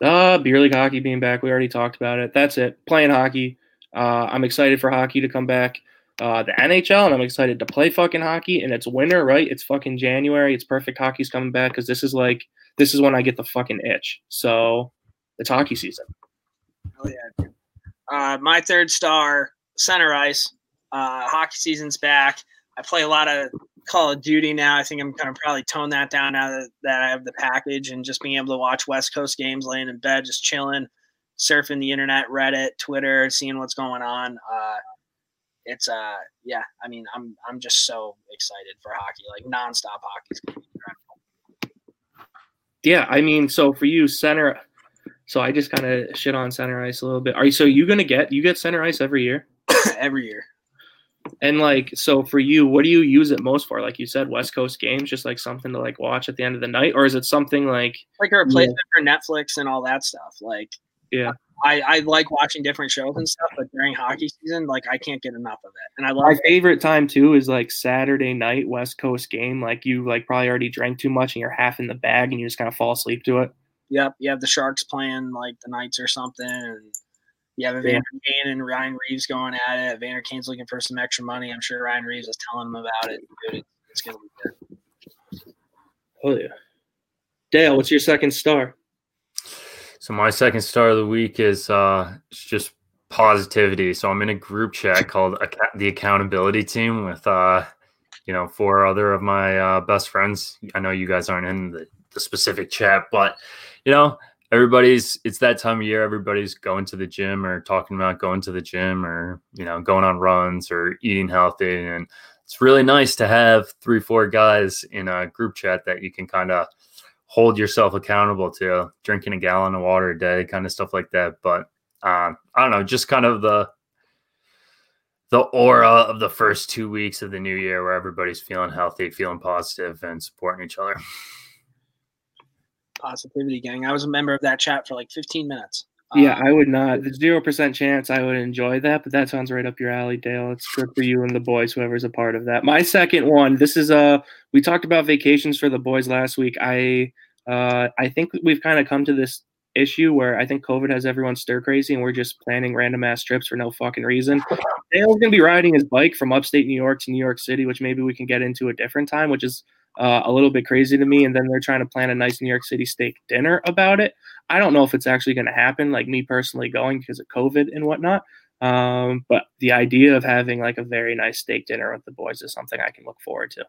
Uh, beer league hockey being back. We already talked about it. That's it. Playing hockey. Uh, I'm excited for hockey to come back uh, the NHL, and I'm excited to play fucking hockey. And it's winter, right? It's fucking January. It's perfect. Hockey's coming back because this is like this is when I get the fucking itch. So it's hockey season. Oh yeah. Uh, my third star, center ice. Uh, hockey season's back. I play a lot of Call of Duty now. I think I'm gonna probably tone that down now that, that I have the package and just being able to watch West Coast games, laying in bed, just chilling, surfing the internet, Reddit, Twitter, seeing what's going on. Uh, it's uh yeah, I mean I'm I'm just so excited for hockey. Like nonstop hockey's gonna be incredible. Yeah, I mean, so for you, center so I just kind of shit on center ice a little bit. Are you so you gonna get you get center ice every year? *coughs* every year. And like so for you, what do you use it most for? Like you said, West Coast games, just like something to like watch at the end of the night, or is it something like like a replacement yeah. for Netflix and all that stuff? Like yeah, uh, I, I like watching different shows and stuff, but during hockey season, like I can't get enough of it. And I love my favorite time too is like Saturday night West Coast game. Like you like probably already drank too much and you're half in the bag and you just kind of fall asleep to it. Yep, you have the Sharks playing like the Knights or something, and you have a Evander Kane and Ryan Reaves going at it. Evander Kane's looking for some extra money. I'm sure Ryan Reeves is telling him about it. Dude, it's gonna be good. Oh yeah, Dale, what's your second star? So my second star of the week is uh, it's just positivity. So I'm in a group chat called the Accountability Team with uh, you know four other of my uh, best friends. I know you guys aren't in the, the specific chat, but you know everybody's it's that time of year. Everybody's going to the gym or talking about going to the gym or you know going on runs or eating healthy, and it's really nice to have three four guys in a group chat that you can kind of hold yourself accountable to drinking a gallon of water a day, kind of stuff like that. But um, I don't know, just kind of the the aura of the first two weeks of the new year where everybody's feeling healthy, feeling positive, and supporting each other. Positivity gang. I was a member of that chat for like 15 minutes. Yeah, um, I would not. There's zero percent chance I would enjoy that, but that sounds right up your alley, Dale. It's good for you and the boys, whoever's a part of that. My second one. This is a. Uh, we talked about vacations for the boys last week. I uh, I think we've kind of come to this issue where I think COVID has everyone stir crazy and we're just planning random ass trips for no fucking reason. Dale's gonna be riding his bike from upstate New York to New York City, which maybe we can get into a different time, which is uh, a little bit crazy to me. And then they're trying to plan a nice New York City steak dinner about it. I don't know if it's actually going to happen, like me personally going because of COVID and whatnot. Um, but the idea of having like a very nice steak dinner with the boys is something I can look forward to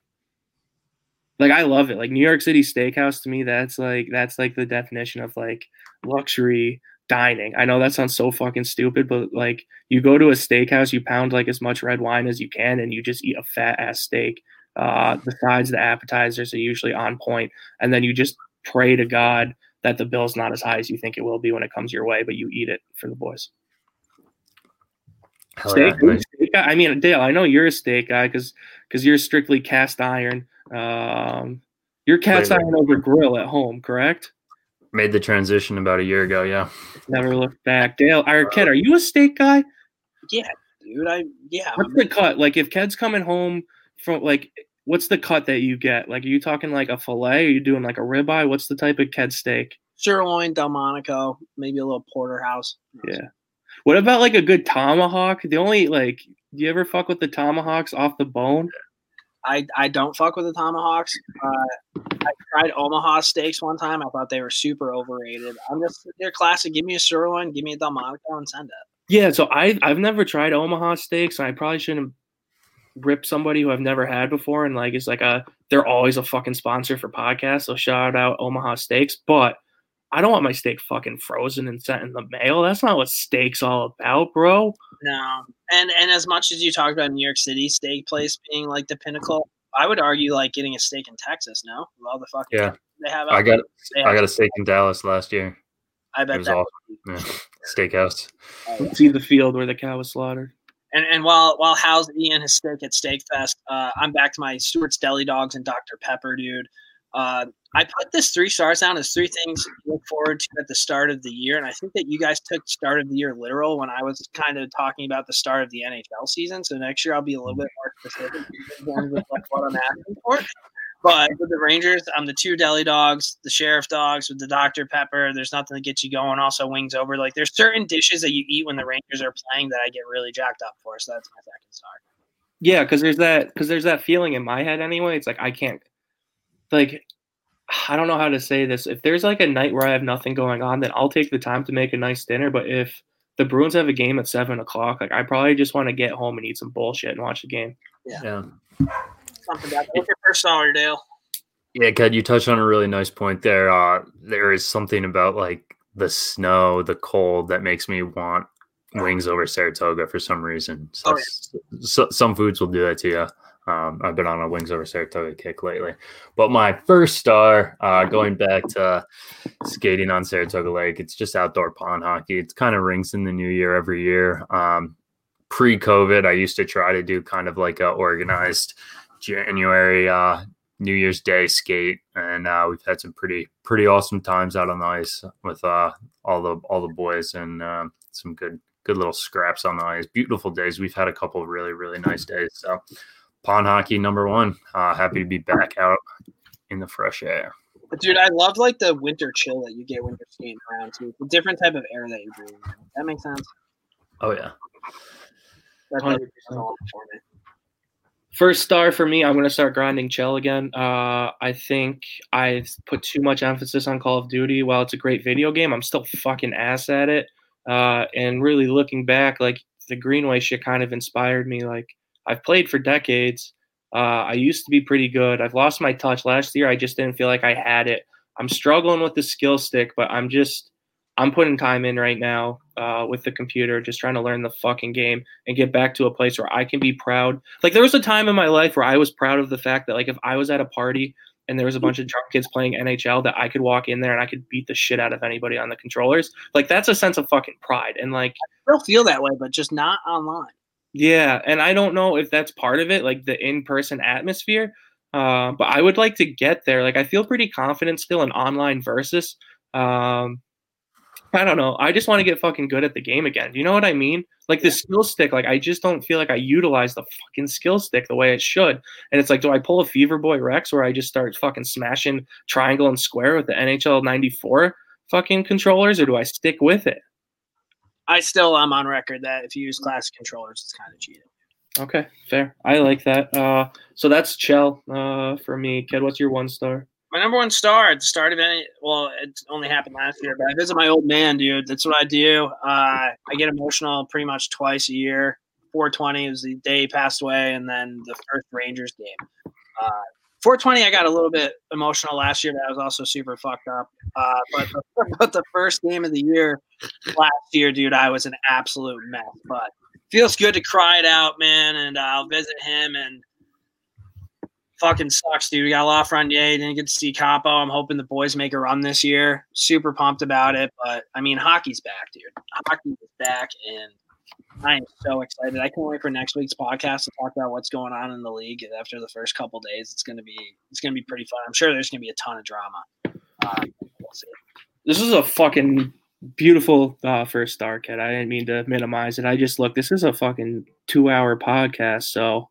like I love it. Like New York City steakhouse to me, that's like that's like the definition of like luxury dining. I know that sounds so fucking stupid, but like you go to a steakhouse, you pound like as much red wine as you can, and you just eat a fat ass steak. Uh, the sides, the appetizers are usually on point, and then you just pray to God that the bill's not as high as you think it will be when it comes your way, but you eat it for the boys. steak, yeah, steak guy. I mean, Dale, I know you're a steak guy because because you're strictly cast iron. Um, your cast Wait, iron over grill at home, correct? Made the transition about a year ago. Yeah. Never looked back. Dale, or Ked, are you a steak guy? Yeah, dude. I yeah. What's I'm, the cut? Like, if Ked's coming home from like, what's the cut that you get? Like, are you talking like a fillet? Are you doing like a ribeye? What's the type of Ked steak? Sirloin, Delmonico, maybe a little porterhouse. Yeah. What about like a good tomahawk? The only like Do you ever fuck with the tomahawks off the bone? I, I don't fuck with the tomahawks. Uh, I tried Omaha steaks one time. I thought they were super overrated. I'm just they're classic. Give me a sirloin, give me a Delmonico, and send it. Yeah, so I I've never tried Omaha steaks, and I probably shouldn't rip somebody who I've never had before. And like it's like a they're always a fucking sponsor for podcasts. So shout out Omaha Steaks, but I don't want my steak fucking frozen and sent in the mail. That's not what steak's all about, bro. No. And and as much as you talk about New York City steak place being like the pinnacle, I would argue like getting a steak in Texas, no? With all the fucking yeah. they have I got I got a steak in Dallas last year. I bet it was awesome. Yeah. Steakhouse. See the field where the cow was slaughtered. And, and while while Hal's eating his steak at Steak Fest, uh, I'm back to my Stewart's Deli Dogs and Dr. Pepper, dude. Uh, I put this three stars down as three things to look forward to at the start of the year. And I think that you guys took start of the year literal when I was kind of talking about the start of the NHL season. So next year I'll be a little bit more specific of like what I'm asking for. But with the Rangers, I'm the two deli dogs, the sheriff dogs with the Dr. Pepper. There's nothing to get you going. Also, wings over. Like there's certain dishes that you eat when the Rangers are playing that I get really jacked up for. So that's my second star. Yeah, because there's that because there's that feeling in my head anyway. It's like I can't like I don't know how to say this. If there's like a night where I have nothing going on, then I'll take the time to make a nice dinner. But if the Bruins have a game at seven o'clock, like I probably just want to get home and eat some bullshit and watch the game. Yeah. yeah. Something about that. What's your first dollar, Dale? Yeah, Ken, you touched on a really nice point there. Uh, there is something about like the snow, the cold that makes me want wings over Saratoga for some reason. So, oh, yeah. so some foods will do that to you. Um, I've been on a Wings Over Saratoga kick lately. But my first star, uh, going back to skating on Saratoga Lake, it's just outdoor pond hockey. It's kind of rings in the new year every year. Um, Pre COVID, I used to try to do kind of like a organized January uh, New Year's Day skate, and uh, we've had some pretty pretty awesome times out on the ice with uh, all the all the boys and um, some good good little scraps on the ice. Beautiful days. We've had a couple of really really nice days. So pond hockey number one. Uh, happy to be back out in the fresh air. Dude, I love like the winter chill that you get when you're skating around too. The different type of air that you breathe. That makes sense. Oh yeah. First star for me, I'm going to start grinding Chell again. Uh, I think I've put too much emphasis on Call of Duty. While it's a great video game, I'm still fucking ass at it. Uh, and really looking back, like the Greenway shit kind of inspired me. Like I've played for decades. Uh, I used to be pretty good. I've lost my touch last year. I just didn't feel like I had it. I'm struggling with the skill stick, but I'm just I'm putting time in right now uh, with the computer, just trying to learn the fucking game and get back to a place where I can be proud. Like there was a time in my life where I was proud of the fact that like if I was at a party and there was a bunch of drunk kids playing NHL, that I could walk in there and I could beat the shit out of anybody on the controllers. Like that's a sense of fucking pride. And like I still feel that way, but just not online. Yeah, and I don't know if that's part of it, like the in-person atmosphere. Uh, but I would like to get there. Like I feel pretty confident still in online versus. Um, I don't know. I just want to get fucking good at the game again. Do you know what I mean? Like the skill stick, like I just don't feel like I utilize the fucking skill stick the way it should. And it's like, do I pull a Fever Boy Rex where I just start fucking smashing triangle and square with the NHL 94 fucking controllers, or do I stick with it? I still am on record that if you use classic controllers, it's kind of cheating. Okay, fair. I like that. Uh, so that's Chell uh, for me. Kid, what's your one star? My number one star at the start of any. Well, it only happened last year, but I visit my old man, dude. That's what I do. Uh, I get emotional pretty much twice a year. 420 was the day he passed away, and then the first Rangers game. Uh, 420, I got a little bit emotional last year, but I was also super fucked up. Uh, but, the, *laughs* but the first game of the year last year, dude, I was an absolute mess. But feels good to cry it out, man. And uh, I'll visit him and fucking sucks, dude. We got Lafreniere. Didn't get to see Kaapo. I'm hoping the boys make a run this year. Super pumped about it. But I mean, hockey's back, dude. Hockey is back, and I am so excited. I can't wait for next week's podcast to talk about what's going on in the league after the first couple days. It's gonna be it's gonna be pretty fun. I'm sure there's gonna be a ton of drama. Uh, we'll this is a fucking beautiful uh, first start, kid. I didn't mean to minimize it. I just look. This is a fucking two hour podcast, so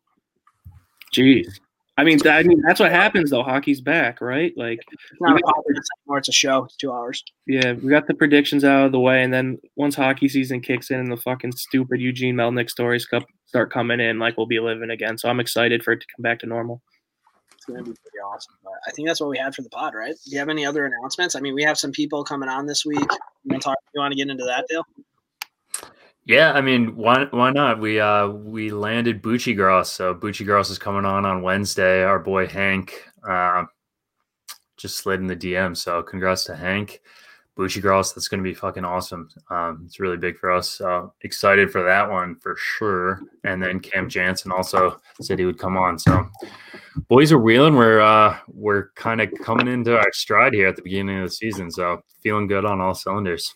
jeez. I mean, I mean that's what happens though. Hockey's back, right? Like it's not a podcast anymore; it's a show. It's two hours. Yeah, we got the predictions out of the way, and then once hockey season kicks in and the fucking stupid Eugene Melnyk stories start coming in, like we'll be living again. So I'm excited for it to come back to normal. It's gonna be pretty awesome. But I think that's what we had for the pod, right? Do you have any other announcements? I mean, we have some people coming on this week. You want to talk? You want to get into that, Dale? Yeah, I mean, why why not? We uh we landed Bucci Gross, so Bucci Gross is coming on on Wednesday. Our boy Hank uh, just slid in the DM, so congrats to Hank. Bucci Gross, that's going to be fucking awesome. Um, it's really big for us. So excited for that one for sure. And then Cam Janssen also said he would come on. So boys are wheeling. We're uh, we're kind of coming into our stride here at the beginning of the season. So feeling good on all cylinders.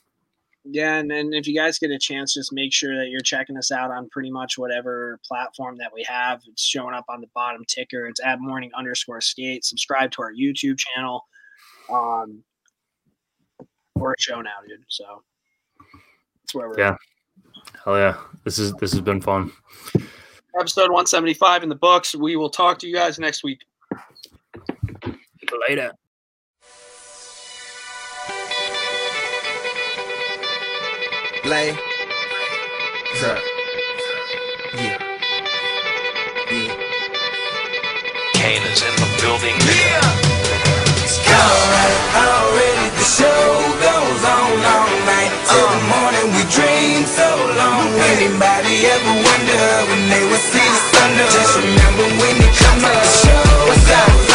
Yeah, and then if you guys get a chance, just make sure that you're checking us out on pretty much whatever platform that we have. It's showing up on the bottom ticker. It's at morning underscore skate. Subscribe to our YouTube channel. Um, we're a show now, dude. So that's where we're. Yeah. At. Hell yeah! This is this has been fun. Episode 175 in the books. We will talk to you guys next week. Later. Lay. Sir. Yeah. Yeah. Kane is in the building. Yeah. Alright, already the show goes on all night. Till the uh. morning we dream so long. Anybody ever wonder when they would see the sun? Just remember when it comes up, the show